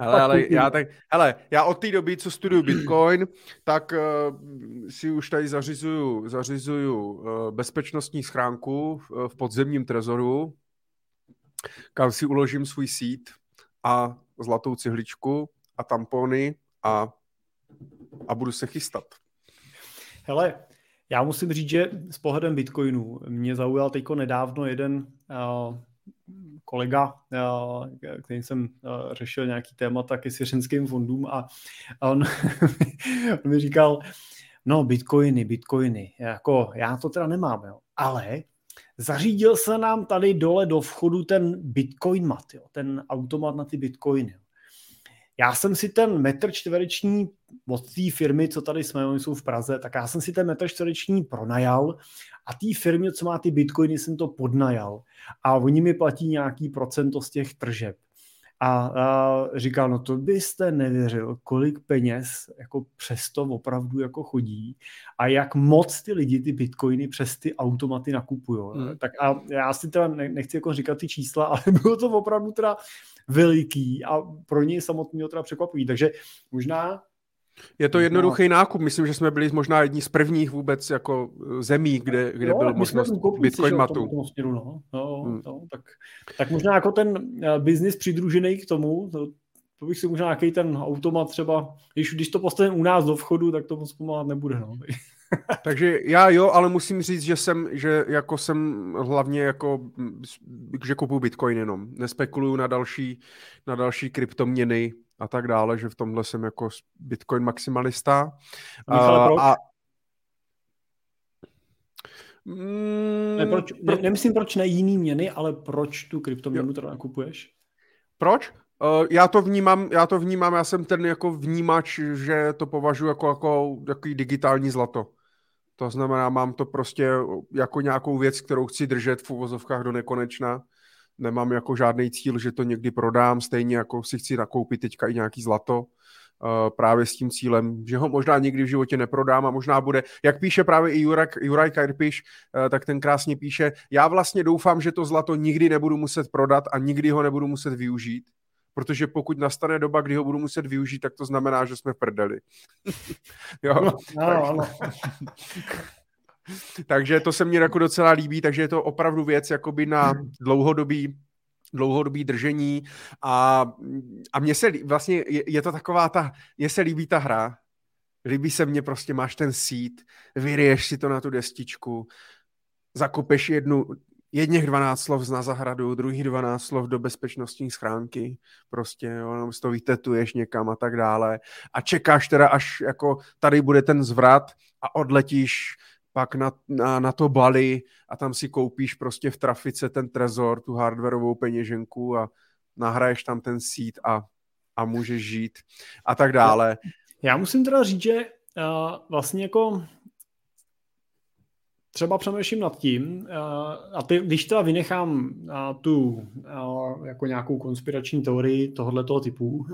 Ale, ale já, tak, hele, já od té doby, co studuju Bitcoin, tak uh, si už tady zařizuju, zařizuju uh, bezpečnostní schránku v, v podzemním trezoru, kam si uložím svůj sít a zlatou cihličku a tampony a, a budu se chystat. Hele, já musím říct, že s pohledem Bitcoinu mě zaujal teďko nedávno jeden uh, kolega, uh, který jsem uh, řešil nějaký témata ke svěřenským fondům a, a on, <laughs> on mi říkal, no bitcoiny, bitcoiny, jako já to teda nemám, jo, ale zařídil se nám tady dole do vchodu ten bitcoin mat, jo, ten automat na ty bitcoiny. Já jsem si ten metr čtvereční od té firmy, co tady jsme, oni jsou v Praze, tak já jsem si ten metr čtvereční pronajal a té firmě, co má ty bitcoiny, jsem to podnajal. A oni mi platí nějaký procento z těch tržeb. A, a říkal, no to byste nevěřil, kolik peněz jako přesto opravdu jako chodí a jak moc ty lidi ty bitcoiny přes ty automaty nakupují. Hmm. Tak a já si teda nechci jako říkat ty čísla, <laughs> ale bylo to opravdu teda veliký a pro něj samotného teda překvapivý. Takže možná je to jednoduchý nákup. Myslím, že jsme byli možná jedni z prvních vůbec jako eh, zemí, kde, kde jo, byl možnost Bitcoin matu. Směru, no. No, hmm. no, tak, tak možná jako ten uh, biznis přidružený k tomu, to, to bych si možná nějaký ten automat třeba, když, když to postavím u nás do vchodu, tak to moc pomáhat nebude. No. <laughs> Takže já jo, ale musím říct, že jsem, že jako jsem hlavně jako, že kupuju Bitcoin jenom. Nespekuluju na další, na další kryptoměny a tak dále, že v tomhle jsem jako Bitcoin maximalista. Michale, proč? A, mm, ne, proč, ne, nemyslím proč na jiný měny, ale proč tu kryptoměnu teda nakupuješ? Proč? Uh, já to vnímám, já to vnímám, já jsem ten jako vnímač, že to považuji jako, jako takový digitální zlato. To znamená, mám to prostě jako nějakou věc, kterou chci držet v uvozovkách do nekonečna. Nemám jako žádný cíl, že to někdy prodám, stejně jako si chci nakoupit teďka i nějaký zlato. právě s tím cílem, že ho možná nikdy v životě neprodám a možná bude, jak píše právě i Juraj, Juraj Karpiš, uh, tak ten krásně píše, já vlastně doufám, že to zlato nikdy nebudu muset prodat a nikdy ho nebudu muset využít, protože pokud nastane doba, kdy ho budu muset využít, tak to znamená, že jsme v prdeli. <laughs> jo, no, no, no. <laughs> takže to se mně jako docela líbí, takže je to opravdu věc jakoby na dlouhodobý dlouhodobý držení. A, a mně se vlastně, je, je to taková ta, mně se líbí ta hra, líbí se mně prostě, máš ten sít, vyriješ si to na tu destičku, zakopeš jednu, jedněch 12 slov na zahradu, druhý 12 slov do bezpečnostní schránky, prostě, jo, to vytetuješ někam a tak dále. A čekáš teda, až jako tady bude ten zvrat a odletíš pak na, na, na to Bali a tam si koupíš prostě v trafice ten trezor, tu hardwareovou peněženku a nahraješ tam ten seed a, a můžeš žít a tak dále. Já musím teda říct, že uh, vlastně jako třeba přemýšlím nad tím, uh, a ty, když teda vynechám uh, tu jako nějakou konspirační teorii tohoto typu,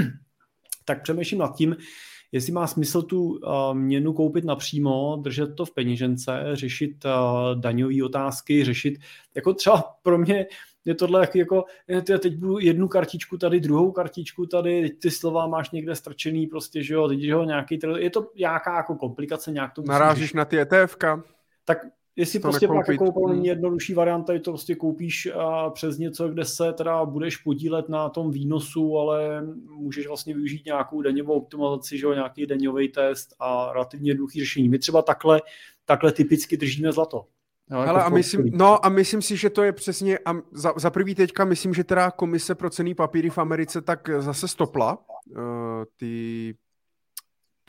<clears throat> tak přemýšlím nad tím, jestli má smysl tu uh, měnu koupit napřímo, držet to v peněžence, řešit uh, daňové otázky, řešit, jako třeba pro mě je tohle jak, jako, teď budu jednu kartičku tady, druhou kartičku tady, teď ty slova máš někde strčený prostě, že jo, teď jo, nějaký, je to nějaká jako komplikace, nějak to Narážíš na ty etf Tak Jestli to prostě nekoupit. pak jako není jednodušší varianta, je to prostě koupíš a přes něco, kde se teda budeš podílet na tom výnosu, ale můžeš vlastně využít nějakou daňovou optimalizaci, že jo, nějaký daňový test a relativně jednoduchý řešení. My třeba takhle, takhle typicky držíme zlato. No, jako a myslím, no a myslím si, že to je přesně, a za, za prvý teďka myslím, že teda komise pro cený papíry v Americe tak zase stopla uh, ty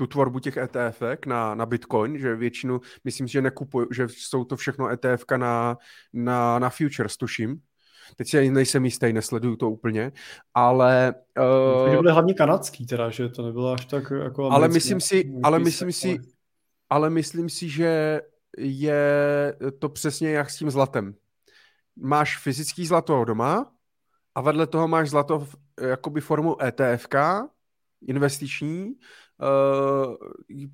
tu tvorbu těch ETF na, na Bitcoin, že většinu, myslím si, že nekupují, že jsou to všechno ETF na, na, na futures, tuším. Teď si nejsem jistý, nesleduju to úplně, ale... Uh, byly hlavně kanadský teda, že to nebylo až tak jako... Ale myslím si, ale myslím si, ale myslím si, že je to přesně jak s tím zlatem. Máš fyzický zlato doma a vedle toho máš zlato v, jakoby formu ETF, investiční,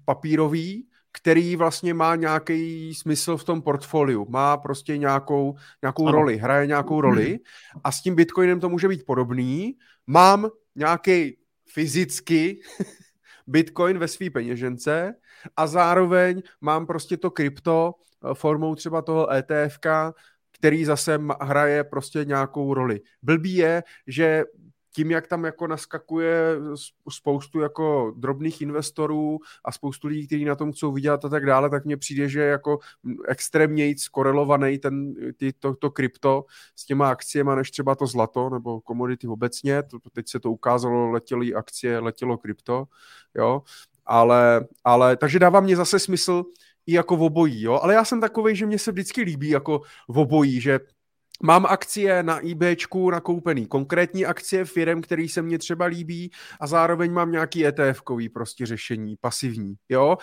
papírový, který vlastně má nějaký smysl v tom portfoliu, má prostě nějakou, nějakou roli, hraje nějakou roli a s tím Bitcoinem to může být podobný. Mám nějaký fyzicky <laughs> Bitcoin ve své peněžence a zároveň mám prostě to krypto eh, formou třeba toho ETFka, který zase hraje prostě nějakou roli. Blbý je, že tím, jak tam jako naskakuje spoustu jako drobných investorů a spoustu lidí, kteří na tom chcou vydělat a tak dále, tak mně přijde, že jako extrémně skorelovaný ten, ty, to, to krypto s těma akciemi, než třeba to zlato nebo komodity obecně. To, teď se to ukázalo, letěly akcie, letělo krypto, jo. Ale, ale, takže dává mě zase smysl i jako v obojí, jo. Ale já jsem takový, že mě se vždycky líbí jako v obojí, že Mám akcie na eBayčku nakoupený, konkrétní akcie firm, který se mně třeba líbí a zároveň mám nějaký ETF-kový prostě řešení, pasivní, jo.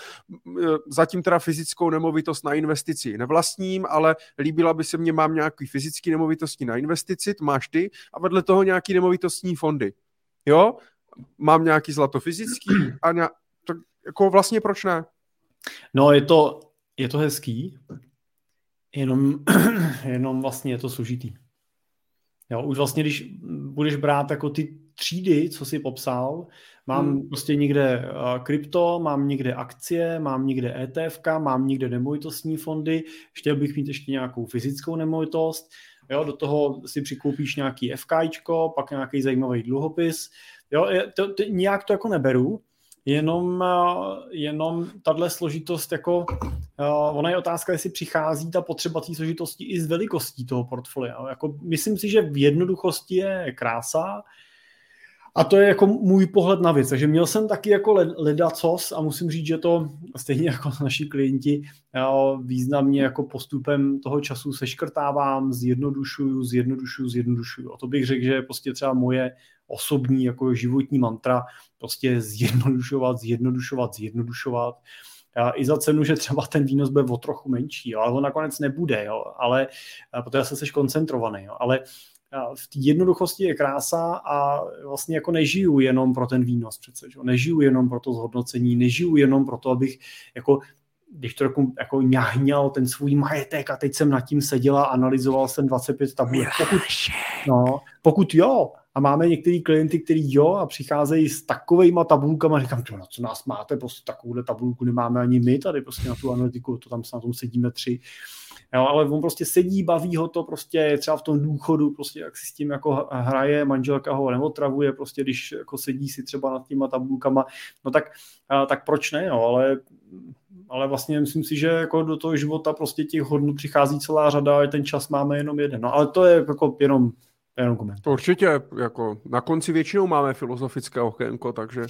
Zatím teda fyzickou nemovitost na investici nevlastním, ale líbila by se mně, mám nějaký fyzický nemovitosti na investici, to máš ty, a vedle toho nějaký nemovitostní fondy, jo. Mám nějaký zlato fyzický a nějak, tak jako vlastně proč ne? No je to, je to hezký, Jenom, <clears throat> jenom vlastně je to složitý. Jo, už vlastně, když budeš brát jako ty třídy, co jsi popsal, mám hmm. prostě někde uh, krypto, mám někde akcie, mám někde ETF, mám někde nemovitostní fondy, chtěl bych mít ještě nějakou fyzickou nemovitost, jo, do toho si přikoupíš nějaký FKIčko, pak nějaký zajímavý dluhopis, jo, to, to, nějak to jako neberu, jenom, eh, jenom tahle složitost jako, eh, ona je otázka, jestli přichází ta potřeba té složitosti i z velikostí toho portfolia. Jako, myslím si, že v jednoduchosti je krása, a to je jako můj pohled na věc. Takže měl jsem taky jako ledacos a musím říct, že to stejně <laughs> jako naši klienti významně jako postupem toho času seškrtávám, zjednodušuju, zjednodušuju, zjednodušuju. A to bych řekl, že je prostě třeba moje osobní jako životní mantra, prostě zjednodušovat, zjednodušovat, zjednodušovat. I za cenu, že třeba ten výnos bude o trochu menší, jo, ale on nakonec nebude, jo, ale protože se seš koncentrovaný, jo, ale v té jednoduchosti je krása a vlastně jako nežiju jenom pro ten výnos přece, že? nežiju jenom pro to zhodnocení, nežiju jenom pro to, abych jako když to jako, jako ňahňal ten svůj majetek a teď jsem nad tím seděla a analyzoval jsem 25 tabulek. Pokud, no, pokud jo, a máme některý klienty, kteří jo a přicházejí s takovejma tabulkama, říkám, to, na co nás máte, prostě takovouhle tabulku nemáme ani my tady prostě na tu analytiku, to tam na tom sedíme tři. Jo, ale on prostě sedí, baví ho to, prostě třeba v tom důchodu, prostě jak si s tím jako hraje, manželka ho neotravuje, prostě když jako sedí si třeba nad těma tabulkama, no tak, tak proč ne, no, ale ale vlastně myslím si, že jako do toho života prostě těch hodnot přichází celá řada a ten čas máme jenom jeden. No ale to je jako jenom, koment. Určitě, jako na konci většinou máme filozofické okénko, takže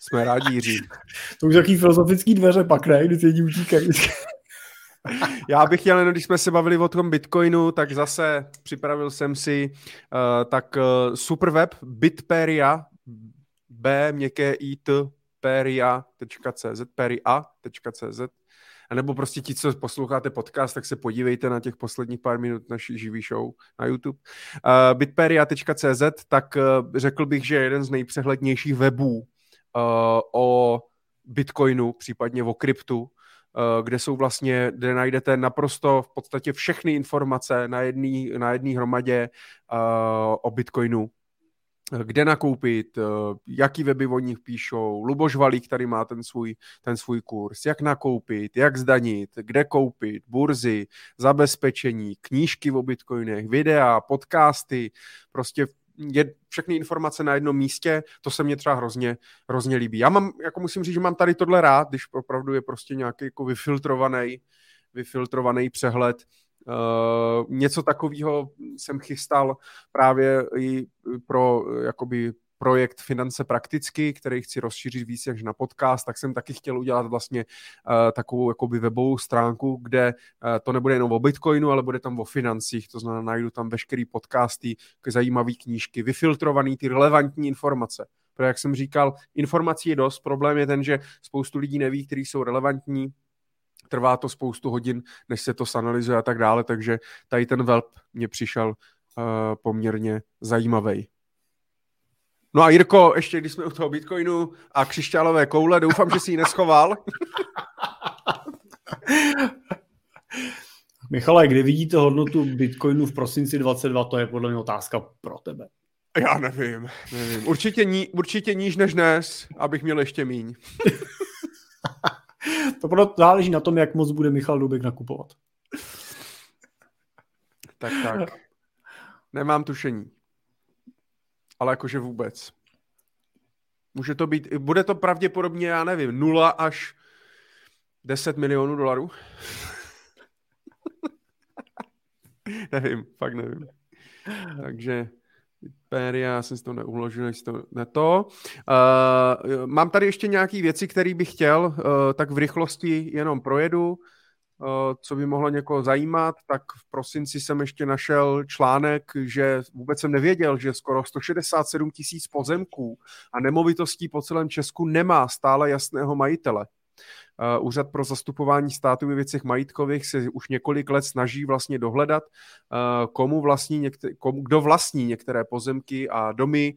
jsme rádi, Jiří. <laughs> to už jaký filozofický dveře pak, ne? Když lidi utíkají. <laughs> Já bych chtěl, když jsme se bavili o tom Bitcoinu, tak zase připravil jsem si uh, tak uh, superweb Bitperia, B měkké i t peria.cz, peria.cz, a nebo prostě ti, co posloucháte podcast, tak se podívejte na těch posledních pár minut naší živý show na YouTube. Uh, bitperia.cz, tak uh, řekl bych, že je jeden z nejpřehlednějších webů uh, o Bitcoinu, případně o kryptu, kde jsou vlastně, kde najdete naprosto v podstatě všechny informace na jedné na jedný hromadě uh, o Bitcoinu kde nakoupit, eh, jaký weby o nich píšou, Luboš Valík, který má ten svůj, ten svůj kurz, jak nakoupit, jak zdanit, kde koupit, burzy, zabezpečení, knížky o bitcoinech, videa, podcasty, prostě je všechny informace na jednom místě, to se mně třeba hrozně, hrozně líbí. Já mám, jako musím říct, že mám tady tohle rád, když opravdu je prostě nějaký jako vyfiltrovaný, vyfiltrovaný přehled Uh, něco takového jsem chystal právě i pro jakoby projekt Finance prakticky, který chci rozšířit víc než na podcast, tak jsem taky chtěl udělat vlastně uh, takovou jakoby webovou stránku, kde uh, to nebude jenom o Bitcoinu, ale bude tam o financích, to znamená najdu tam veškerý podcasty, zajímavé knížky, vyfiltrované ty relevantní informace. Protože jak jsem říkal, informací je dost, problém je ten, že spoustu lidí neví, které jsou relevantní, trvá to spoustu hodin, než se to sanalizuje a tak dále, takže tady ten velp mě přišel uh, poměrně zajímavý. No a Jirko, ještě když jsme u toho Bitcoinu a křišťálové koule, doufám, že si ji neschoval. <laughs> Michale, kdy vidíte hodnotu Bitcoinu v prosinci 22, to je podle mě otázka pro tebe. Já nevím, nevím. Určitě, ní, určitě níž než dnes, abych měl ještě míň. <laughs> <laughs> to proto záleží na tom, jak moc bude Michal Dubek nakupovat. Tak, tak. Nemám tušení. Ale jakože vůbec. Může to být, bude to pravděpodobně, já nevím, 0 až 10 milionů dolarů? <laughs> nevím, fakt nevím. Takže Péria, já jsem si to neuložil, jestli to ne to. Uh, mám tady ještě nějaké věci, které bych chtěl, uh, tak v rychlosti jenom projedu. Uh, co by mohlo někoho zajímat, tak v prosinci jsem ještě našel článek, že vůbec jsem nevěděl, že skoro 167 tisíc pozemků a nemovitostí po celém Česku nemá stále jasného majitele. Úřad pro zastupování státu ve věcech majitkových se už několik let snaží vlastně dohledat, komu vlastní některé, komu, kdo vlastní některé pozemky a domy,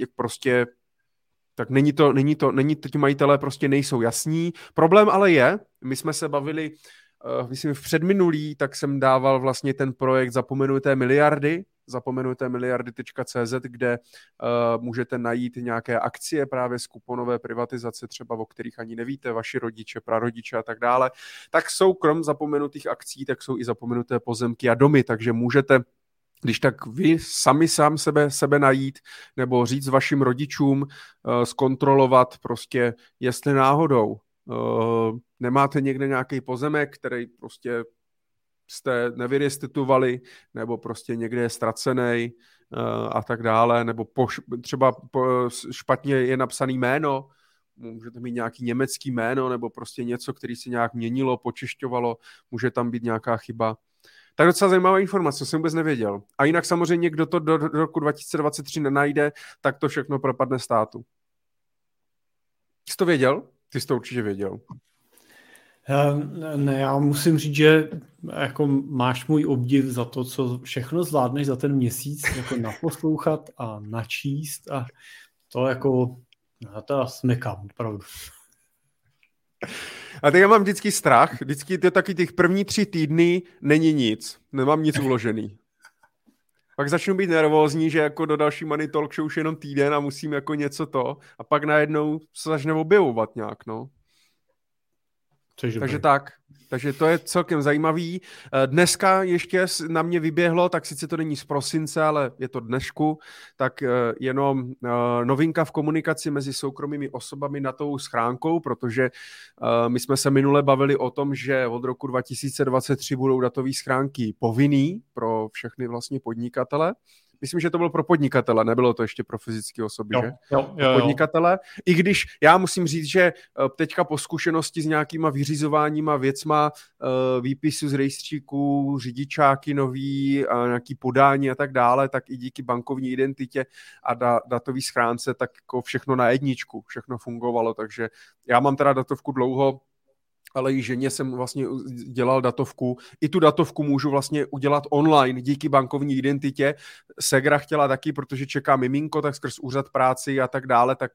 jak prostě tak není to, není to, není to, ti majitelé prostě nejsou jasní. Problém ale je, my jsme se bavili, uh, myslím v předminulý, tak jsem dával vlastně ten projekt Zapomenuté miliardy, zapomenuté miliardy.cz, kde uh, můžete najít nějaké akcie právě z kuponové privatizace, třeba o kterých ani nevíte, vaši rodiče, prarodiče a tak dále, tak jsou krom zapomenutých akcí, tak jsou i zapomenuté pozemky a domy, takže můžete když tak vy sami sám sebe, sebe najít, nebo říct vašim rodičům, uh, zkontrolovat prostě, jestli náhodou uh, nemáte někde nějaký pozemek, který prostě jste nevyrestituovali, nebo prostě někde je ztracený uh, a tak dále, nebo po, třeba po, špatně je napsaný jméno, můžete mít nějaký německý jméno, nebo prostě něco, který se nějak měnilo, počišťovalo, může tam být nějaká chyba. Tak docela zajímavá informace, jsem vůbec nevěděl. A jinak samozřejmě, kdo to do, do roku 2023 nenajde, tak to všechno propadne státu. Jsi to věděl? Ty jsi to určitě věděl. Ne, já musím říct, že jako máš můj obdiv za to, co všechno zvládneš za ten měsíc, jako naposlouchat a načíst a to jako, já to smekám, opravdu. A teď já mám vždycky strach, vždycky to taky těch první tři týdny není nic, nemám nic uložený. Pak začnu být nervózní, že jako do další Money Talk Show už jenom týden a musím jako něco to a pak najednou se začne objevovat nějak, no. Takže tak. Takže to je celkem zajímavý. Eh, dneska ještě na mě vyběhlo, tak sice to není z prosince, ale je to dnešku, tak eh, jenom eh, novinka v komunikaci mezi soukromými osobami na tou schránkou, protože my jsme se minule bavili o tom, že od roku 2023 budou datové schránky povinný pro všechny vlastně podnikatele. Myslím, že to bylo pro podnikatele, nebylo to ještě pro fyzické osoby, jo, že? Jo, jo, jo. Podnikatele. I když já musím říct, že eh, teďka po zkušenosti s nějakýma vyřizováníma věcma, eh, výpisu z rejstříků, řidičáky nový, a nějaký podání a tak dále, tak i díky bankovní identitě a da, datový schránce, tak jako všechno na jedničku, všechno fungovalo, takže já mám teda datovku dlouho, ale i ženě jsem vlastně dělal datovku. I tu datovku můžu vlastně udělat online díky bankovní identitě. Segra chtěla taky, protože čeká miminko, tak skrz úřad práci a tak dále, tak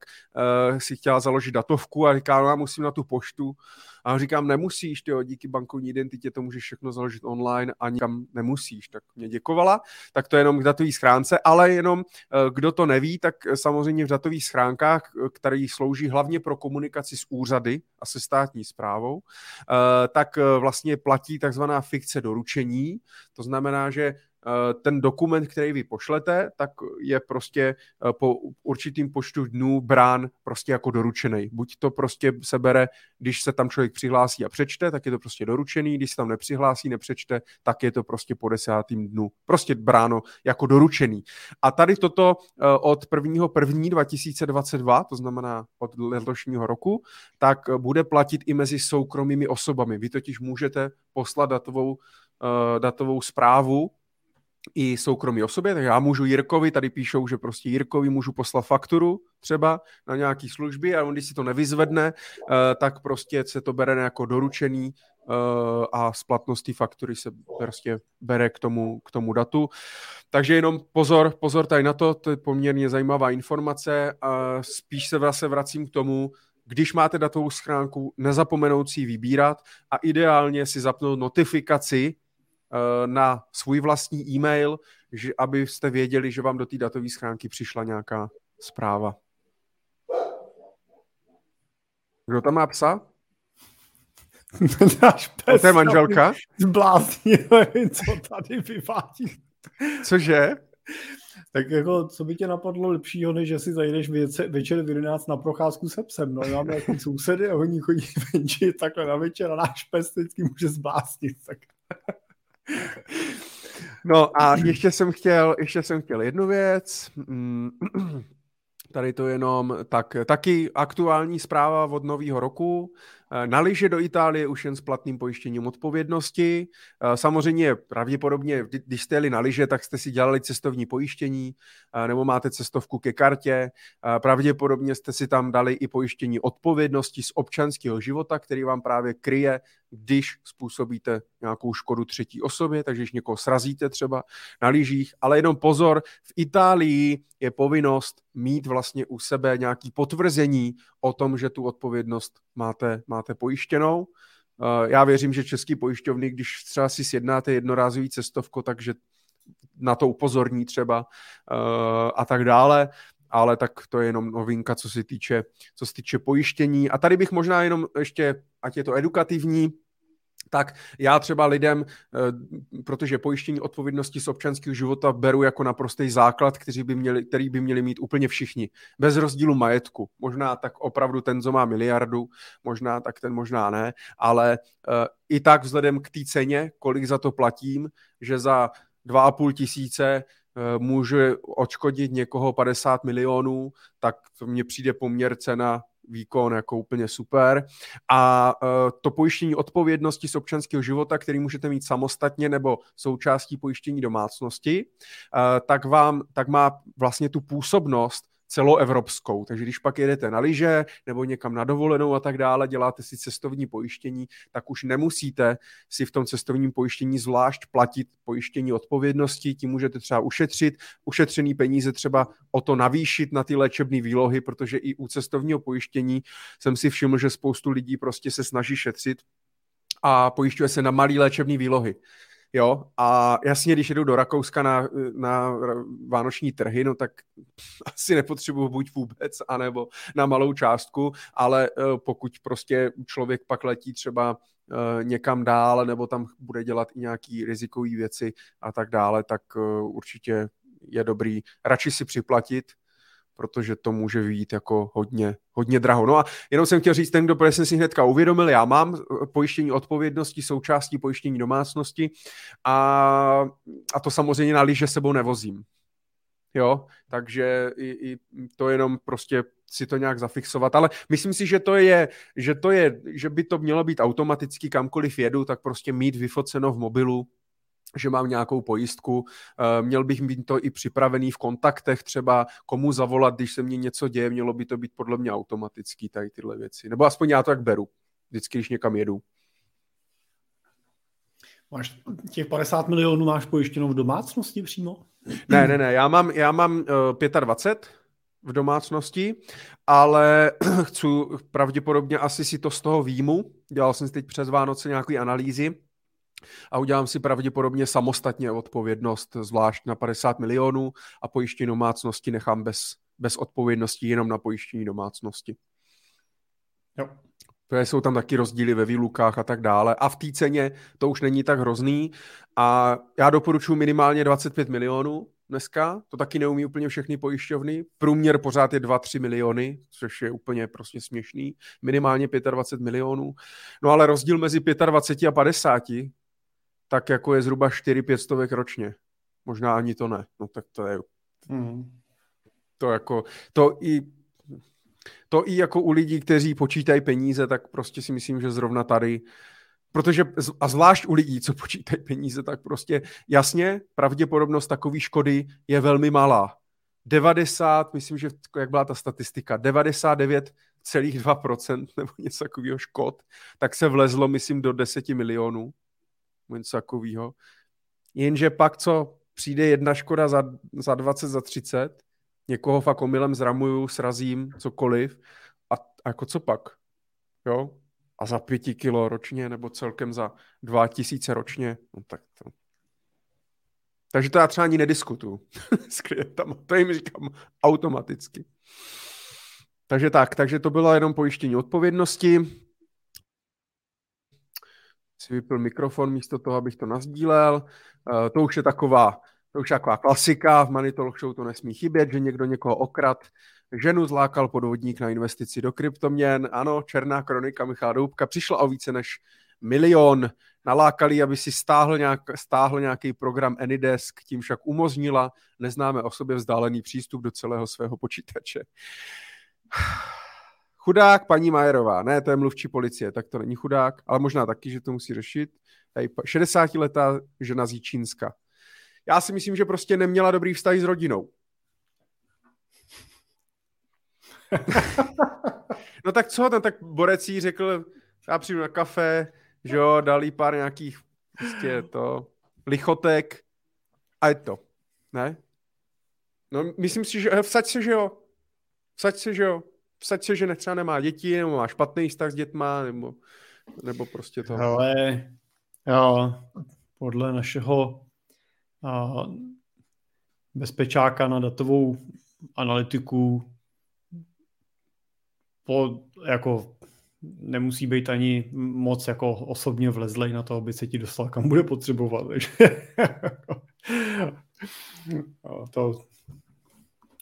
uh, si chtěla založit datovku a říká, no musím na tu poštu. A říkám, nemusíš, tyjo, díky bankovní identitě to můžeš všechno založit online a nikam nemusíš. Tak mě děkovala. Tak to je jenom k datový schránce, ale jenom eh, kdo to neví, tak samozřejmě v datových schránkách, eh, které slouží hlavně pro komunikaci s úřady a se státní zprávou, eh, tak vlastně platí takzvaná fikce doručení. To znamená, že Eh, ten dokument, který vy pošlete, tak je prostě eh, po určitým počtu dnů brán prostě jako doručený. Buď to prostě se bere, když se tam člověk přihlásí a přečte, tak je to prostě doručený, když se tam nepřihlásí, nepřečte, tak je to prostě po desátým dnu. Prostě bráno jako doručený. A tady toto eh, od 1. 1. 2022, to znamená od letošního roku, tak bude platit i mezi soukromými osobami. Vy totiž můžete poslat datovou, datovou zprávu i soukromí osobě, tak já můžu Jirkovi, tady píšou, že prostě Jirkovi můžu poslat fakturu třeba na nějaký služby a on když si to nevyzvedne, eh, tak prostě se to bere jako doručený eh, a splatnost té faktury se prostě bere k tomu, k tomu datu. Takže jenom pozor, pozor tady na to, to je poměrně zajímavá informace. A spíš se zase vracím k tomu, když máte datovou schránku, nezapomenout si vybírat a ideálně si zapnout notifikaci, na svůj vlastní e-mail, že, abyste věděli, že vám do té datové schránky přišla nějaká zpráva. Kdo tam má psa? <laughs> Náš pes. To je manželka? Zbláznil, <laughs> co tady vyvádí. Cože? Tak jako, co by tě napadlo lepšího, než že si zajdeš večer v 11 na procházku se psem. No, máme jaký sousedy a oni chodí <laughs> venčit takhle na večer a náš pes vždycky může zbláznit. Tak. No a ještě jsem chtěl, ještě jsem chtěl jednu věc. Mm, <clears throat> tady to jenom tak, taky aktuální zpráva od nového roku. Eh, na liže do Itálie už jen s platným pojištěním odpovědnosti. Eh, samozřejmě pravděpodobně, když jste jeli na liže, tak jste si dělali cestovní pojištění eh, nebo máte cestovku ke kartě. Pravděpodobně jste si tam dali i pojištění odpovědnosti z občanského života, který vám právě kryje, když způsobíte nějakou škodu třetí osobě, takže když někoho srazíte třeba na lyžích. Ale jenom pozor, v Itálii je povinnost mít vlastně u sebe nějaký potvrzení o tom, že tu odpovědnost máte, máte pojištěnou. Eh, já věřím, že český pojišťovny, když třeba si sjednáte jednorázový cestovko, takže na to upozorní třeba eh, a tak dále, ale tak to je jenom novinka, co se týče, co se týče pojištění. A tady bych možná jenom ještě, ať je to edukativní, tak já třeba lidem, eh, protože pojištění odpovědnosti z občanského života beru jako naprostý základ, který by, měli, který by měli mít úplně všichni, bez rozdílu majetku. Možná tak opravdu ten, co má miliardu, možná tak ten možná ne, ale uh, i tak vzhledem k té ceně, kolik za to platím, že za 2,5 tisíce uh, může odškodit někoho 50 milionů, tak to mně přijde poměr cena výkon jako úplně super. A uh, to pojištění odpovědnosti z občanského života, který můžete mít samostatně nebo součástí pojištění domácnosti, uh, tak vám, tak má vlastně tu působnost celoevropskou. Takže když pak jedete na lyže nebo někam na dovolenou a tak dále, děláte si cestovní pojištění, tak už nemusíte si v tom cestovním pojištění zvlášť platit pojištění odpovědnosti, tím můžete třeba ušetřit, ušetřený peníze třeba o to navýšit na ty léčebné výlohy, protože i u cestovního pojištění jsem si všiml, že spoustu lidí prostě se snaží šetřit a pojišťuje se na malé léčebné výlohy. Jo, a jasně, když jedu do Rakouska na, na vánoční trhy, no tak <laughs> asi nepotřebuji buď vůbec, anebo na malou částku, ale eh, pokud prostě člověk pak letí třeba eh, někam dál, nebo tam bude dělat i nějaký rizikový věci a tak dále, tak eh, určitě je dobrý radši si připlatit, protože to může vyjít jako hodně, hodně draho. No a jenom jsem chtěl říct, ten, kdo jsem si hnedka uvědomil, já mám pojištění odpovědnosti součástí pojištění domácnosti a, a to samozřejmě na lyže sebou nevozím. Jo, takže i, i to jenom prostě si to nějak zafixovat, ale myslím si, že to je, že to je, že by to mělo být automaticky kamkoliv jedu, tak prostě mít vyfoceno v mobilu že mám nějakou pojistku. Eh, měl bych mít to i připravený v kontaktech, třeba komu zavolat, když se mně něco děje, mělo by to být podle mě automatický tady tyhle věci. Nebo aspoň já to tak beru, vždycky, když někam jedu. Máš těch 50 milionů máš pojištěnou v domácnosti přímo? Ne, ne, ne, já mám, já mám uh, 25 v domácnosti, ale <clears throat> chci pravděpodobně asi si to z toho výjmu. Dělal jsem si teď přes Vánoce nějaké analýzy a udělám si pravděpodobně samostatně odpovědnost, zvlášť na 50 milionů a pojištění domácnosti nechám bez, bez odpovědnosti jenom na pojištění domácnosti. Jo. Protože jsou tam taky rozdíly ve výlukách a tak dále. A v té ceně to už není tak hrozný. A já doporučuji minimálně 25 milionů dneska. To taky neumí úplně všechny pojišťovny. Průměr pořád je 2-3 miliony, což je úplně prostě směšný. Minimálně 25 milionů. No ale rozdíl mezi 25 a 50 tak jako je zhruba 4-5 stovek ročně. Možná ani to ne. No tak to je... Mm. To jako... To i to i jako u lidí, kteří počítají peníze, tak prostě si myslím, že zrovna tady, protože a zvlášť u lidí, co počítají peníze, tak prostě jasně, pravděpodobnost takové škody je velmi malá. 90, myslím, že jak byla ta statistika, 99,2% nebo něco takového škod, tak se vlezlo, myslím, do 10 milionů něco takového. Jenže pak, co přijde jedna škoda za, za 20, za 30, někoho fakt omylem zramuju, srazím, cokoliv, a, a jako co pak? Jo? A za pěti kilo ročně, nebo celkem za dva tisíce ročně, no tak to... Takže to já třeba ani nediskutuju <laughs> s klientama, to jim říkám automaticky. Takže tak, takže to bylo jenom pojištění odpovědnosti si vypil mikrofon místo toho, abych to nazdílel. Uh, to už je taková, to už je taková klasika, v Money Talk Show to nesmí chybět, že někdo někoho okrad, ženu zlákal podvodník na investici do kryptoměn. Ano, černá kronika Michala Doubka přišla o více než milion. Nalákali, aby si stáhl, nějak, stáhl nějaký program Anydesk, tím však umožnila neznáme osobě vzdálený přístup do celého svého počítače. Chudák paní Majerová, ne, to je mluvčí policie, tak to není chudák, ale možná taky, že to musí řešit. 60-letá žena z Jíčínska. Já si myslím, že prostě neměla dobrý vztah s rodinou. <laughs> no tak co, ten tak Borec jí řekl, já přijdu na kafe, že jo, dal jí pár nějakých prostě to, lichotek a je to, ne? No myslím si, že vsaď se, že jo. Vsaď se, že jo vsaď se, že třeba nemá děti, nebo má špatný vztah s dětma, nebo, nebo prostě to. Ale jo, podle našeho a, bezpečáka na datovou analytiku po, jako nemusí být ani moc jako osobně vlezlej na to, aby se ti dostal kam bude potřebovat. Takže <laughs> to,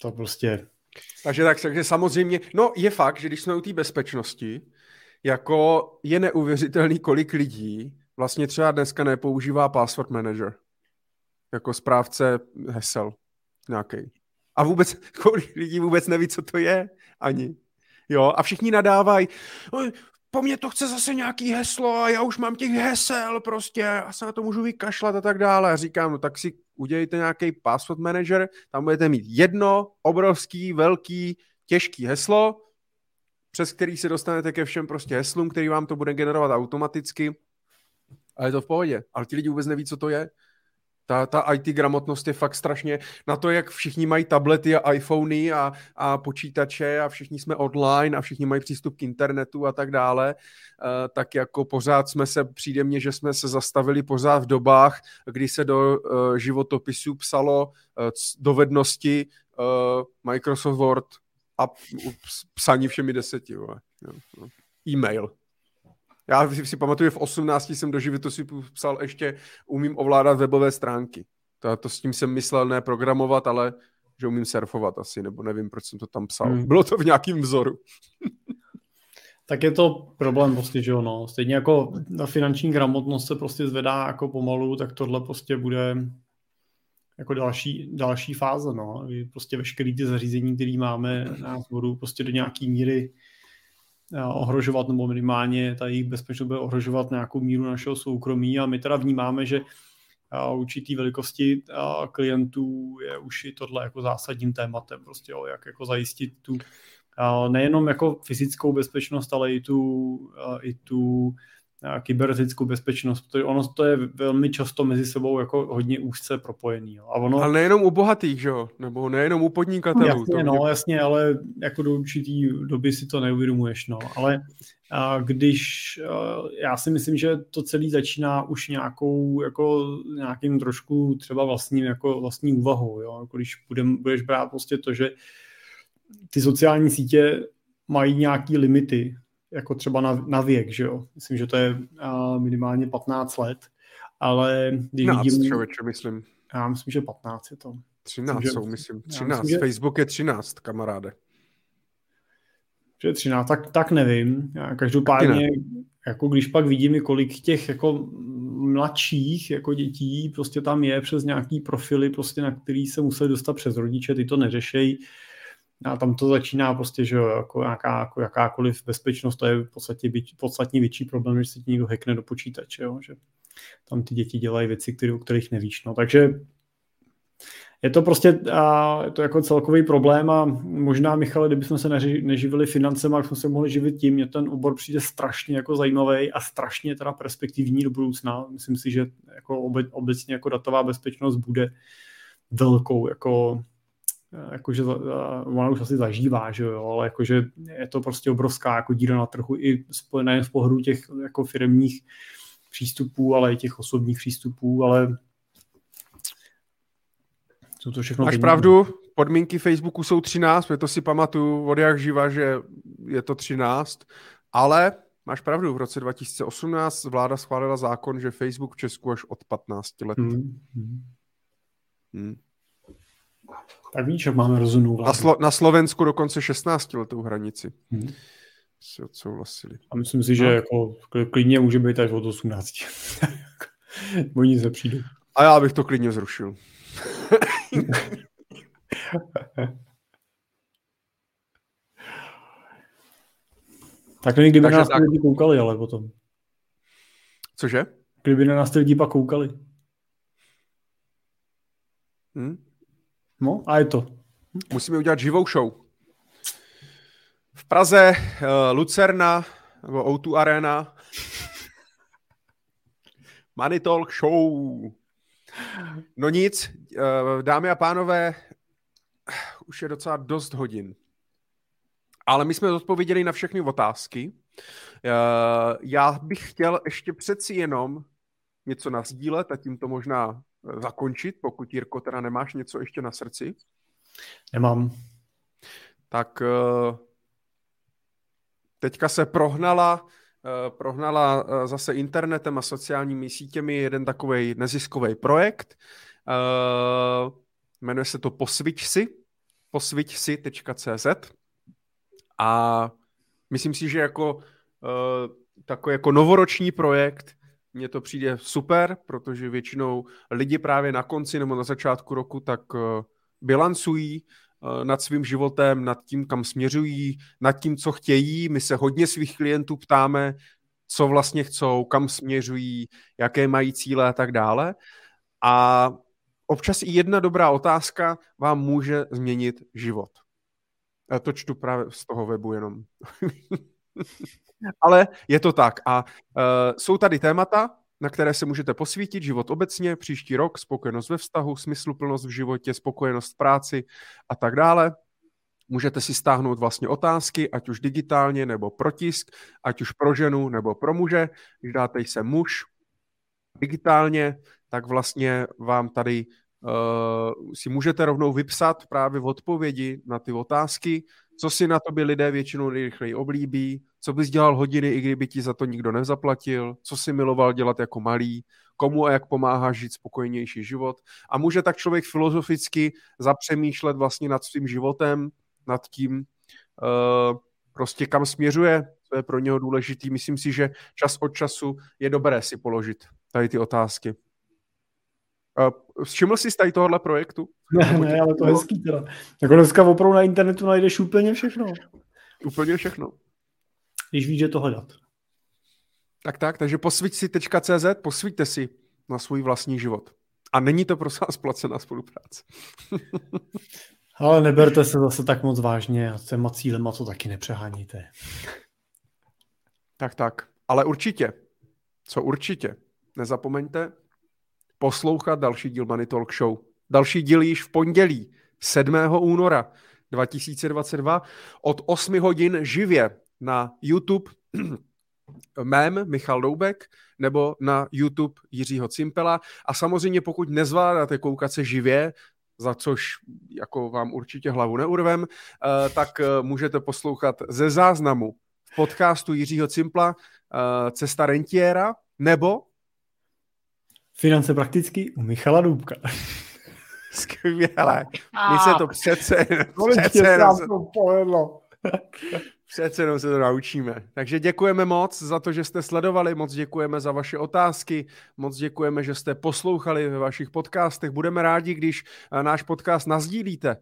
to prostě takže tak, takže samozřejmě, no je fakt, že když jsme u té bezpečnosti, jako je neuvěřitelný, kolik lidí vlastně třeba dneska nepoužívá password manager jako správce hesel nějaký. A vůbec, <laughs> kolik lidí vůbec neví, co to je ani. Jo, a všichni nadávají, po mně to chce zase nějaký heslo a já už mám těch hesel prostě a se na to můžu vykašlat a tak dále. A říkám, no tak si udělejte nějaký password manager, tam budete mít jedno obrovský, velký, těžký heslo, přes který se dostanete ke všem prostě heslům, který vám to bude generovat automaticky a je to v pohodě. Ale ti lidi vůbec neví, co to je. Ta, ta IT gramotnost je fakt strašně na to, jak všichni mají tablety a iPhony a, a počítače a všichni jsme online a všichni mají přístup k internetu a tak dále, uh, tak jako pořád jsme se, přijde mně, že jsme se zastavili pořád v dobách, kdy se do uh, životopisu psalo uh, dovednosti Microsoft Word a psaní všemi deseti. Jo. E-mail. Já si, pamatuju, v 18 jsem do si psal ještě umím ovládat webové stránky. To, to s tím jsem myslel ne programovat, ale že umím surfovat asi, nebo nevím, proč jsem to tam psal. Hmm. Bylo to v nějakým vzoru. <laughs> tak je to problém prostě, že jo, no. Stejně jako ta finanční gramotnost se prostě zvedá jako pomalu, tak tohle prostě bude jako další, další fáze, no. Prostě veškerý ty zařízení, které máme, nás budou prostě do nějaký míry ohrožovat, nebo minimálně ta jejich bezpečnost bude ohrožovat nějakou míru našeho soukromí. A my teda vnímáme, že eh, určitý velikosti eh, klientů je už i tohle jako zásadním tématem, prostě jo, jak jako zajistit tu nejenom jako fyzickou bezpečnost, ale i tu, i tu kybernetickou bezpečnost, protože ono to je velmi často mezi sebou jako hodně úzce propojený. Jo. A ono... Ale nejenom u bohatých, že jo? Nebo nejenom u podnikatelů. No, jasně, no, jasně, ale jako do určitý doby si to neuvědomuješ, no. Ale a když, a já si myslím, že to celé začíná už nějakou, jako nějakým trošku třeba vlastním, jako vlastní úvahou, jo. Jako když budem, budeš brát prostě to, že ty sociální sítě mají nějaký limity, jako třeba na, na věk, že jo. Myslím, že to je uh, minimálně 15 let, ale když 13, vidím... člověče, myslím. Já myslím, že 15 je to. 13 myslím, jsou, myslím. 13. Myslím, že... Facebook je 13, kamaráde. Že 13, tak, tak nevím. Já každopádně, ne. jako když pak vidím, kolik těch jako mladších jako dětí prostě tam je přes nějaký profily, prostě na který se museli dostat přes rodiče, ty to neřešejí, a tam to začíná prostě, že jako, nějaká, jako jakákoliv bezpečnost, to je v podstatě byč, podstatně větší problém, že si ti někdo hackne do počítače, jo, že tam ty děti dělají věci, které, o kterých nevíš. No. Takže je to prostě a je to jako celkový problém a možná, Michale, kdybychom se neži, neživili financema, tak jsme se mohli živit tím, mě ten obor přijde strašně jako zajímavý a strašně teda perspektivní do budoucna. Myslím si, že jako obe, obecně jako datová bezpečnost bude velkou jako jakože ona už asi zažívá, že jo, ale jakože je to prostě obrovská jako díra na trhu i nejen z pohledu těch jako firmních přístupů, ale i těch osobních přístupů, ale jsou to všechno Máš pravdu, podmínky Facebooku jsou 13, je to si pamatuju od jak živa, že je to 13, ale máš pravdu, v roce 2018 vláda schválila zákon, že Facebook v Česku až od 15 let. Hmm. Hmm. Tak víš, jak máme rozumnou vládu. Na, Slo- na Slovensku dokonce 16 letou hranici. Hmm. Si odsouhlasili. A myslím si, že no. jako klidně může být až od 18. <laughs> Oni se přijdou. A já bych to klidně zrušil. <laughs> tak kdyby na nás tak... lidi koukali, ale potom. Cože? Kdyby na nás ty lidi pak koukali. Hmm? No a je to. Musíme udělat živou show. V Praze uh, Lucerna nebo O2 Arena <laughs> Money Talk Show. No nic, uh, dámy a pánové, už je docela dost hodin. Ale my jsme odpověděli na všechny otázky. Uh, já bych chtěl ještě přeci jenom něco nazdílet a tím to možná zakončit, pokud Jirko teda nemáš něco ještě na srdci. Nemám. Tak eh, teďka se prohnala, eh, prohnala eh, zase internetem a sociálními sítěmi jeden takový neziskový projekt. Jmenuje se to Posviť si, posviťsi.cz a myslím si, že jako takový jako novoroční projekt mně to přijde super, protože většinou lidi právě na konci nebo na začátku roku tak uh, bilancují uh, nad svým životem, nad tím, kam směřují, nad tím, co chtějí. My se hodně svých klientů ptáme, co vlastně chcou, kam směřují, jaké mají cíle a tak dále. A občas i jedna dobrá otázka vám může změnit život. Já to čtu právě z toho webu jenom. <laughs> <laughs> Ale je to tak. A uh, jsou tady témata, na které se můžete posvítit, život obecně, příští rok, spokojenost ve vztahu, smysluplnost v životě, spokojenost v práci a tak dále. Můžete si stáhnout vlastně otázky, ať už digitálně nebo protisk, ať už pro ženu nebo pro muže. Když dáte se muž digitálně, tak vlastně vám tady uh, si můžete rovnou vypsat právě v odpovědi na ty otázky, co si na to by lidé většinou nejrychleji oblíbí, co bys dělal hodiny, i kdyby ti za to nikdo nezaplatil, co si miloval dělat jako malý, komu a jak pomáhá žít spokojenější život. A může tak člověk filozoficky zapřemýšlet vlastně nad svým životem, nad tím, uh, prostě kam směřuje, co je pro něho důležitý. Myslím si, že čas od času je dobré si položit tady ty otázky. Všiml jsi z tady tohohle projektu? Ne, ne, ale to je hezký teda. Jako dneska opravdu na internetu najdeš úplně všechno. Úplně všechno. Když víš, že to hledat. Tak tak, takže posvíť.cz, posvíťte si na svůj vlastní život. A není to prosím vás placená spolupráce. <laughs> Ale neberte se zase tak moc vážně a s těma cílema to taky nepřeháníte. Tak, tak. Ale určitě, co určitě, nezapomeňte poslouchat další díl Money Talk Show. Další díl již v pondělí 7. února 2022 od 8 hodin živě na YouTube <clears throat> mém Michal Doubek nebo na YouTube Jiřího Cimpela. A samozřejmě pokud nezvládáte koukat se živě, za což jako vám určitě hlavu neurvem, eh, tak eh, můžete poslouchat ze záznamu v podcastu Jiřího Cimpla eh, Cesta rentiera nebo Finance prakticky u Michala Důbka. <laughs> Skvělé. My se to přece, přece se to povedlo. <laughs> Přece jenom se to naučíme. Takže děkujeme moc za to, že jste sledovali, moc děkujeme za vaše otázky, moc děkujeme, že jste poslouchali ve vašich podcastech. Budeme rádi, když eh, náš podcast nazdílíte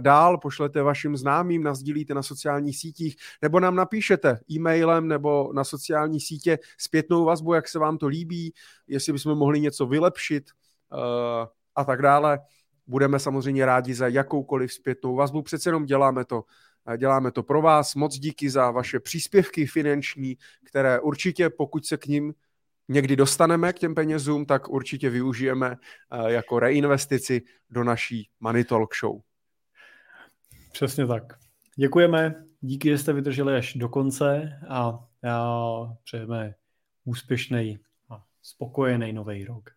dál, pošlete vašim známým, nazdílíte na sociálních sítích, nebo nám napíšete e-mailem nebo na sociální sítě zpětnou vazbu, jak se vám to líbí, jestli bychom mohli něco vylepšit eh, a tak dále. Budeme samozřejmě rádi za jakoukoliv zpětnou vazbu, přece jenom děláme to Děláme to pro vás. Moc díky za vaše příspěvky finanční, které určitě, pokud se k ním někdy dostaneme k těm penězům, tak určitě využijeme eh, jako reinvestici do naší Money Talk Show. Přesně tak. Děkujeme, díky, že jste vydrželi až do konce a, a přejeme úspěšný a spokojený nový rok.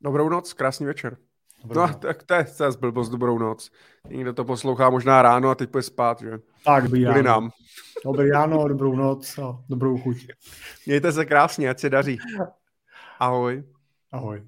Dobrou noc, krásný večer. Dobrou no, noc. tak to je zase blbost, dobrou noc. Někdo to poslouchá možná ráno a teď půjde spát, že? Tak, dobrý ráno. nám. Dobrý ráno, dobrou noc a dobrou chuť. Mějte se krásně, ať se daří. Ahoj. Ahoj.